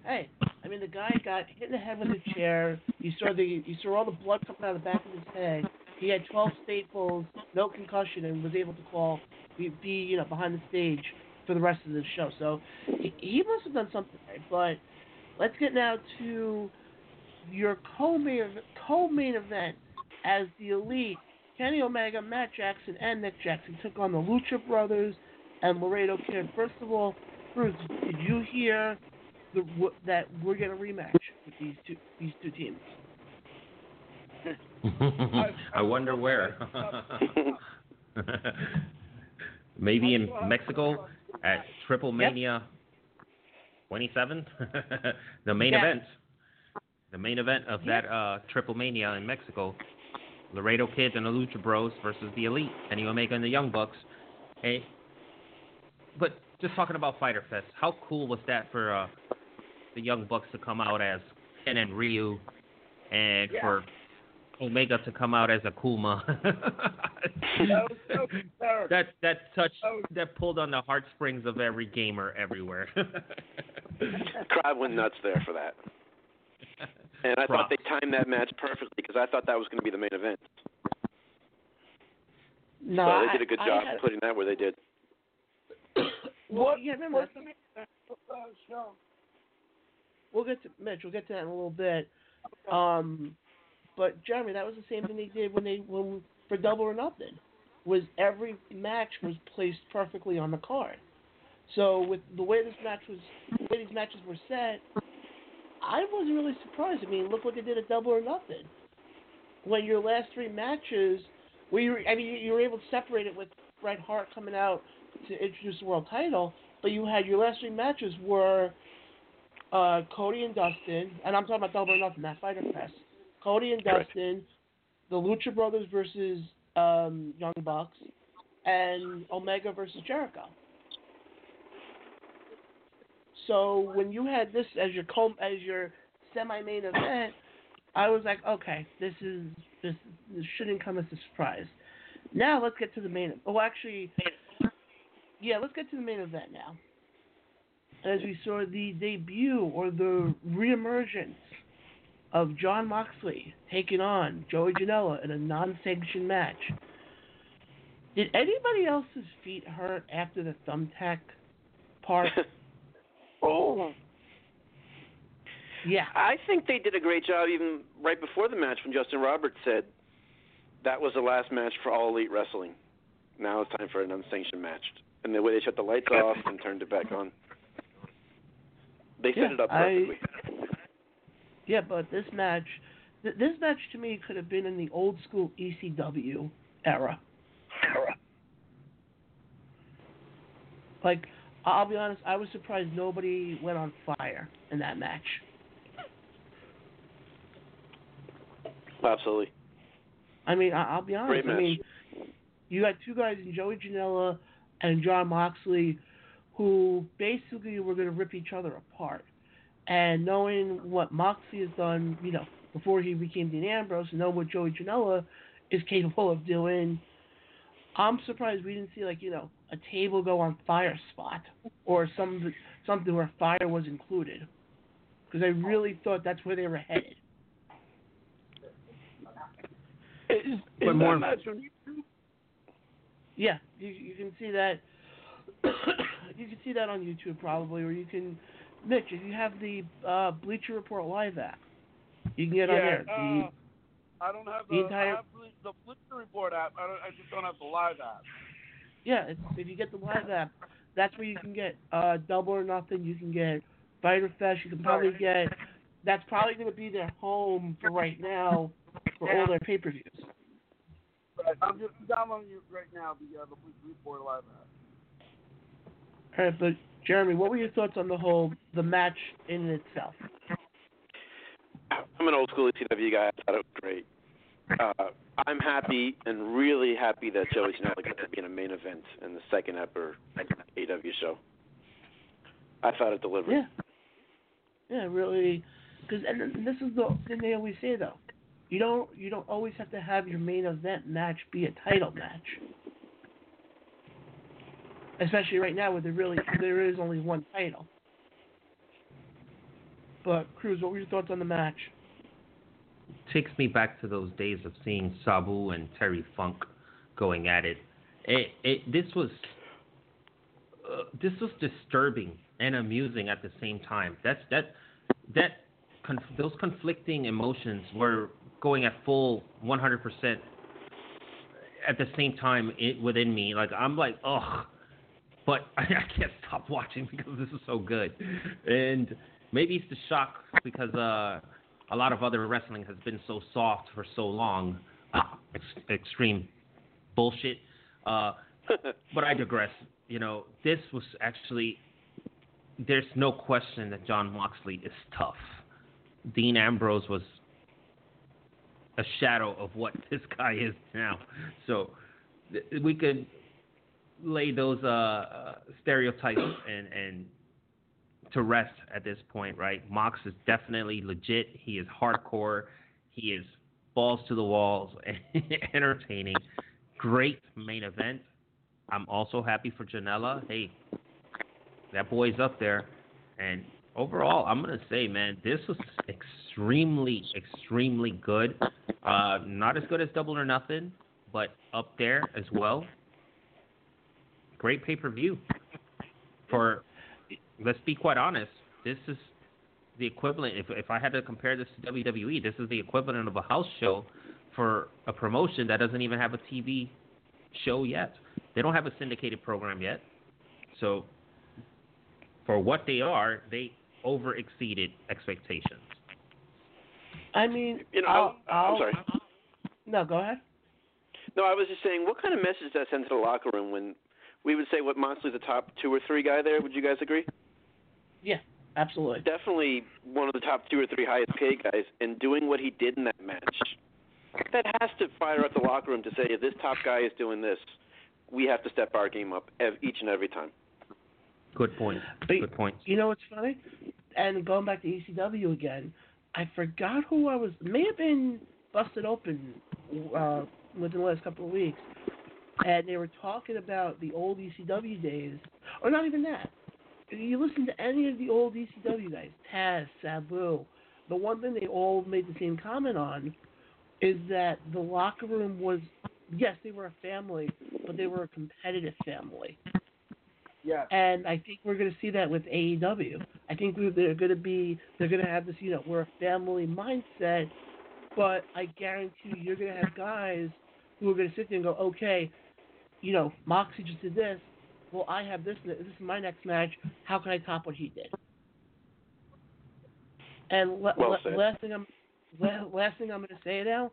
Hey, I mean the guy got hit in the head with a chair. You saw the you saw all the blood coming out of the back of his head. He had 12 staples, no concussion, and was able to call be, be you know behind the stage for the rest of the show. So he, he must have done something right. But let's get now to your co-main co-main event as the Elite. Kenny Omega, Matt Jackson, and Nick Jackson took on the Lucha Brothers and Laredo Kid. First of all, Bruce, did you hear the, w- that we're going to rematch with these two these two teams? I wonder where. Maybe in Mexico at Triple Mania 27, the main Yeah. event. The main event of that uh, Triple Mania in Mexico. Laredo Kids and the Lucha Bros versus the Elite, Kenny Omega and the Young Bucks. Hey, but just talking about Fyter Fest, how cool was that for uh, the Young Bucks to come out as Ken and Ryu, and Yeah. for Omega to come out as Akuma. That was so that that touched That was- that pulled on the heartstrings of every gamer everywhere. Crowd went nuts there for that. And I thought they timed that match perfectly because I thought that was going to be the main event. No, so they I- did a good I job had- putting that where they did. well, What- yeah, remember what's that's the uh, show? We'll get to Mitch. We'll get to that in a little bit. Um, but Jeremy, that was the same thing they did when they when for Double or Nothing. Was every match was placed perfectly on the card. So with the way this match was, the way these matches were set, I wasn't really surprised. I mean, look what they did at Double or Nothing. When your last three matches, where you, were- I mean, you were able to separate it with Bret Hart coming out to introduce the world title, but you had your last three matches were uh, Cody and Dustin, and I'm talking about Double or Nothing, that Fyter Fest. Cody and Correct. Dustin, the Lucha Brothers versus um, Young Bucks, and Omega versus Jericho. So when you had this as your co- as your semi-main event, I was like, okay, this is this, this shouldn't come as a surprise. Now let's get to the main. Event. Oh, actually, yeah, let's get to the main event now. As we saw the debut or the reemergence of Jon Moxley taking on Joey Janela in a non-sanctioned match. Did anybody else's feet hurt after the thumbtack part? Oh, yeah. I think they did a great job even right before the match when Justin Roberts said that was the last match for All Elite Wrestling. Now it's time for an unsanctioned match. And the way they shut the lights off and turned it back on. They set Yeah, it up I- Yeah, but this match, th- this match to me could have been in the old school ECW era. Era. Like, I'll be honest, I was surprised nobody went on fire in that match. Absolutely. I mean, I- I'll be honest. Great I match. mean, you got two guys in Joey Janela and Jon Moxley who basically were going to rip each other apart. And knowing what Moxie has done, you know, before he became Dean Ambrose, and knowing what Joey Janela is capable of doing, I'm surprised we didn't see like you know a table go on fire spot or some something where fire was included, because I really thought that's where they were headed. is, is But that more- match on YouTube? Yeah, you you can see that. You can see that on YouTube probably, or you can, Mitch, if you have the uh, Bleacher Report live app, you can get on there. The- uh, I don't have the the, entire- have the, Bleacher Report app. I, don't, I just don't have the live app. yeah, if you get the live app, that's where you can get uh, Double or Nothing. You can get Fyter Fest. You can probably get. That's probably going to be their home for right now for all their pay per views. But I'm just downloading it right now. The uh, the Bleacher Report live app. All right, but Jeremy, what were your thoughts on the whole the match in itself? I'm an old school ECW guy. I thought it was great. Uh, I'm happy and really happy that Joey Janela got to be in a main event in the second ever AEW show. I thought it delivered. Yeah. Yeah, really. Because and and this is the thing they always say though, you don't you don't always have to have your main event match be a title match. Especially right now where there really there is only one title. But Cruz, what were your thoughts on the match? takes me back to those days of seeing Sabu and Terry Funk going at it. It, it this was uh, this was disturbing and amusing at the same time. That's that that conf- those conflicting emotions were going at full 100% at the same time it, within me. Like I'm like, ugh, but I, can't stop watching because this is so good. And maybe it's the shock because uh, a lot of other wrestling has been so soft for so long. Uh, ex- extreme bullshit. Uh, but I digress. You know, this was actually. There's no question that Jon Moxley is tough. Dean Ambrose was a shadow of what this guy is now. So th- we could lay those uh, uh, stereotypes and and to rest at this point, right? Mox is definitely legit. He is hardcore. He is balls to the walls, entertaining. Great main event. I'm also happy for Janela. Hey, that boy's up there. And overall, I'm gonna say, man, this was extremely, extremely good. Uh, not as good as Double or Nothing, but up there as well. Great pay per view. For let's be quite honest, this is the equivalent. If if I had to compare this to WWE, this is the equivalent of a house show for a promotion that doesn't even have a TV show yet. They don't have a syndicated program yet. So for what they are, they over exceeded expectations. I mean, You know, I'll, I'm I'll, sorry. No, go ahead. No, I was just saying, what kind of message does that send to the locker room when we would say what Moxley's the top two or three guy there? Would you guys agree? Yeah, absolutely. Definitely one of the top two or three highest paid guys, and doing what he did in that match. That has to fire up the locker room to say, if this top guy is doing this, we have to step our game up each and every time. Good point. But- Good point. You know what's funny? And going back to ECW again, I forgot who I was. May have been busted open uh, within the last couple of weeks, and they were talking about the old ECW days, or not even that. You listen to any of the old ECW guys, Taz, Sabu. The one thing they all made the same comment on is that the locker room was, yes, they were a family, but they were a competitive family. Yeah. And I think we're going to see that with AEW. I think we, they're going to be, they're going to have this, you know, we're a family mindset, but I guarantee you, you're going to have guys who are going to sit there and go, okay, you know, Moxie just did this. Well, I have this. This is my next match. How can I top what he did? And le- Well le- last thing I'm, la- last thing I'm going to say now,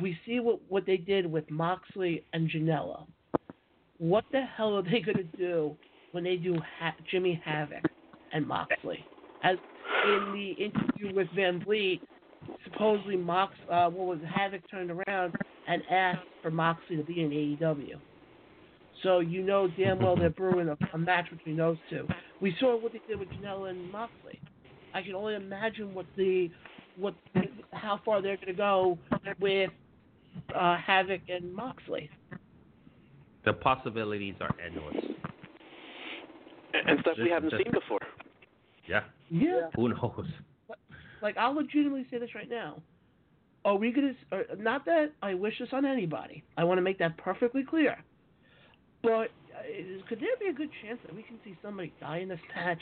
we see what what they did with Moxley and Janela. What the hell are they going to do when they do ha- Jimmy Havoc and Moxley? As in the interview with Van Vliet, supposedly Mox, uh, what was Havoc turned around and asked for Moxley to be in AEW. So you know damn well they're brewing a, a match between those two. We saw what they did with Janela and Moxley. I can only imagine what the what how far they're going to go with uh, Havoc and Moxley. The possibilities are endless. And, and stuff we haven't just- seen before. Yeah. Yeah. Who knows? Like I'll legitimately say this right now. Are we gonna? Or, not that I wish this on anybody. I want to make that perfectly clear. But uh, could there be a good chance that we can see somebody die in this match,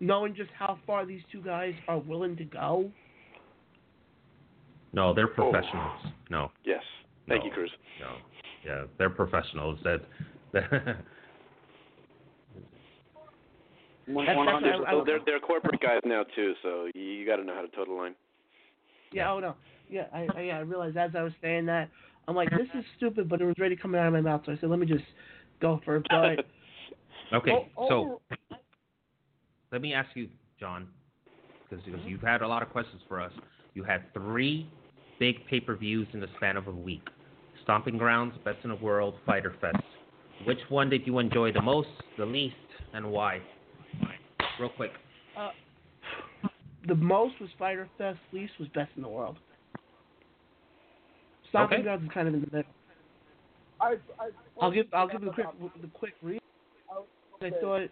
knowing just how far these two guys are willing to go? No, they're professionals. No, Yes. Thank No. you, Cruz. no. Yeah, they're professionals. That. that That's- that's- I- I- they're they're corporate guys now too, so you, you got to know how to toe the line. Yeah. Oh no. Yeah. I, I yeah. I realized as I was saying that, I'm like, this is stupid, but it was already coming out of my mouth. So I said, let me just go for it. But Okay, O- so over- let me ask you, John, because you've had a lot of questions for us. You had three big pay-per-views in the span of a week: Stomping Grounds, Best in the World, Fyter Fest. Which one did you enjoy the most, the least, and why? Real quick. uh, the most was Fyter Fest, least was Best in the World. Stomping Okay. Grounds is kind of in the middle. I, I, I'll give I'll give the quick the quick read. I thought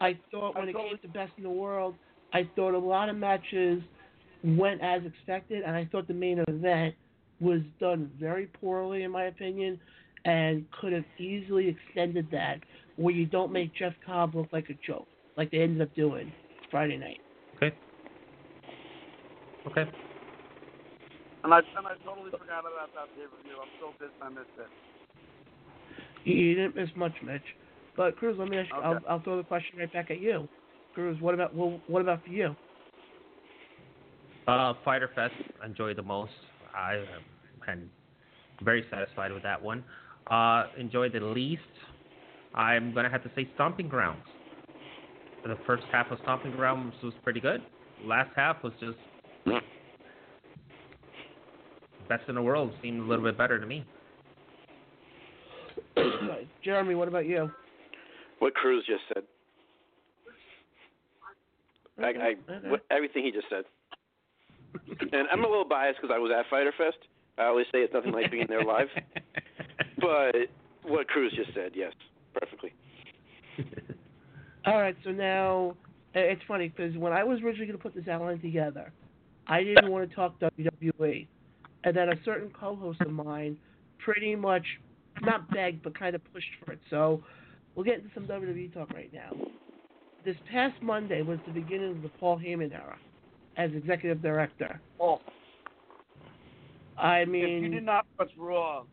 I thought when I it came to the best in the world, I thought a lot of matches went as expected, and I thought the main event was done very poorly in my opinion, and could have easily extended that where you don't make Jeff Cobb look like a joke, like they ended up doing Friday night. Okay. Okay. And I and I totally forgot about that pay per view. I'm so pissed I missed it. You, you didn't miss much, Mitch. But Cruz, let me ask you. I'll, I'll throw the question right back at you. Cruz, what about well, what about for you? Uh, Fyter Fest enjoyed the most. I am very satisfied with that one. Uh, enjoyed the least. I'm gonna have to say Stomping Grounds. The first half of Stomping Grounds was pretty good. Last half was just best in the world. Seemed a little bit better to me. Jeremy, what about you? What Cruz just said. I, I Okay. what, everything he just said. And I'm a little biased because I was at Fyter Fest. I always say it's nothing like being there live. But what Cruz just said, yes, perfectly. All right, so now uh, it's funny because when I was originally going to put this outline together, I didn't want to talk WWE, and then a certain co-host of mine pretty much not begged but kind of pushed for it. So we'll get into some WWE talk right now. This past Monday was the beginning of the Paul Heyman era as executive director. Oh, I mean, if you did not watch Raw,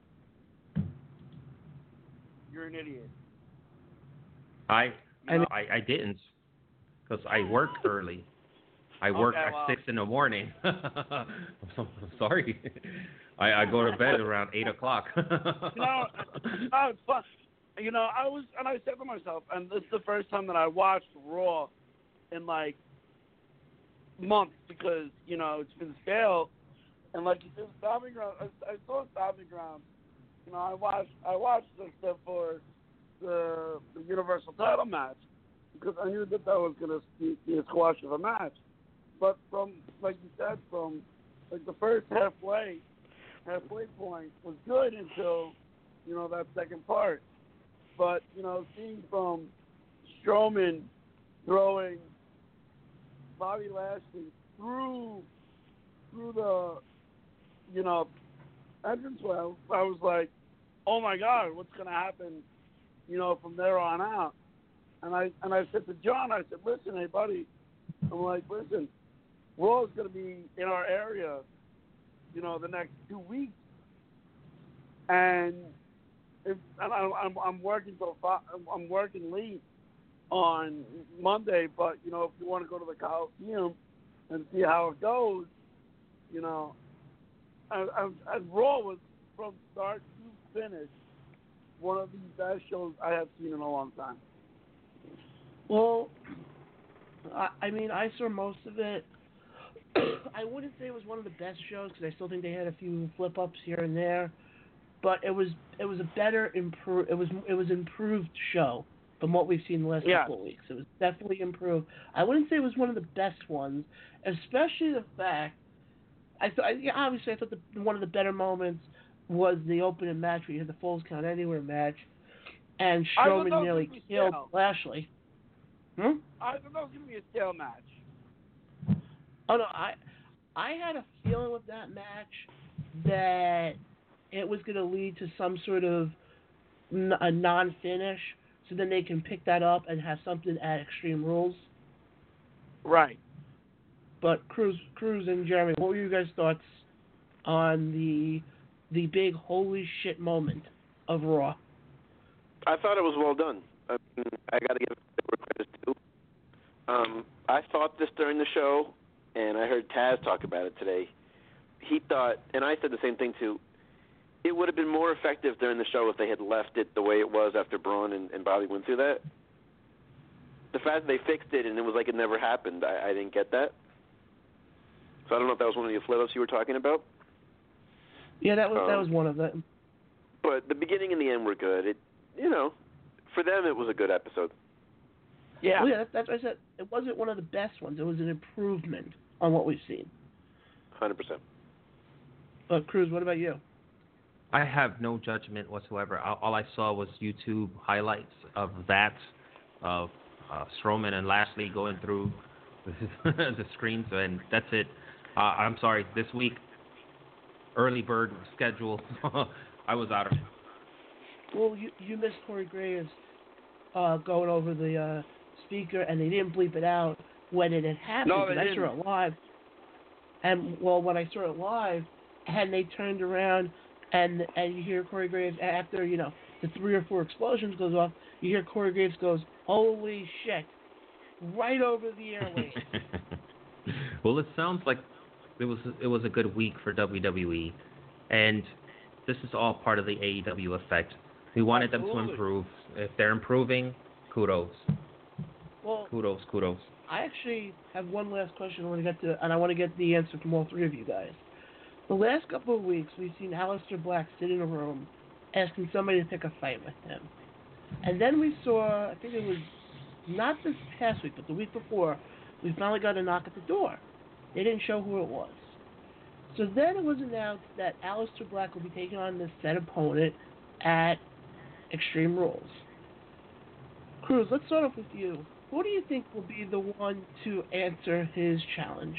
you're an idiot. I You I know? I, I didn't because I worked early. I work Okay, at well- six in the morning. I'm so- sorry. I, I go to bed around eight o'clock. You know, oh, it's fun. You know, I was, and I said to myself, and this is the first time that I watched Raw in like months because you know it's been stale. And like you said, Stomping Ground, I, I saw Stomping Ground. You know, I watched, I watched the stuff for the the Universal Title match because I knew that that was gonna be, be a squash of a match. But from, like you said, from like the first halfway, halfway point was good until you know that second part. But you know, seeing from Strowman throwing Bobby Lashley through through the you know entrance entranceway, I was like, oh my god, what's gonna happen? You know, from there on out. And I and I said to John, I said, listen, hey buddy, I'm like, listen, Raw's gonna be in our area, you know, the next two weeks, and if and I'm I'm, I'm working till five, I'm working late on Monday, but you know, if you want to go to the Coliseum and see how it goes, you know, and Raw was from start to finish one of the best shows I have seen in a long time. Well, I, I mean, I saw most of it. I wouldn't say it was one of the best shows because I still think they had a few flip ups here and there, but it was it was a better improve it was it was improved show from what we've seen the last Yeah. couple of weeks. It was definitely improved. I wouldn't say it was one of the best ones, especially the fact I thought yeah, obviously I thought the, one of the better moments was the opening match where you had the Falls Count Anywhere match, and I Strowman nearly killed. Lashley. Hmm? I thought that was going to be a stale match. Oh no, I I had a feeling with that match that it was going to lead to some sort of n- a non-finish, so then they can pick that up and have something at Extreme Rules. Right. But Cruz, Cruz and Jeremy, what were you guys' thoughts on the the big holy shit moment of Raw? I thought it was well done. I, mean, I got to give it credit's due. Um, I thought this during the show, and I heard Taz talk about it today. He thought, and I said the same thing too. It would have been more effective during the show if they had left it the way it was after Braun and, and Bobby went through that. the fact that they fixed it and it was like it never happened, I, I didn't get that. So I don't know if that was one of the flip ups you were talking about. Yeah, that was that Um, was one of them. But the beginning and the end were good. It, you know, for them it was a good episode. Yeah. Well, yeah, that's, that's what I said. It wasn't one of the best ones. It was an improvement on what we've seen. Hundred percent. But Cruz, what about you? I have no judgment whatsoever. All all I saw was YouTube highlights of that, of uh, Strowman and Lashley going through the screens, and that's it. Uh, I'm sorry, this week, early bird schedule, I was out of it. Well, you you missed Corey Graves uh, going over the uh, speaker, and they didn't bleep it out when it had happened. No, 'cause they I saw it live, and well, when I saw it live, and they turned around, and and you hear Corey Graves after you know the three or four explosions goes off, you hear Corey Graves goes, "Holy shit!" right over the airwaves. well, it sounds like it was it was a good week for WWE, and this is all part of the AEW effect. We wanted them to improve. If they're improving, kudos, well, kudos, kudos. I actually have one last question I want to get to, and I want to get the answer from all three of you guys. The last couple of weeks, we've seen Aleister Black sit in a room asking somebody to pick a fight with him. And then we saw, I think it was not this past week, but the week before, we finally got a knock at the door. They didn't show who it was. So then it was announced that Aleister Black will be taking on this said opponent at Extreme Rules. Cruz, let's start off with you. Who do you think will be the one to answer his challenge?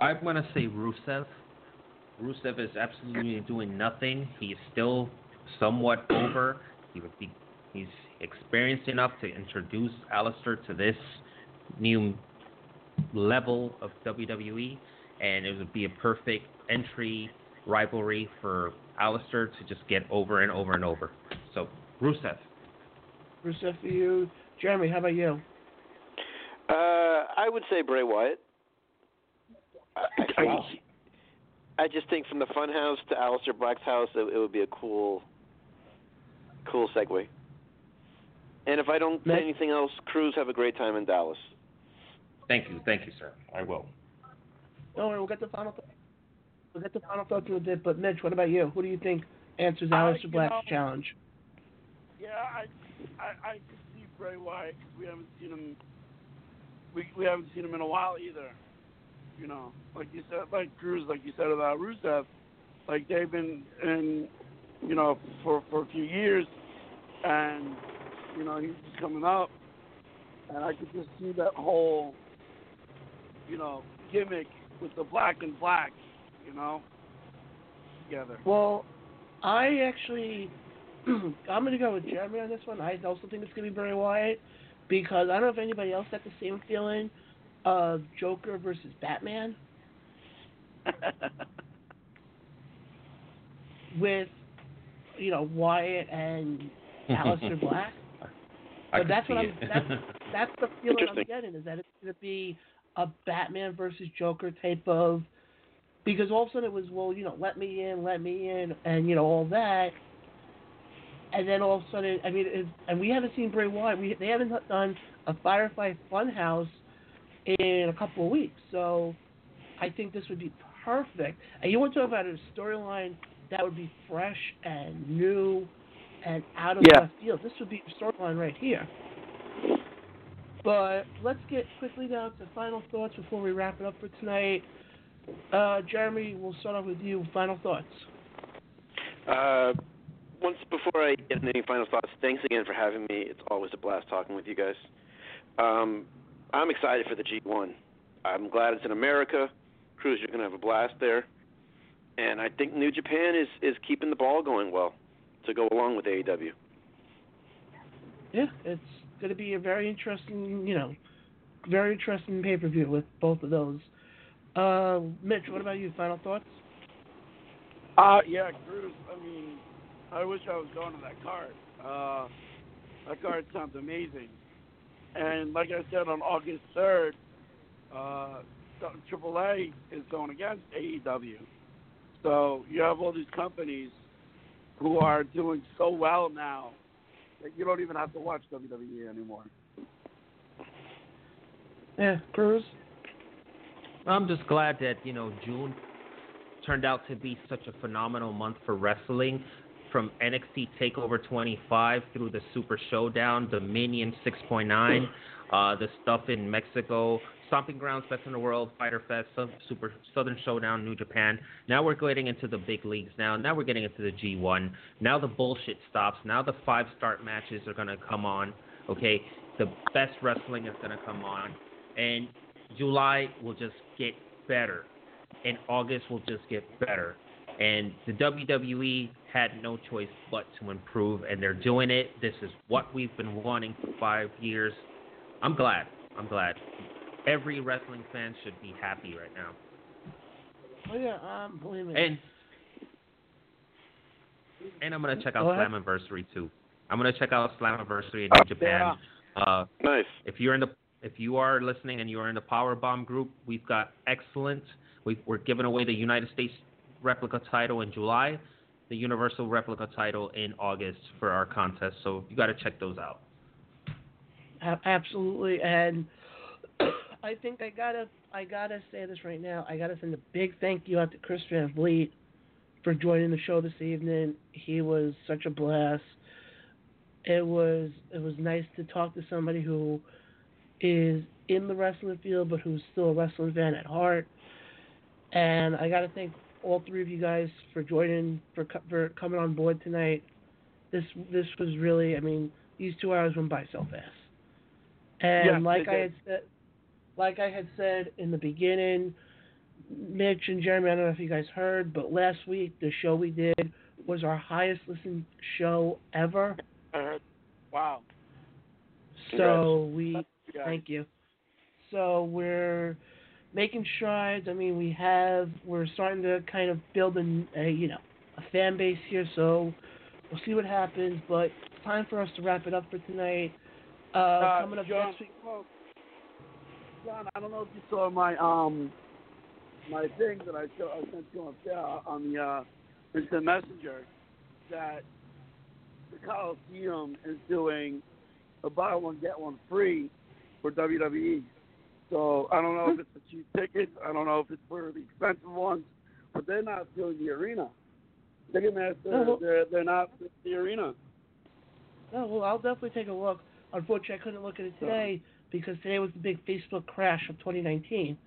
I'm gonna say Rusev. Rusev is absolutely doing nothing. He's still somewhat over. He would be. He's experienced enough to introduce Aleister to this new level of WWE, and it would be a perfect entry rivalry for Aleister to just get over and over and over. So Rusev. Rusev for you. Jeremy, how about you? Uh, I would say Bray Wyatt. I, I, Wow. I just think from the Funhouse to Aleister Black's house, it, it would be a cool, cool segue. And if I don't say anything else, Cruz have a great time in Dallas. Thank you, thank you, sir. I will. Don't worry, we'll get the final. Th- we'll get the final thoughts in a bit. But Mitch, what about you? Who do you think answers Uh, Black's know- challenge? Yeah, I, I, I could see Bray Wyatt 'cause we haven't seen him. We we haven't seen him in a while either. You know, like you said, like Cruz, like you said about Rusev, like they've been in, you know, for for a few years, and you know he's just coming up, and I could just see that whole, you know, gimmick with the black and black, you know, together. Well, I actually, I'm going to go with Jeremy on this one. I also think it's going to be Bray Wyatt because I don't know if anybody else had the same feeling of Joker versus Batman with, you know, Wyatt and Aleister Black. I But that's what. I'm- That's that's the feeling I'm getting is that it's going to be a Batman versus Joker type of because all of a sudden it was well you know let me in let me in and you know all that and then all of a sudden I mean it, and we haven't seen Bray Wyatt we they haven't done a Firefly Funhouse in a couple of weeks so I think this would be perfect and you want to talk about a storyline that would be fresh and new and out of Yeah. left field this would be a storyline right here but let's get quickly down to final thoughts before we wrap it up for tonight. Uh, Jeremy, we'll start off with you. Final thoughts. Uh, once before I get into any final thoughts, thanks again for having me. It's always a blast talking with you guys. Um, I'm excited for the G1. I'm glad it's in America. Cruz, you're going to have a blast there. And I think New Japan is, is keeping the ball going well to go along with AEW. Yeah, it's going to be a very interesting, you know, very interesting pay per view with both of those. Uh, Mitch, what about you? Final thoughts? Uh, yeah, Cruz. I mean, I wish I was going to that card. Uh, that card sounds amazing. And like I said, on August 3rd, uh, AAA is going against AEW. So you have all these companies who are doing so well now that you don't even have to watch WWE anymore. Yeah, Cruz. I'm just glad that you know June turned out to be such a phenomenal month for wrestling. From NXT Takeover 25 through the Super Showdown, Dominion 6.9, uh, the stuff in Mexico, Stomping Grounds, Best in the World, Fyter Fest, Super Southern Showdown, New Japan. Now we're getting into the big leagues. Now, now we're getting into the G1. Now the bullshit stops. Now the five star matches are gonna come on. Okay, the best wrestling is gonna come on, and July will just get better, and August will just get better. And the WWE had no choice but to improve, and they're doing it. This is what we've been wanting for five years. I'm glad. I'm glad. Every wrestling fan should be happy right now. Oh yeah, um, believe me. And and I'm gonna check out Go ahead. Slammiversary too. I'm gonna check out Slammiversary in New Japan. Uh, Nice. if you're in the if you are listening and you are in the Power Bomb group, we've got excellent. we we're giving away the United States replica title in July, the Universal replica title in August for our contest. So you got to check those out. Absolutely, and I think I gotta I gotta say this right now. I gotta send a big thank you out to Chris Van Vliet for joining the show this evening. He was such a blast. It was it was nice to talk to somebody who is in the wrestling field but who's still a wrestling fan at heart. And I gotta thank all three of you guys for joining for for coming on board tonight. This this was really I mean these two hours went by so fast. And Yeah, like I had said, like I had said in the beginning, Mitch and Jeremy, I don't know if you guys heard, but last week the show we did was our highest listened show ever. I heard. Wow. So we thank you. So we're making strides. I mean, we have we're starting to kind of build a, a you know a fan base here. So we'll see what happens. But it's time for us to wrap it up for tonight. Uh, Uh, coming up John, next week. well, John, I don't know if you saw my um my thing that I, show, I sent you on uh, on the uh, instant messenger that the Coliseum is doing a buy one get one free for WWE. So I don't know if it's the cheap tickets. I don't know if it's for the expensive ones, but they're not doing the arena. Ticketmaster, well- they're they're not the arena. Oh well, I'll definitely take a look. Unfortunately, I couldn't look at it today because today was the big Facebook crash of 2019.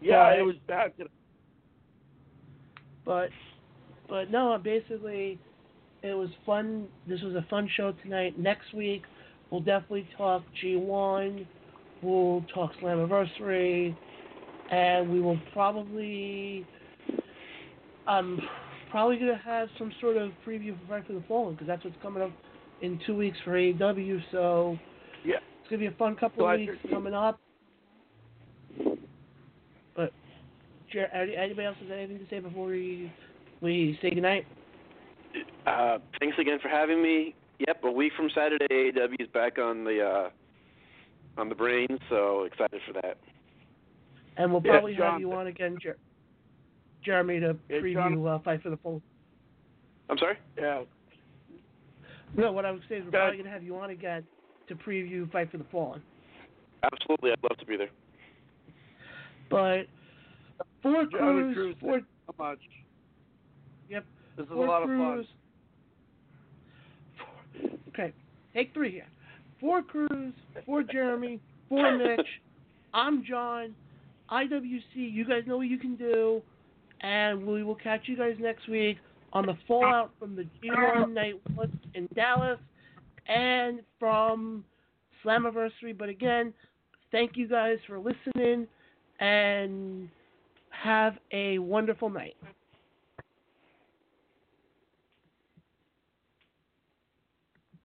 Yeah, But- it was bad today. But but no, basically it was fun. This was a fun show tonight. Next week we'll definitely talk G1. We'll talk Slammiversary, and we will probably I'm probably gonna have some sort of preview for Fight for the Fallen because that's what's coming up in two weeks for AEW. So Yeah. it's gonna be a fun couple So I of weeks coming up. But Jer- any- anybody else has anything to say before we we say goodnight? Uh, thanks again for having me. Yep, a week from Saturday, AEW is back on the uh, on the brain, so excited for that. And we'll Yeah, probably have you on again, Jer- Jeremy, to Yeah, preview John- uh, Fight for the Fallen. I'm sorry. Yeah. No, what I was saying is we're Go probably going to have you on again to preview Fight for the Fallen. Absolutely, I'd love to be there. But four Johnny crews, four, so much. Yep. This is a four lot of crews. fun. Four, okay, take three here. Four crews, four Jeremy, four Mitch. I'm John. IWC, you guys know what you can do. And we will catch you guys next week on the fallout from the G1 night one in Dallas and from Slammiversary. But again, thank you guys for listening and have a wonderful night.